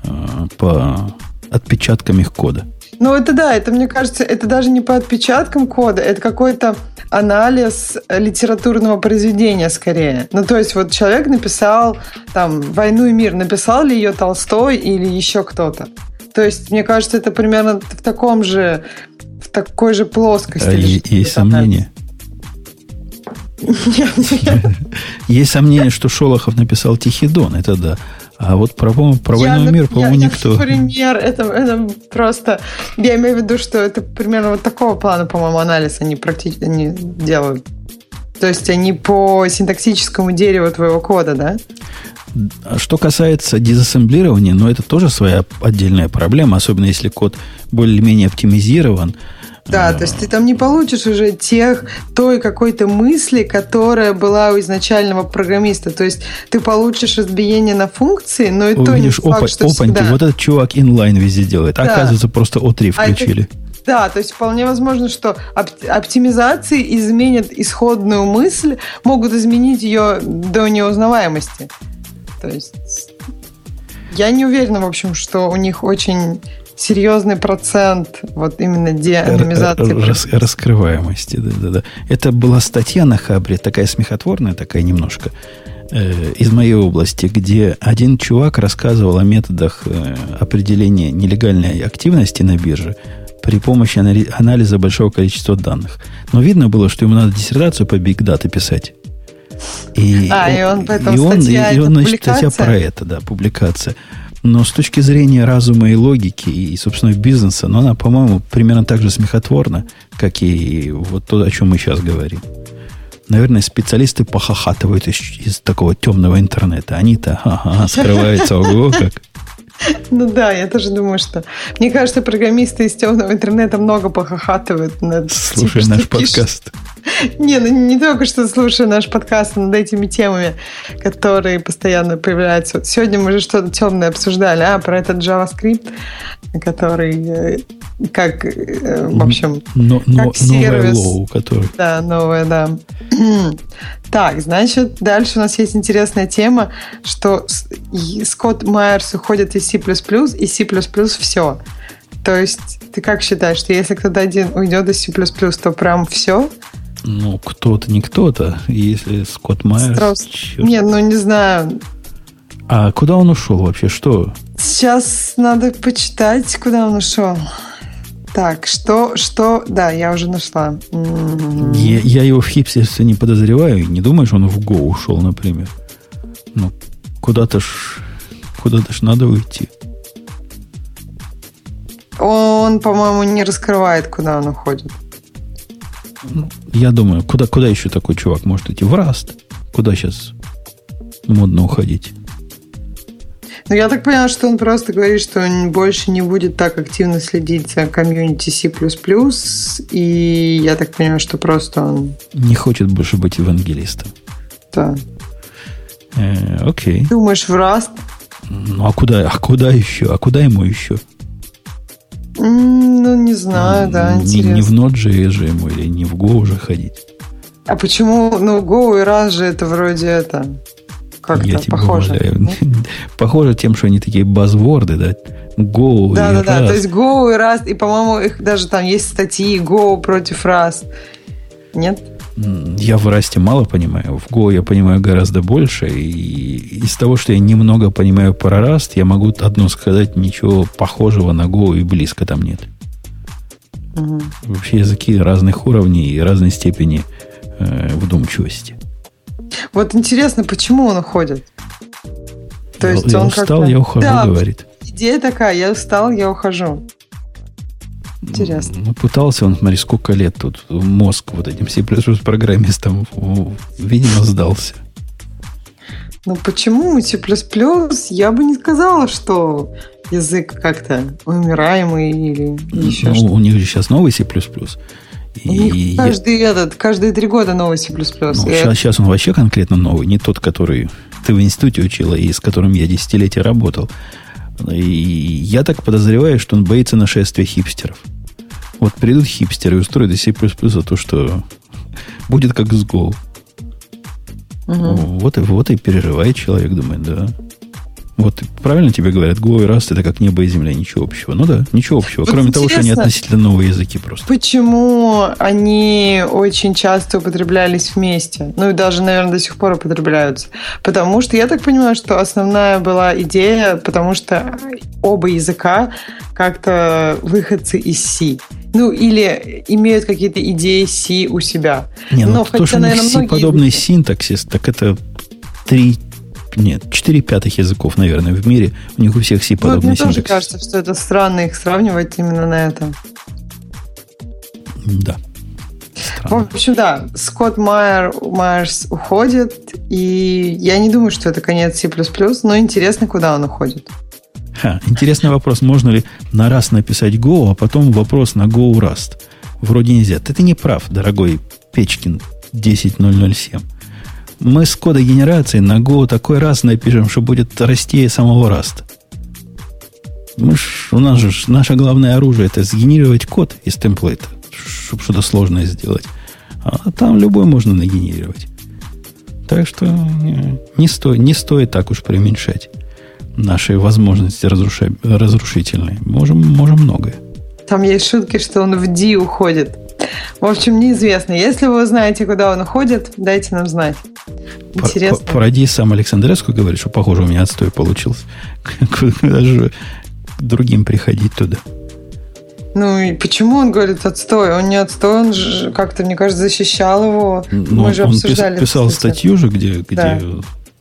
э, по отпечаткам их кода. Ну, это да, это, мне кажется, это даже не по отпечаткам кода, это какой-то анализ литературного произведения скорее. Ну, то есть вот человек написал там «Войну и мир», написал ли ее Толстой или еще кто-то? То есть, мне кажется, это примерно в таком же, в такой же плоскости. А есть сомнения? Есть сомнение, что Шолохов написал Тихий Дон, это да. А вот про, про войну и мир, по-моему, никто. Пример, это, это просто... Я имею в виду, что это примерно вот такого плана, по-моему, анализ они практически не делают. То есть они по синтаксическому дереву твоего кода, да? Что касается дезассемблирования, ну, это тоже своя отдельная проблема, особенно если код более-менее оптимизирован. Да, то есть ты там не получишь уже тех, той какой-то мысли, которая была у изначального программиста. То есть ты получишь разбиение на функции, но и то не факт, опа, что опаньки, всегда... вот этот чувак инлайн везде делает. Да. Оказывается, просто O3 включили. А это... Да, то есть вполне возможно, что оптимизации изменят исходную мысль, могут изменить ее до неузнаваемости. То есть я не уверена, в общем, что у них очень серьезный процент вот именно деанонимизации. Рас, раскрываемости, да-да-да. Это была статья на Хабре, такая смехотворная, такая немножко, э, из моей области, где один чувак рассказывал о методах э, определения нелегальной активности на бирже при помощи анализа большого количества данных. Но видно было, что ему надо диссертацию по Big Data писать. И, а, и он и он, статья, и, и он, значит, статья про это, да, публикация. Но с точки зрения разума и логики, и, собственно, бизнеса, но она, по-моему, примерно так же смехотворна, как и вот то, о чем мы сейчас говорим. Наверное, специалисты похохатывают из, из такого темного интернета. Они-то ага, скрываются, ого, как. Ну да, я тоже думаю, что... Мне кажется, программисты из темного интернета много похохатывают над... Слушай наш подкаст. Не, ну не только что слушаю наш подкаст над этими темами, которые постоянно появляются. Сегодня мы же что-то темное обсуждали, а, про этот JavaScript, который э, как, э, в общем, но, но, как сервис. Новое low, который... Да, новое, да. Так, значит, дальше у нас есть интересная тема, что Скотт Майерс уходит из C++ и C++ все. То есть, ты как считаешь, что если кто-то один уйдет из C++, то прям все? Ну, кто-то, не кто-то. Если Скотт Майерс... Страус... Нет, ну не знаю. А куда он ушел вообще? Что? Сейчас надо почитать, куда он ушел. Так, что, что, да, я уже нашла. Я, я его в хипстерстве не подозреваю. Не думаешь, он в Go ушел, например? Ну, куда-то ж, куда-то ж надо уйти. Он, по-моему, не раскрывает, куда он уходит. Я думаю, куда, куда еще такой чувак может идти? В Раст. Куда сейчас модно уходить? Ну, я так поняла, что он просто говорит, что он больше не будет так активно следить за комьюнити C++, и я так понимаю, что просто он... Не хочет больше быть евангелистом. Да. Э, окей. Думаешь, в Rust? Ну, а куда, а куда еще? А куда ему еще? Ну, не знаю, да, не, интересно. Не в Node.js же ему или не в Go уже ходить. А почему, ну, Go и Rust же это вроде это, как-то Я тебя похоже. умоляю. Похоже тем, что они такие базворды, да? Go Да, и да, да. Rust. То есть Go и Rust, и, по-моему, их даже там есть статьи Go против Rust. Нет? Я в Расте мало понимаю. В Go я понимаю гораздо больше. И из того, что я немного понимаю про Rust, я могу одно сказать, ничего похожего на Go и близко там нет. Мгм. Вообще языки разных уровней и разной степени э, вдумчивости. Вот интересно, почему он уходит? То я есть я он устал, я ухожу, Да, говорит. Идея такая, я устал, я ухожу. Интересно. Ну, пытался он, смотри, сколько лет тут мозг вот этим C++ программистам, видимо, сдался. Ну почему C++? Я бы не сказала, что язык как-то умираемый или еще Ну, что. у них же сейчас новый C++. И У них я- каждый этот, каждые три года новый C++. ну, сейчас, сейчас он вообще конкретно новый, не тот, который ты в институте учила и с которым я десятилетия работал. И я так подозреваю, что он боится нашествия хипстеров. Вот придут хипстеры и устроят C++ за то, что будет как с Go. Мгм. Вот, и, вот и переживает человек, думает, да. Вот правильно тебе говорят, Go и Rust это как небо и земля, ничего общего. Ну да, ничего общего. Вот Кроме того, что они относительно новые языки просто. Почему они очень часто употреблялись вместе? Ну и даже, наверное, до сих пор употребляются. Потому что я так понимаю, что основная была идея, потому что оба языка как-то выходцы из C. Ну, или имеют какие-то идеи C у себя. Не, ну Но то, что у них многие подобный синтаксис, так это три, нет, четыре пятых языков, наверное, в мире. У них у всех Вот C-подобный мне тоже синтаксис. кажется, что это странно их сравнивать именно на этом. Да. В Странно. общем, да, Скотт Майер, Майерс уходит, и я не думаю, что это конец C++, но интересно, куда он уходит. Ха, интересный вопрос. Можно ли на раз написать Go, а потом вопрос на Go Rust? Вроде нельзя. Ты, ты не прав, дорогой Печкин 10007. Мы с кодогенерацией на Go такой раз напишем, что будет расти самого раста. Мы ж, у нас же наше главное оружие это сгенерировать код из темплейта, чтобы что-то сложное сделать. А там любой можно нагенерировать. Так что не, не, сто, не стоит так уж преуменьшать наши возможности разруша- разрушительные. Можем, можем многое. Там есть шутки, что он в D уходит. В общем, неизвестно. Если вы знаете, куда он уходит, дайте нам знать. Интересно. Породи сам Александреску говорит, что, похоже, у меня отстой получился. Куда же другим приходить туда? Ну и почему он говорит отстой? Он не отстой, он же как-то, мне кажется, защищал его. Ну, Мы же он обсуждали. пис- писал статью же, где, где Да.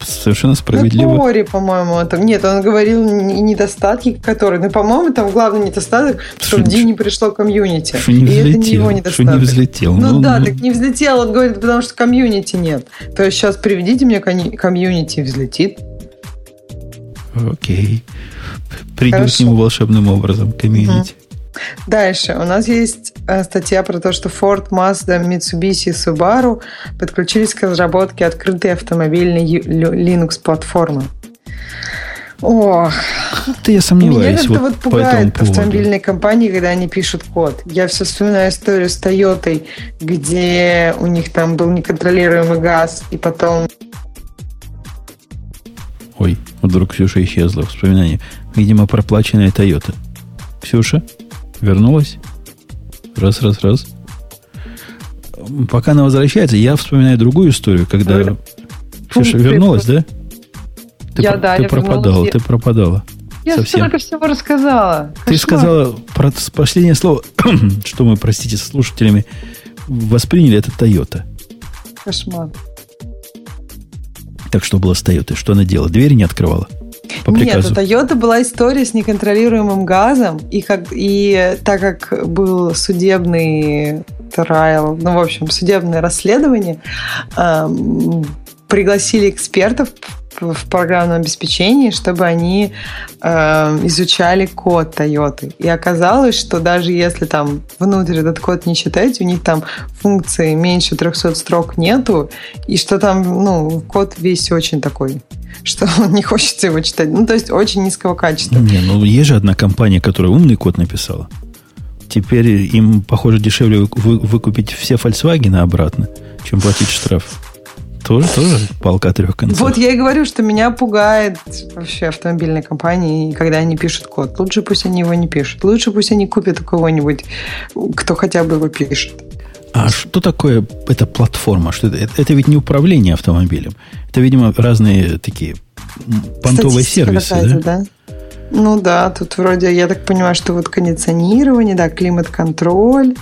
Совершенно справедливо. Торе, по-моему, он там. Нет, он говорил недостатки, которые. Ну, по-моему, там главный недостаток, что в Ди не пришло комьюнити. Что не И это не его взлетел. Что недостаток. не взлетел. Ну, да, так не взлетел, он говорит, потому что комьюнити нет. То есть сейчас приведите мне комьюнити, взлетит. Окей. Придет Хорошо. к нему волшебным образом комьюнити. Дальше. У нас есть э, статья про то, что Ford, Mazda, Mitsubishi и Subaru подключились к разработке открытой автомобильной Linux-платформы. Ох, Как-то я сомневаюсь меня как-то вот, вот по пугает поводу. автомобильные компании, когда они пишут код. Я все вспоминаю историю с Toyota, где у них там был неконтролируемый газ, и потом Ой, вдруг Ксюша исчезла. Вспоминание. Видимо, проплаченная Toyota. Ксюша? Вернулась? Раз, раз, раз. Пока она возвращается, я вспоминаю другую историю, когда... Говорю. Ксюша вернулась, да? Ты, Я, про- да, ты я пропадала, ты пропадала. я Совсем. столько всего рассказала. Ты Кошмар. сказала про последнее слово, что мы, простите, с слушателями восприняли, это Toyota. Кошмар. Так что было с Toyota? Что она делала? Двери не открывала? По приказу. Нет, у Toyota была история с неконтролируемым газом, и, как, и так как был судебный трайл, ну, в общем, судебное расследование, эм, пригласили экспертов в программном обеспечении, чтобы они э, изучали код Toyota. И оказалось, что даже если там внутрь этот код не читать, у них там функции меньше 300 строк нету, и что там, ну, код весь очень такой что не хочется его читать. Ну, то есть очень низкого качества. Не, ну есть же одна компания, которая умный код написала. Теперь им, похоже, дешевле выкупить все Volkswagen обратно, чем платить штраф. Тоже, тоже палка трех концов. Вот я и говорю, что меня пугает вообще автомобильные компании, когда они пишут код. Лучше пусть они его не пишут. Лучше пусть они купят у кого-нибудь, кто хотя бы его пишет. А что такое эта платформа? Что это, это ведь не управление автомобилем. Это, видимо, разные такие понтовые сервисы, да? да? Ну да, тут вроде, я так понимаю, что вот кондиционирование, да, климат-контроль,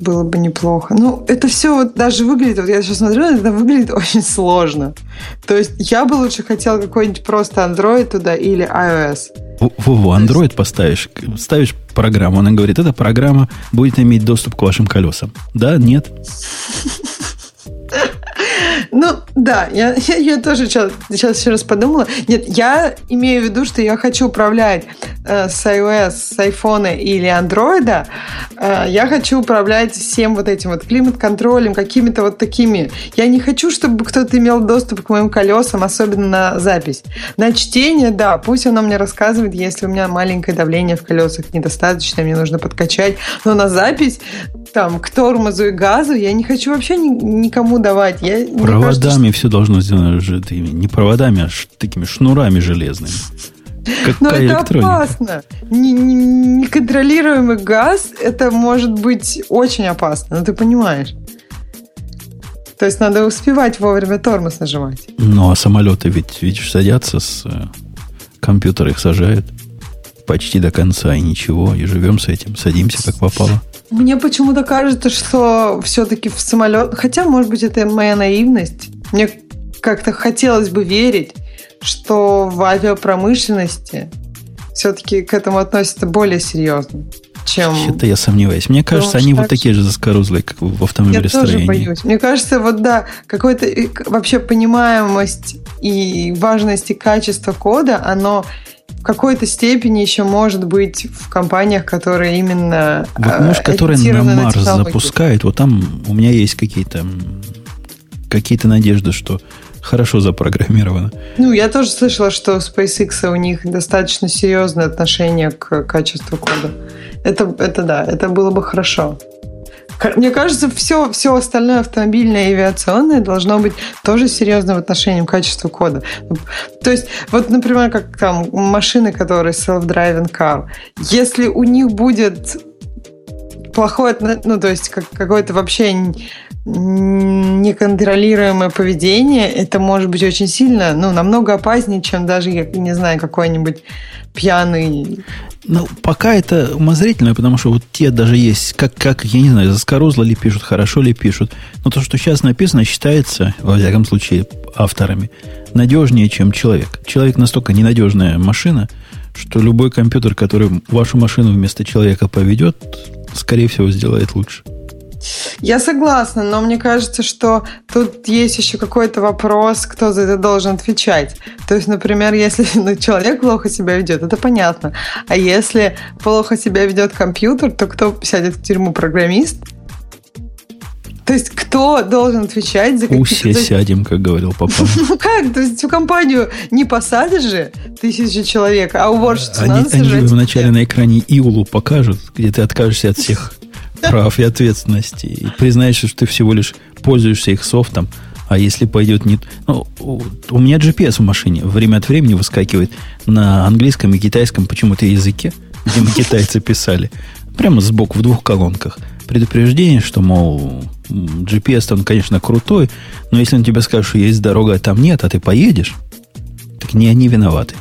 было бы неплохо. Ну, это все вот даже выглядит, вот я сейчас смотрю, это выглядит очень сложно. То есть я бы лучше хотел какой-нибудь просто Android туда или iOS. Вову, Android поставишь, ставишь программу, она говорит, эта программа будет иметь доступ к вашим колесам. Да, нет? Ну, да, я, я, я тоже сейчас, сейчас еще раз подумала. Нет, я имею в виду, что я хочу управлять э, с iOS, с iPhone или Android. Э, я хочу управлять всем вот этим вот климат-контролем, какими-то вот такими. Я не хочу, чтобы кто-то имел доступ к моим колесам, особенно на запись. На чтение, да, пусть оно мне рассказывает, если у меня маленькое давление в колесах недостаточно, мне нужно подкачать. Но на запись, там, к тормозу и газу я не хочу вообще ни, никому давать. Я, проводами кажется, все должно сделано не проводами, а такими шнурами железными. Но это опасно. Неконтролируемый газ, это может быть очень опасно, ну ты понимаешь. То есть надо успевать вовремя тормоз нажимать. Ну, а самолеты ведь, видишь, садятся с э, компьютера, их сажают почти до конца, и ничего, и живем с этим, садимся как попало. Мне почему-то кажется, что все-таки в самолет... Хотя, может быть, это моя наивность. Мне как-то хотелось бы верить, что в авиапромышленности все-таки к этому относятся более серьезно, чем... Это я сомневаюсь. Мне кажется, они вот такие же заскорузлые, как в автомобилестроении. Я тоже боюсь. Мне кажется, вот да, какой-то вообще понимаемость и важность и качество кода, оно в какой-то степени еще может быть в компаниях, которые именно вот, может, которые на Марс на запускают, вот там у меня есть какие-то какие-то надежды, что хорошо запрограммировано. Ну, я тоже слышала, что у SpaceX у них достаточно серьезное отношение к качеству кода. Это, это да, это было бы хорошо. Мне кажется, все, все остальное автомобильное и авиационное должно быть тоже серьезным в отношении к качеству кода. То есть, вот, например, как там машины, которые self-driving car, если у них будет плохое, ну, то есть, как, какое-то вообще неконтролируемое поведение, это может быть очень сильно, ну, намного опаснее, чем даже, я не знаю, какой-нибудь пьяный. Ну, пока это умозрительно, потому что вот те даже есть, как, как я не знаю, заскорузло ли пишут, хорошо ли пишут. Но то, что сейчас написано, считается, во всяком случае, авторами, надежнее, чем человек. Человек настолько ненадежная машина, что любой компьютер, который вашу машину вместо человека поведет, скорее всего, сделает лучше. Я согласна, но мне кажется, что тут есть еще какой-то вопрос, кто за это должен отвечать. То есть, например, если ну, человек плохо себя ведет, это понятно. А если плохо себя ведет компьютер, то кто сядет в тюрьму? Программист? То есть кто должен отвечать за какие-то... Все сядем, как говорил папа. Ну как? То есть всю компанию не посадишь же тысячи человек, а уборщицу они, надо сажать. Они вначале на экране Иулу покажут, где ты откажешься от всех прав и ответственности. И признаешь, что ты всего лишь пользуешься их софтом, а если пойдет не... Ну, у меня GPS в машине время от времени выскакивает на английском и китайском почему-то языке, где мы китайцы писали. Прямо сбоку в двух колонках. Предупреждение, что, мол, GPS он, конечно, крутой, но если он тебе скажет, что есть дорога, а там нет, а ты поедешь, так не они виноваты.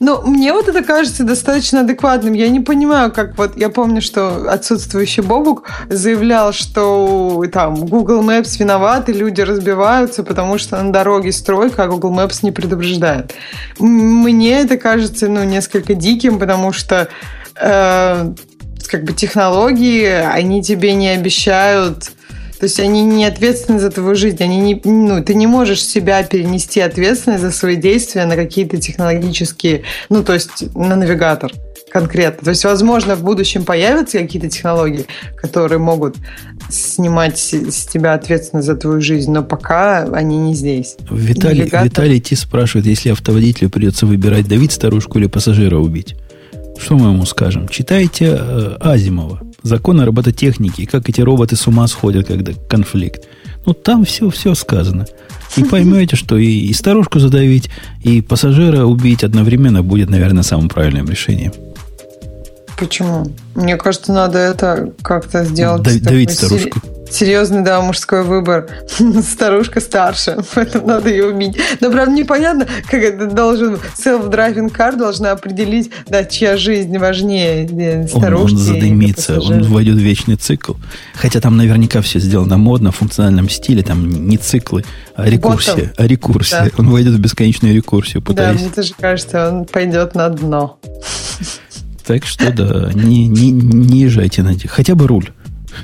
Ну, мне вот это кажется достаточно адекватным. Я не понимаю, как вот... Я помню, что отсутствующий Бобук заявлял, что там Google Maps виноват, и люди разбиваются, потому что на дороге стройка, а Google Maps не предупреждает. Мне это кажется, ну, несколько диким, потому что э, как бы технологии, они тебе не обещают то есть они не ответственны за твою жизнь. Они не, ну, ты не можешь себя перенести ответственность за свои действия на какие-то технологические, ну, то есть на навигатор конкретно. То есть, возможно, в будущем появятся какие-то технологии, которые могут снимать с тебя ответственность за твою жизнь, но пока они не здесь. Виталий, навигатор... Виталий Ти спрашивает, если автоводителю придется выбирать, давить старушку или пассажира убить. Что мы ему скажем? Читайте э, Азимова законы робототехники, как эти роботы с ума сходят, когда конфликт. Ну, там все, все сказано. И поймете, что и, и старушку задавить, и пассажира убить одновременно будет, наверное, самым правильным решением. Почему? Мне кажется, надо это как-то сделать. Давить старушку серьезный, да, мужской выбор. Старушка старше, поэтому надо ее убить. Но, правда, непонятно, как это должен... Self-driving car должна определить, да, чья жизнь важнее, старушки Он, он задымится, он войдет в вечный цикл. Хотя там наверняка все сделано модно, в функциональном стиле, там не циклы, а рекурсия. А рекурсия. Да. Он войдет в бесконечную рекурсию, пытаясь... Да, мне тоже кажется, он пойдет на дно. Так что, да, не, не, не езжайте на. Хотя бы руль.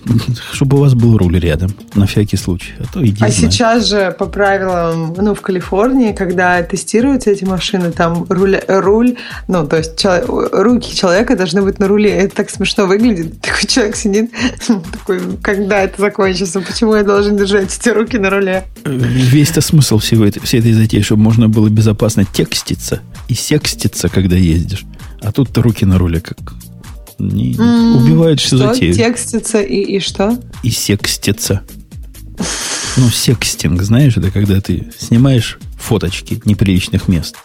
Чтобы у вас был руль рядом, на всякий случай. А, то иди а сейчас же по правилам, ну, в Калифорнии, когда тестируются эти машины, там руль, руль ну, то есть человек, руки человека должны быть на руле. Это так смешно выглядит. Такой человек сидит, такой, когда это закончится? Почему я должен держать эти руки на руле? Весь-то смысл всего это, всей этой затеи, чтобы можно было безопасно текститься и секститься, когда ездишь. А тут-то руки на руле, как не, mm, убивает что? затею. Текстится и, и что? И секстится. Ну, секстинг, знаешь, это когда ты снимаешь фоточки неприличных мест.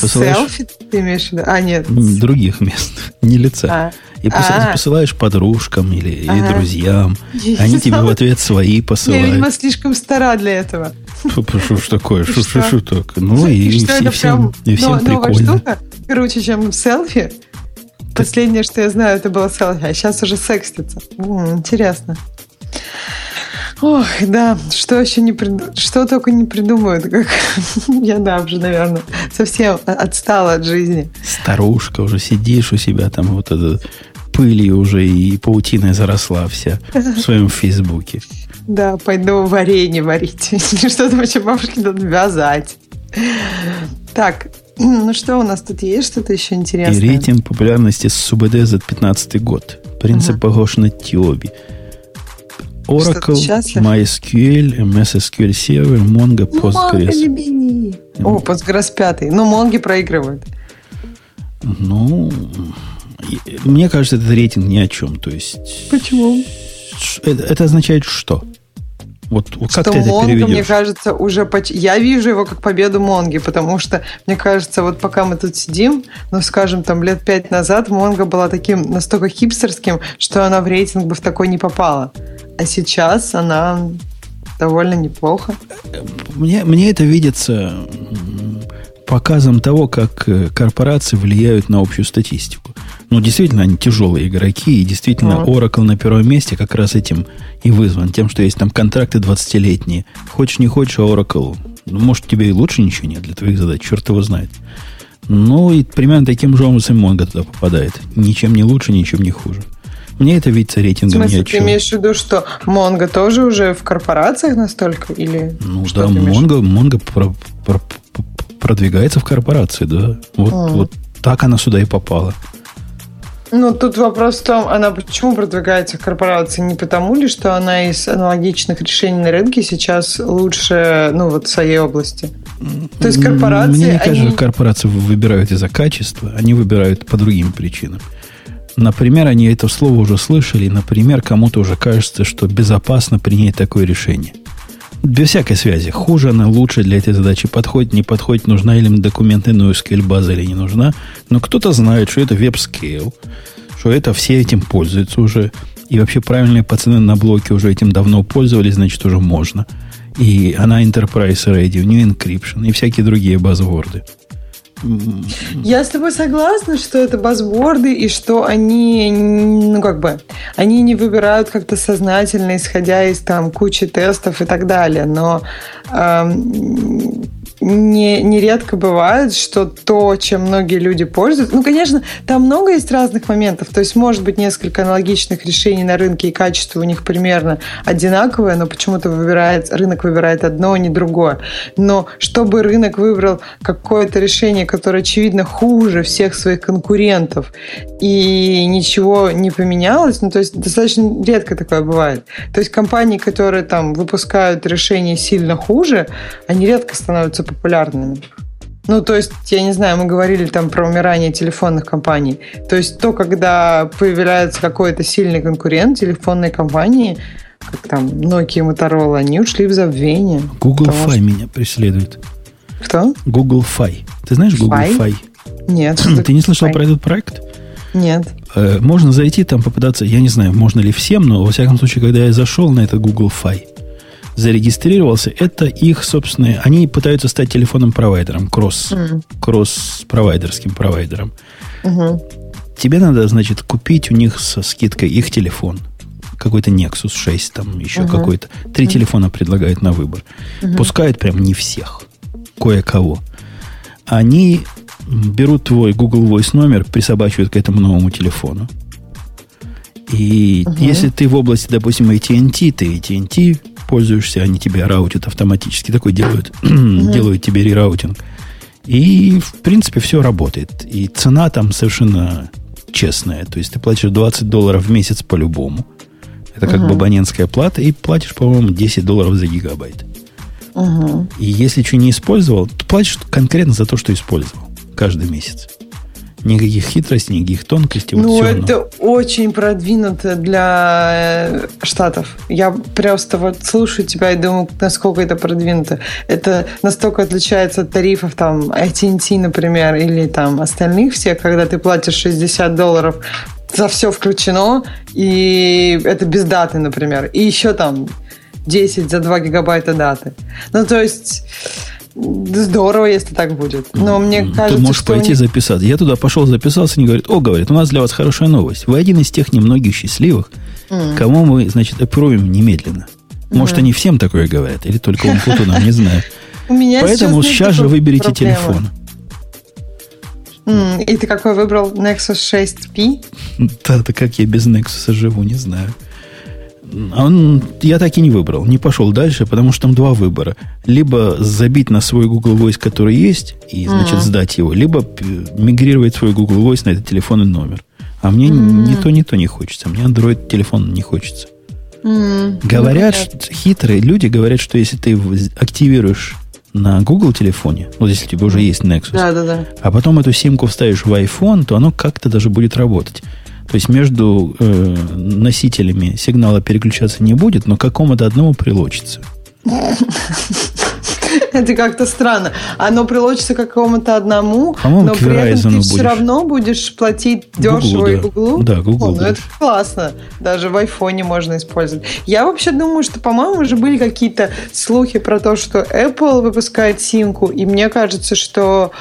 Посылаешь... Селфи ты имеешь в виду? А, нет. Других мест, не лица. А. И а. посылаешь подружкам или, ага. или друзьям. Я Они тебе в ответ свои посылают. Я, видимо, слишком стара для этого. Что ж такое? Что ж так? Ну, и, и, и всем, и всем прикольно. штука круче, чем селфи. Последнее, что я знаю, это было селфи, а сейчас уже секстится. Интересно. Ох, да, что еще не приду... что только не придумают, как я да уже, наверное, совсем отстала от жизни. Старушка уже сидишь у себя там вот это пыли уже и паутиной заросла вся в своем фейсбуке. Да, пойду варенье варить. Что-то вообще бабушке надо вязать. Так, ну что у нас тут есть? Что-то еще интересное? И рейтинг популярности с СУБД за 15 год. Принцип угу. похож на Тиоби. Oracle, MySQL, MS SQL Server, Mongo, Postgres. О, Postgres 5. Ну, Mongo проигрывает. Ну, мне кажется, этот рейтинг ни о чем. То есть... Почему? Это, это означает что? Вот, как что ты это Монго, переведешь? мне кажется, уже... Поч... Я вижу его как победу Монги, потому что, мне кажется, вот пока мы тут сидим, ну, скажем, там лет пять назад Монго была таким настолько хипстерским, что она в рейтинг бы в такой не попала. А сейчас она довольно неплохо. Мне, мне это видится показом того, как э, корпорации влияют на общую статистику. Ну, действительно, они тяжелые игроки, и действительно, Oracle на первом месте как раз этим и вызван, тем, что есть там контракты 20-летние. Хочешь, не хочешь, а Oracle, ну, может, тебе и лучше ничего нет для твоих задач, черт его знает. Ну, и примерно таким же образом Mongo туда попадает. Ничем не лучше, ничем не хуже. Мне это видится рейтингом В смысле, ты имеешь в виду, что Mongo тоже уже в корпорациях настолько? Или ну да, Mongo, Mongo про, про, продвигается в корпорации, да. Вот, а. вот так она сюда и попала. Ну, тут вопрос в том, она почему продвигается в корпорации? Не потому ли, что она из аналогичных решений на рынке сейчас лучше, ну, вот в своей области? То есть корпорации... Мне не кажется, они... корпорации выбирают из-за качества, они выбирают по другим причинам. Например, они это слово уже слышали, например, кому-то уже кажется, что безопасно принять такое решение. Без всякой связи. Хуже она, лучше для этой задачи подходит, не подходит, нужна или документы NoSQL база или не нужна. Но кто-то знает, что это WebScale, что это все этим пользуются уже. И вообще правильные пацаны на блоке уже этим давно пользовались, значит, уже можно. И она Enterprise Ready, у нее Encryption и всякие другие базворды. Я с тобой согласна, что это базборды и что они, ну как бы, они не выбирают как-то сознательно, исходя из там кучи тестов и так далее. Но эм, не, нередко бывает, что то, чем многие люди пользуются... Ну, конечно, там много есть разных моментов. То есть, может быть, несколько аналогичных решений на рынке, и качество у них примерно одинаковое, но почему-то выбирает, рынок выбирает одно, а не другое. Но чтобы рынок выбрал какое-то решение, которое, очевидно, хуже всех своих конкурентов, и ничего не поменялось, ну, то есть, достаточно редко такое бывает. То есть, компании, которые там выпускают решения сильно хуже, они редко становятся популярными. Ну, то есть, я не знаю, мы говорили там про умирание телефонных компаний. То есть, то, когда появляется какой-то сильный конкурент телефонной компании, как там Nokia и Motorola, они ушли в забвение. Google Fi что... меня преследует. Кто? Google Fi. Ты знаешь Google Fi? Fi? Нет. Ты не слышал Fi? про этот проект? Нет. Э, можно зайти там, попытаться, я не знаю, можно ли всем, но во всяком случае, когда я зашел на этот Google Fi, зарегистрировался, это их собственные... Они пытаются стать телефонным провайдером, кросс, mm. кросс-провайдерским провайдером. Mm-hmm. Тебе надо, значит, купить у них со скидкой их телефон. Какой-то Nexus 6, там еще uh-huh. какой-то. Три uh-huh. телефона предлагают на выбор. Uh-huh. Пускают прям не всех. Кое-кого. Они берут твой Google Voice номер, присобачивают к этому новому телефону. И uh-huh. если ты в области, допустим, AT&T, ты AT&T пользуешься, они тебя раутят автоматически. Такой делают, mm-hmm. делают тебе рераутинг. И, в принципе, все работает. И цена там совершенно честная. То есть ты платишь 20 долларов в месяц по-любому. Это как uh-huh. бы абонентская плата. И платишь, по-моему, 10 долларов за гигабайт. Uh-huh. И если что не использовал, то платишь конкретно за то, что использовал. Каждый месяц. Никаких хитростей, никаких тонкостей. Ну, вот это очень продвинуто для э, Штатов. Я просто вот слушаю тебя и думаю, насколько это продвинуто. Это настолько отличается от тарифов там AT&T, например, или там остальных всех, когда ты платишь 60 долларов за все включено, и это без даты, например. И еще там 10 за 2 гигабайта даты. Ну, то есть Здорово, если так будет. Но мне кажется, Ты можешь пойти они... записаться. Я туда пошел, записался, они говорят, о, говорит, у нас для вас хорошая новость. Вы один из тех немногих счастливых, mm. кому мы, значит, опруем немедленно. Может, mm. они всем такое говорят, или только он Путуном, не знаю. Поэтому сейчас же выберите телефон. И ты какой выбрал? Nexus 6P? Да, да как я без Nexus живу, не знаю. Он, я так и не выбрал, не пошел дальше, потому что там два выбора. Либо забить на свой Google Voice, который есть, и, значит, mm-hmm. сдать его, либо мигрировать свой Google Voice на этот телефонный номер. А мне mm-hmm. ни то, ни то не хочется. Мне Android телефон не хочется. Mm-hmm. Говорят, что, хитрые люди говорят, что если ты активируешь на Google телефоне, вот если у тебя уже есть Nexus, да, да, да. а потом эту симку вставишь в iPhone, то оно как-то даже будет работать. То есть между э, носителями сигнала переключаться не будет, но какому-то одному прилочится. Это как-то странно. Оно приложится к какому-то одному, но при этом ты все равно будешь платить дешево и Гуглу. Да, Google. Ну, это классно. Даже в айфоне можно использовать. Я вообще думаю, что, по-моему, уже были какие-то слухи про то, что Apple выпускает симку, и мне кажется, что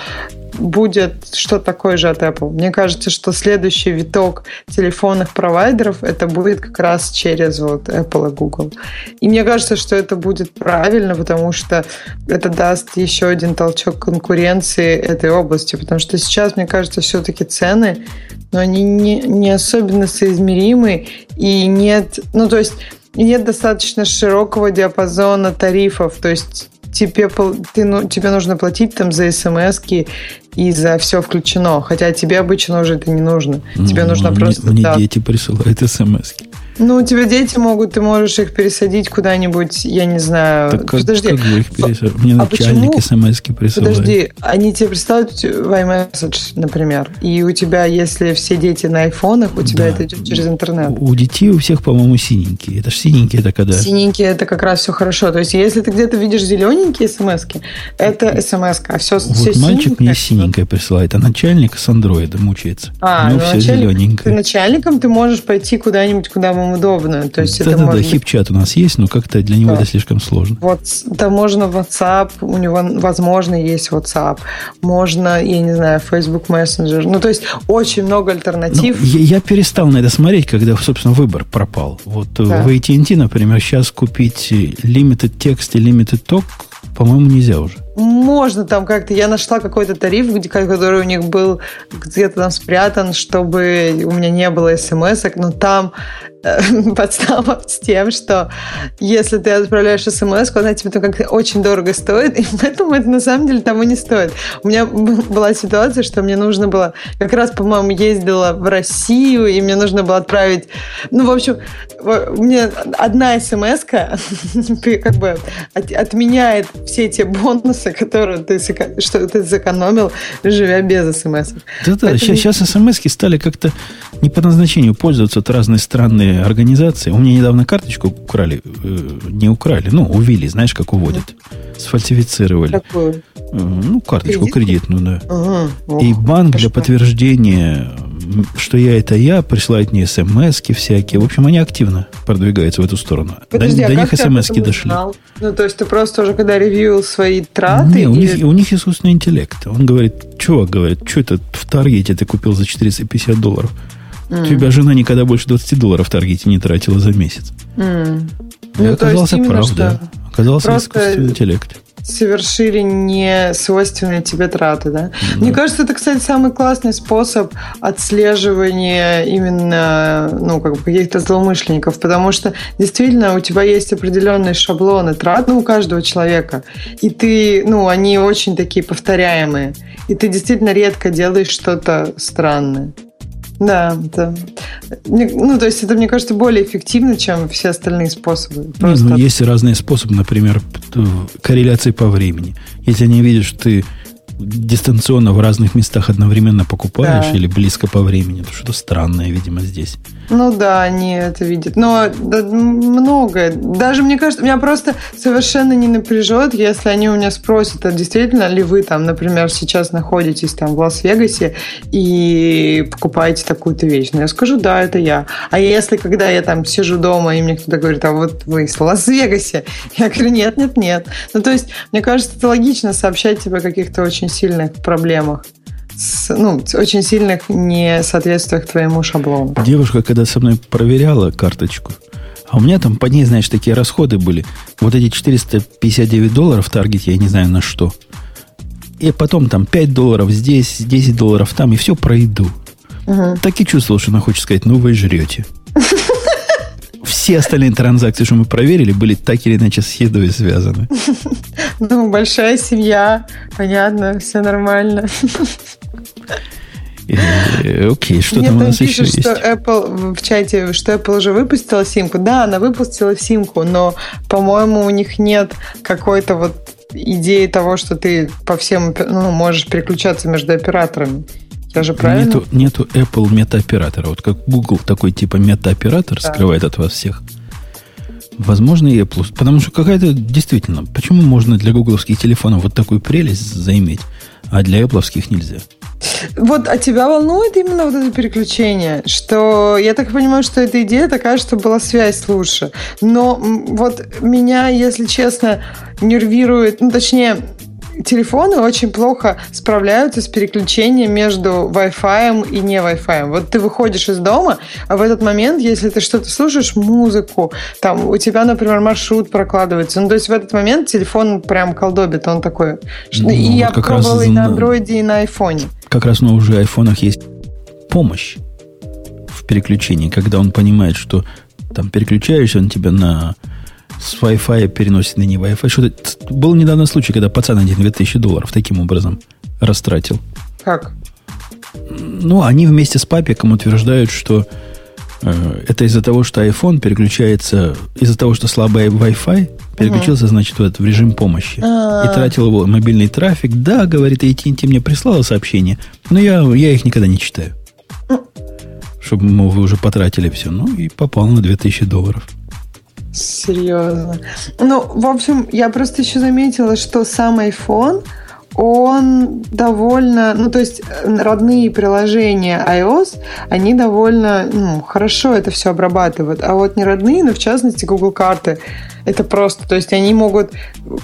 будет что такое же от Apple. Мне кажется, что следующий виток телефонных провайдеров это будет как раз через вот Apple и Google. И мне кажется, что это будет правильно, потому что это даст еще один толчок конкуренции этой области, потому что сейчас, мне кажется, все-таки цены, но они не, не особенно соизмеримы, и нет, ну то есть нет достаточно широкого диапазона тарифов, то есть тебе, ты, ну, тебе нужно платить там за смс и за все включено. Хотя тебе обычно уже это не нужно. Тебе ну, нужно мне, просто... Мне да. дети присылают смс -ки. Ну, у тебя дети могут, ты можешь их пересадить куда-нибудь, я не знаю. Так как, Подожди. Как вы их пересадить? Мне а начальник смс присылает. Подожди, они тебе присылают iMessage, например, и у тебя, если все дети на айфонах, у тебя да. это идет через интернет. У, у детей у всех, по-моему, синенькие. Это же синенькие, это когда... Синенькие, это как раз все хорошо. То есть, если ты где-то видишь зелененькие смс это смс а все, вот все мальчик мне синенькое присылает, а начальник с андроида мучается. А, ну, все начальник, зелененькое. Ты начальником ты можешь пойти куда-нибудь, куда ему удобную. То есть да, это да, может да, хип-чат у нас есть, но как-то для него да. это слишком сложно. Вот, да, можно WhatsApp, у него, возможно, есть WhatsApp, можно, я не знаю, Facebook Messenger. Ну, то есть очень много альтернатив. Ну, я, я перестал на это смотреть, когда, собственно, выбор пропал. Вот э, да. в AT&T, например, сейчас купить limited text и limited talk, по-моему, нельзя уже. Можно там как-то. Я нашла какой-то тариф, который у них был где-то там спрятан, чтобы у меня не было смс но там э, подстава с тем, что если ты отправляешь смс она тебе там как-то очень дорого стоит, и поэтому это на самом деле того не стоит. У меня была ситуация, что мне нужно было, как раз, по-моему, ездила в Россию, и мне нужно было отправить, ну, в общем, мне одна смс как бы отменяет все эти бонусы, которую ты, что ты сэкономил, живя без смс. Да-да, Поэтому... сейчас, сейчас смс стали как-то не по назначению пользоваться от разные странные организации. У меня недавно карточку украли, э, не украли, ну, увели, знаешь, как уводят. Сфальсифицировали. Какую? Э, ну, карточку Кредит? кредитную, да. Ага. И банк для подтверждения что я это я, присылают мне смс всякие. В общем, они активно продвигаются в эту сторону. Подожди, до, а до них смс дошли. Ну, то есть ты просто уже когда ревьюил свои траты? Не, у, или... них, у них искусственный интеллект. Он говорит, чувак, говорит, что это в Таргете ты купил за 450 долларов? Mm. У тебя жена никогда больше 20 долларов в Таргете не тратила за месяц. Mm. И ну, оказался прав, что... да. Оказался Просто... искусственный интеллект совершили не свойственные тебе траты, да? да? Мне кажется, это, кстати, самый классный способ отслеживания именно, ну, как бы каких-то злоумышленников, потому что действительно у тебя есть определенные шаблоны трат, ну, у каждого человека, и ты, ну, они очень такие повторяемые, и ты действительно редко делаешь что-то странное. Да, да. Ну, то есть это, мне кажется, более эффективно, чем все остальные способы. Просто... ну, есть разные способы, например, корреляции по времени. Если они видят, что ты дистанционно в разных местах одновременно покупаешь да. или близко по времени, то что-то странное, видимо, здесь. Ну да, они это видят. Но да, многое. Даже, мне кажется, меня просто совершенно не напряжет, если они у меня спросят, а действительно ли вы там, например, сейчас находитесь там в Лас-Вегасе и покупаете такую-то вещь. Но ну, я скажу, да, это я. А если, когда я там сижу дома, и мне кто-то говорит, а вот вы в Лас-Вегасе, я говорю, нет, нет, нет. Ну, то есть, мне кажется, это логично сообщать тебе о каких-то очень сильных проблемах с, ну, очень сильных несоответствиях твоему шаблону. Девушка, когда со мной проверяла карточку, а у меня там по ней, знаешь, такие расходы были. Вот эти 459 долларов в таргете, я не знаю на что. И потом там 5 долларов здесь, 10 долларов там, и все про еду. Угу. Так и чувствовал, что она хочет сказать, ну вы жрете. Все остальные транзакции, что мы проверили, были так или иначе с едой связаны. Ну, большая семья, понятно, все нормально. Э, окей, что там у нас еще есть? что Apple в чате, что Apple уже выпустила симку. Да, она выпустила симку, но, по-моему, у них нет какой-то вот идеи того, что ты по всем ну, можешь переключаться между операторами. Я же правильно? Нету, нету Apple метаоператора. Вот как Google такой типа метаоператор да. скрывает от вас всех. Возможно, и Apple. Потому что какая-то действительно, почему можно для гугловских телефонов вот такую прелесть заиметь, а для Apple нельзя? Вот, а тебя волнует именно вот это переключение? Что я так понимаю, что эта идея такая, что была связь лучше. Но вот меня, если честно, нервирует, ну, точнее, телефоны очень плохо справляются с переключением между Wi-Fi и не Wi-Fi. Вот ты выходишь из дома, а в этот момент, если ты что-то слушаешь, музыку, там у тебя, например, маршрут прокладывается. Ну, то есть в этот момент телефон прям колдобит, он такой. Ну, и вот я пробовала и на андроиде, и на айфоне. Как раз на уже айфонах есть помощь в переключении, когда он понимает, что там переключаешься он тебя на с Wi-Fi переносит на не Wi-Fi. Что-то... Был недавно случай, когда пацан один 2000 долларов таким образом растратил. Как? Ну, они вместе с папиком утверждают, что э, это из-за того, что iPhone переключается, из-за того, что слабый Wi-Fi переключился, угу. значит, в, этот, в режим помощи. А-а-а. И тратил его мобильный трафик. Да, говорит, AT&T мне прислала сообщение, но я, я их никогда не читаю. Чтобы, мол, вы уже потратили все. Ну, и попал на 2000 долларов. Серьезно. Ну, в общем, я просто еще заметила, что сам iPhone, он довольно, ну то есть родные приложения iOS, они довольно ну, хорошо это все обрабатывают, а вот не родные, но в частности Google карты, это просто, то есть они могут,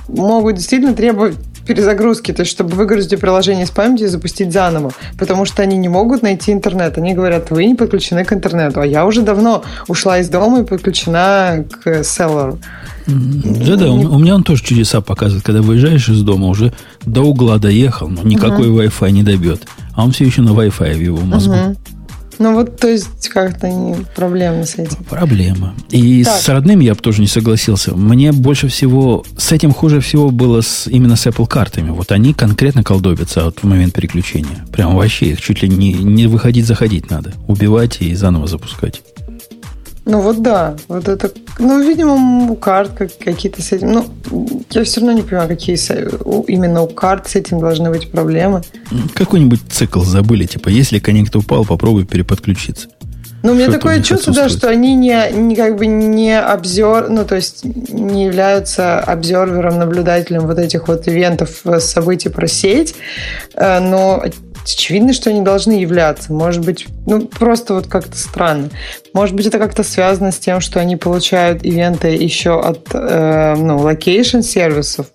могут действительно требовать перезагрузки, то есть чтобы выгрузить приложение из памяти и запустить заново, потому что они не могут найти интернет. Они говорят, вы не подключены к интернету, а я уже давно ушла из дома и подключена к селлеру. Да-да, у меня он тоже чудеса показывает. Когда выезжаешь из дома, уже до угла доехал, но никакой угу. Wi-Fi не добьет. А он все еще на Wi-Fi в его мозгу. Угу. Ну вот, то есть, как-то не проблемы с этим. Проблема. И так. с родным я бы тоже не согласился. Мне больше всего, с этим хуже всего было с, именно с Apple картами. Вот они конкретно колдобятся вот в момент переключения. Прям вообще их чуть ли не, не выходить, заходить надо. Убивать и заново запускать. Ну вот да, вот это, ну, видимо, у карт какие-то с этим, ну, я все равно не понимаю, какие именно у карт с этим должны быть проблемы. Какой-нибудь цикл забыли, типа, если коннект упал, попробуй переподключиться. Ну, у меня такое чувство, да, что они не, не как бы не обзор, ну, то есть не являются observer ом, наблюдателем вот этих вот ивентов, э, событий про сеть, э, но очевидно, что они должны являться. Может быть, ну, просто вот как-то странно. Может быть, это как-то связано с тем, что они получают ивенты еще от, э, ну, location сервисов.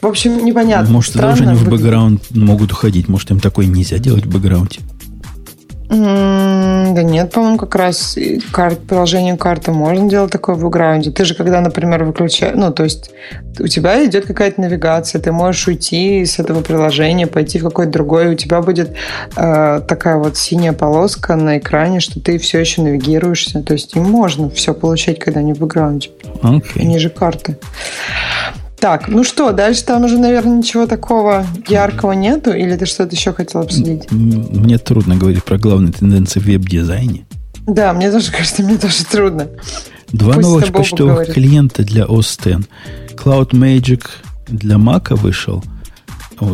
В общем, непонятно. Может, даже они в бэкграунд могут уходить. Может, им такое нельзя делать в бэкграунде. Да нет, по-моему, как раз карт, приложение карты можно делать такое в бэкграунде. Ты же, когда, например, выключаешь... Ну, то есть у тебя идет какая-то навигация, ты можешь уйти с этого приложения, пойти в какое-то другое, у тебя будет э, такая вот синяя полоска на экране, что ты все еще навигируешься. То есть им можно все получать, когда они в бэкграунде. Okay. Они же карты. Так, ну что, дальше там уже, наверное, ничего такого яркого нету, или ты что-то еще хотел обсудить? Мне трудно говорить про главные тенденции в веб-дизайне. Да, мне тоже кажется, мне тоже трудно. Два Пусть новых почтовых говорит. клиента для OS X. Cloud Magic для Mac вышел.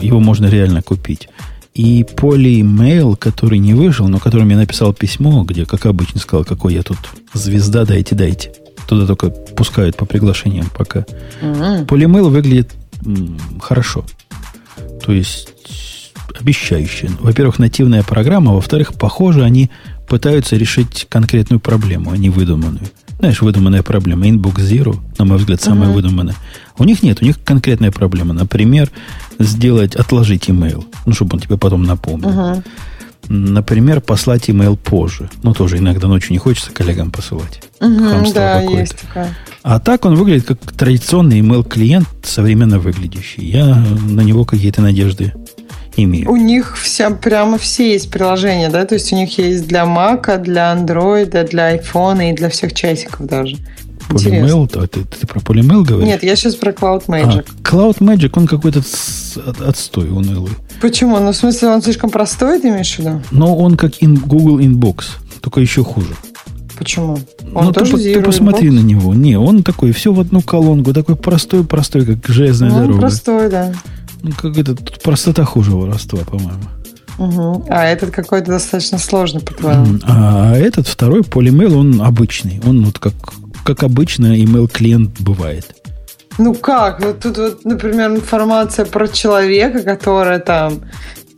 Его можно реально купить. И Polymail, который не вышел, но которым я написал письмо, где, как обычно, сказал, какой я тут звезда, дайте, дайте. Туда только пускают по приглашениям пока. Угу. Polymail выглядит м, хорошо. То есть обещающе. Во-первых, нативная программа. Во-вторых, похоже, они пытаются решить конкретную проблему, а не выдуманную. Знаешь, выдуманная проблема. Inbox Zero, на мой взгляд, самая uh-huh. выдуманная. У них нет, у них конкретная проблема. Например, сделать, отложить email, ну, чтобы он тебе потом напомнил. Uh-huh. Например, послать email позже. Ну, тоже иногда ночью не хочется коллегам посылать. Угу, да, есть такая. А так он выглядит как традиционный email клиент современно выглядящий. Я на него какие-то надежды имею. У них вся, прямо все есть приложения, да? То есть у них есть для Mac, для Android, для iPhone и для всех часиков даже. Polymail? Ты, ты, ты про Polymail говоришь? Нет, я сейчас про Cloud Magic. А, Cloud Magic, он какой-то отстой унылый. Почему? Ну, в смысле, он слишком простой, ты имеешь в виду? Но он как in, Google Inbox, только еще хуже. Почему? Он ну, тоже ты, ты посмотри inbox? на него. Не, он такой, все в одну колонку, такой простой-простой, как железная ну, дорога. Он простой, да. Ну, как это, простота хуже воровства, по-моему. Угу. А этот какой-то достаточно сложный, по-твоему. А этот второй Polymail, он обычный. Он вот как, как обычно email клиент бывает. Ну как? Вот тут вот, например, информация про человека, которая там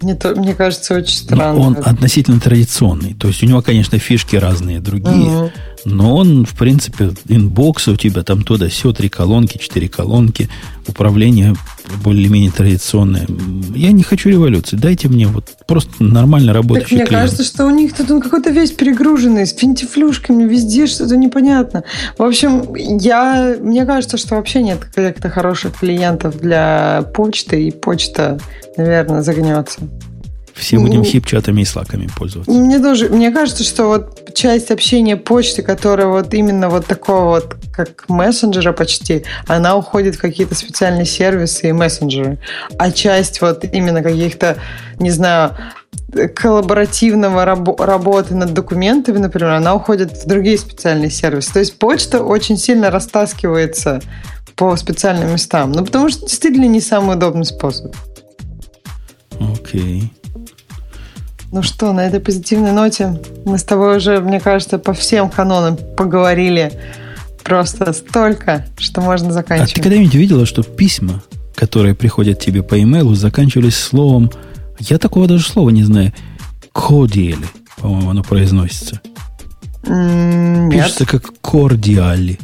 мне, то, мне кажется, очень странно. Но он относительно традиционный. То есть у него, конечно, фишки разные, другие. Угу. Но он, в принципе, инбоксы у тебя там туда все, три колонки, четыре колонки, управление более-менее традиционное. Я не хочу революции. Дайте мне вот просто нормально работающий так Мне клиент. кажется, что у них тут он какой-то весь перегруженный, с финтифлюшками, везде что-то непонятно. В общем, я, мне кажется, что вообще нет каких-то хороших клиентов для почты, и почта, наверное, загнется. Все будем хип-чатами и слаками пользоваться. Мне тоже, мне кажется, что вот часть общения почты, которая вот именно вот такого вот, как мессенджера почти, она уходит в какие-то специальные сервисы и мессенджеры. А часть вот именно каких-то, не знаю, коллаборативного рабо- работы над документами, например, она уходит в другие специальные сервисы. То есть почта очень сильно растаскивается по специальным местам. Ну, потому что действительно не самый удобный способ. Окей. Okay. Ну что, на этой позитивной ноте мы с тобой уже, мне кажется, по всем канонам поговорили просто столько, что можно заканчивать. А ты когда-нибудь видела, что письма которые приходят тебе по имейлу, заканчивались словом, я такого даже слова не знаю, кодиэли, по-моему, оно произносится. М, Пишется как кордиали.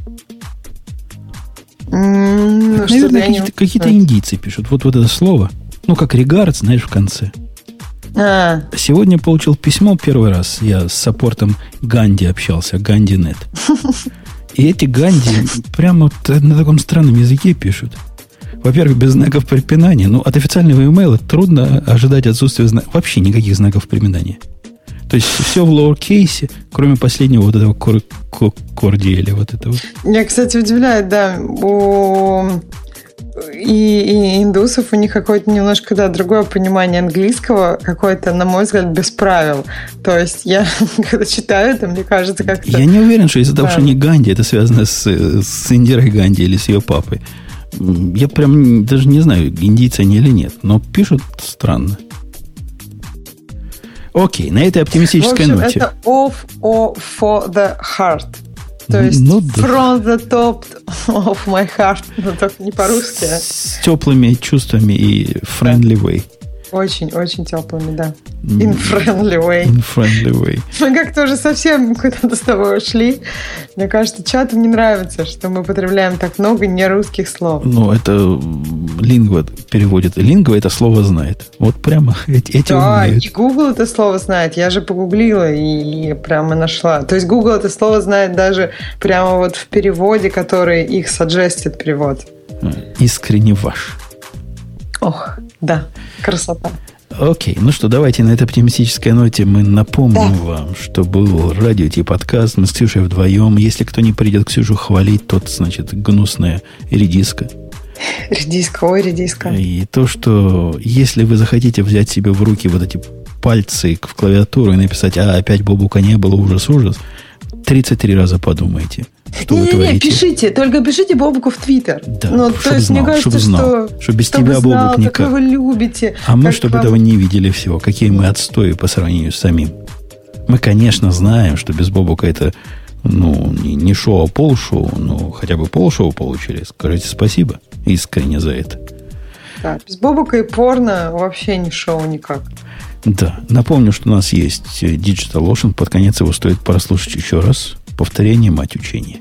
Ну, Наверное, какие-то, какие-то индийцы пишут. Вот, вот это слово. Ну, как регард, знаешь, в конце. А, Сегодня получил письмо первый раз. Я с саппортом Ганди общался, Ганди.нет. И эти Ганди прямо на таком странном языке пишут. Во-первых, без знаков препинания. Ну, от официального имейла трудно ожидать отсутствия знаков. Вообще никаких знаков препинания. То есть все в лоуркейсе, кроме последнего вот этого кор, ко- кордиэля, вот этого. Меня, кстати, удивляет, да, у и, и индусов у них какое-то немножко, да, другое понимание английского, какое-то, на мой взгляд, без правил. То есть я, когда читаю это, мне кажется, как-то... Я не уверен, что из-за того, Да. что не Ганди, это связано с, с Индирой Ганди или с ее папой. Я прям даже не знаю, индийцы они или нет, но пишут странно. Окей, на этой В оптимистической общем, ноте. это off or for the heart. То есть Ну да. from the top of my heart. Ну, только не по-русски, а С теплыми чувствами и friendly way. Очень-очень теплыми, да. In friendly way. In friendly way. Мы как-то уже совсем куда-то с тобой ушли. Мне кажется, чату не нравится, что мы употребляем так много нерусских слов. Ну, это лингва переводит. Лингва это слово знает. Вот прямо эти, эти Да, умеют. и Google это слово знает. Я же погуглила и прямо нашла. То есть Google это слово знает даже прямо вот в переводе, который их саджестит перевод. Искренне ваш. Ох, да, красота. Окей, ну что, давайте на этой оптимистической ноте мы напомним вам, что был радио Ти подкаст. Мы с Ксюшей вдвоем. Если кто не придет Ксюшу хвалить, тот, значит, гнусная редиска. Редиска, ой, редиска. И то, что если вы захотите взять себе в руки вот эти пальцы в клавиатуру и написать, а опять Бобука не было, ужас-ужас, 33 раза подумайте, что вы Не-не-не, творите. пишите, только пишите Бобуку в Твиттер. Да, ну, то есть, знал, мне кажется, знал, что... что без чтобы тебя знал, Бобук никак. как вы любите. А мы, чтобы вам- этого не видели всего, какие мы отстои по сравнению с самим. Мы, конечно, знаем, что без Бобука это ну, не, не шоу, а полшоу, но хотя бы полшоу получили. Скажите спасибо искренне за это. Да, без Бобука и порно вообще не шоу никак. Да, напомню, что у нас есть э, Digital Ocean. Под конец его стоит прослушать еще раз. Повторение, мать учения.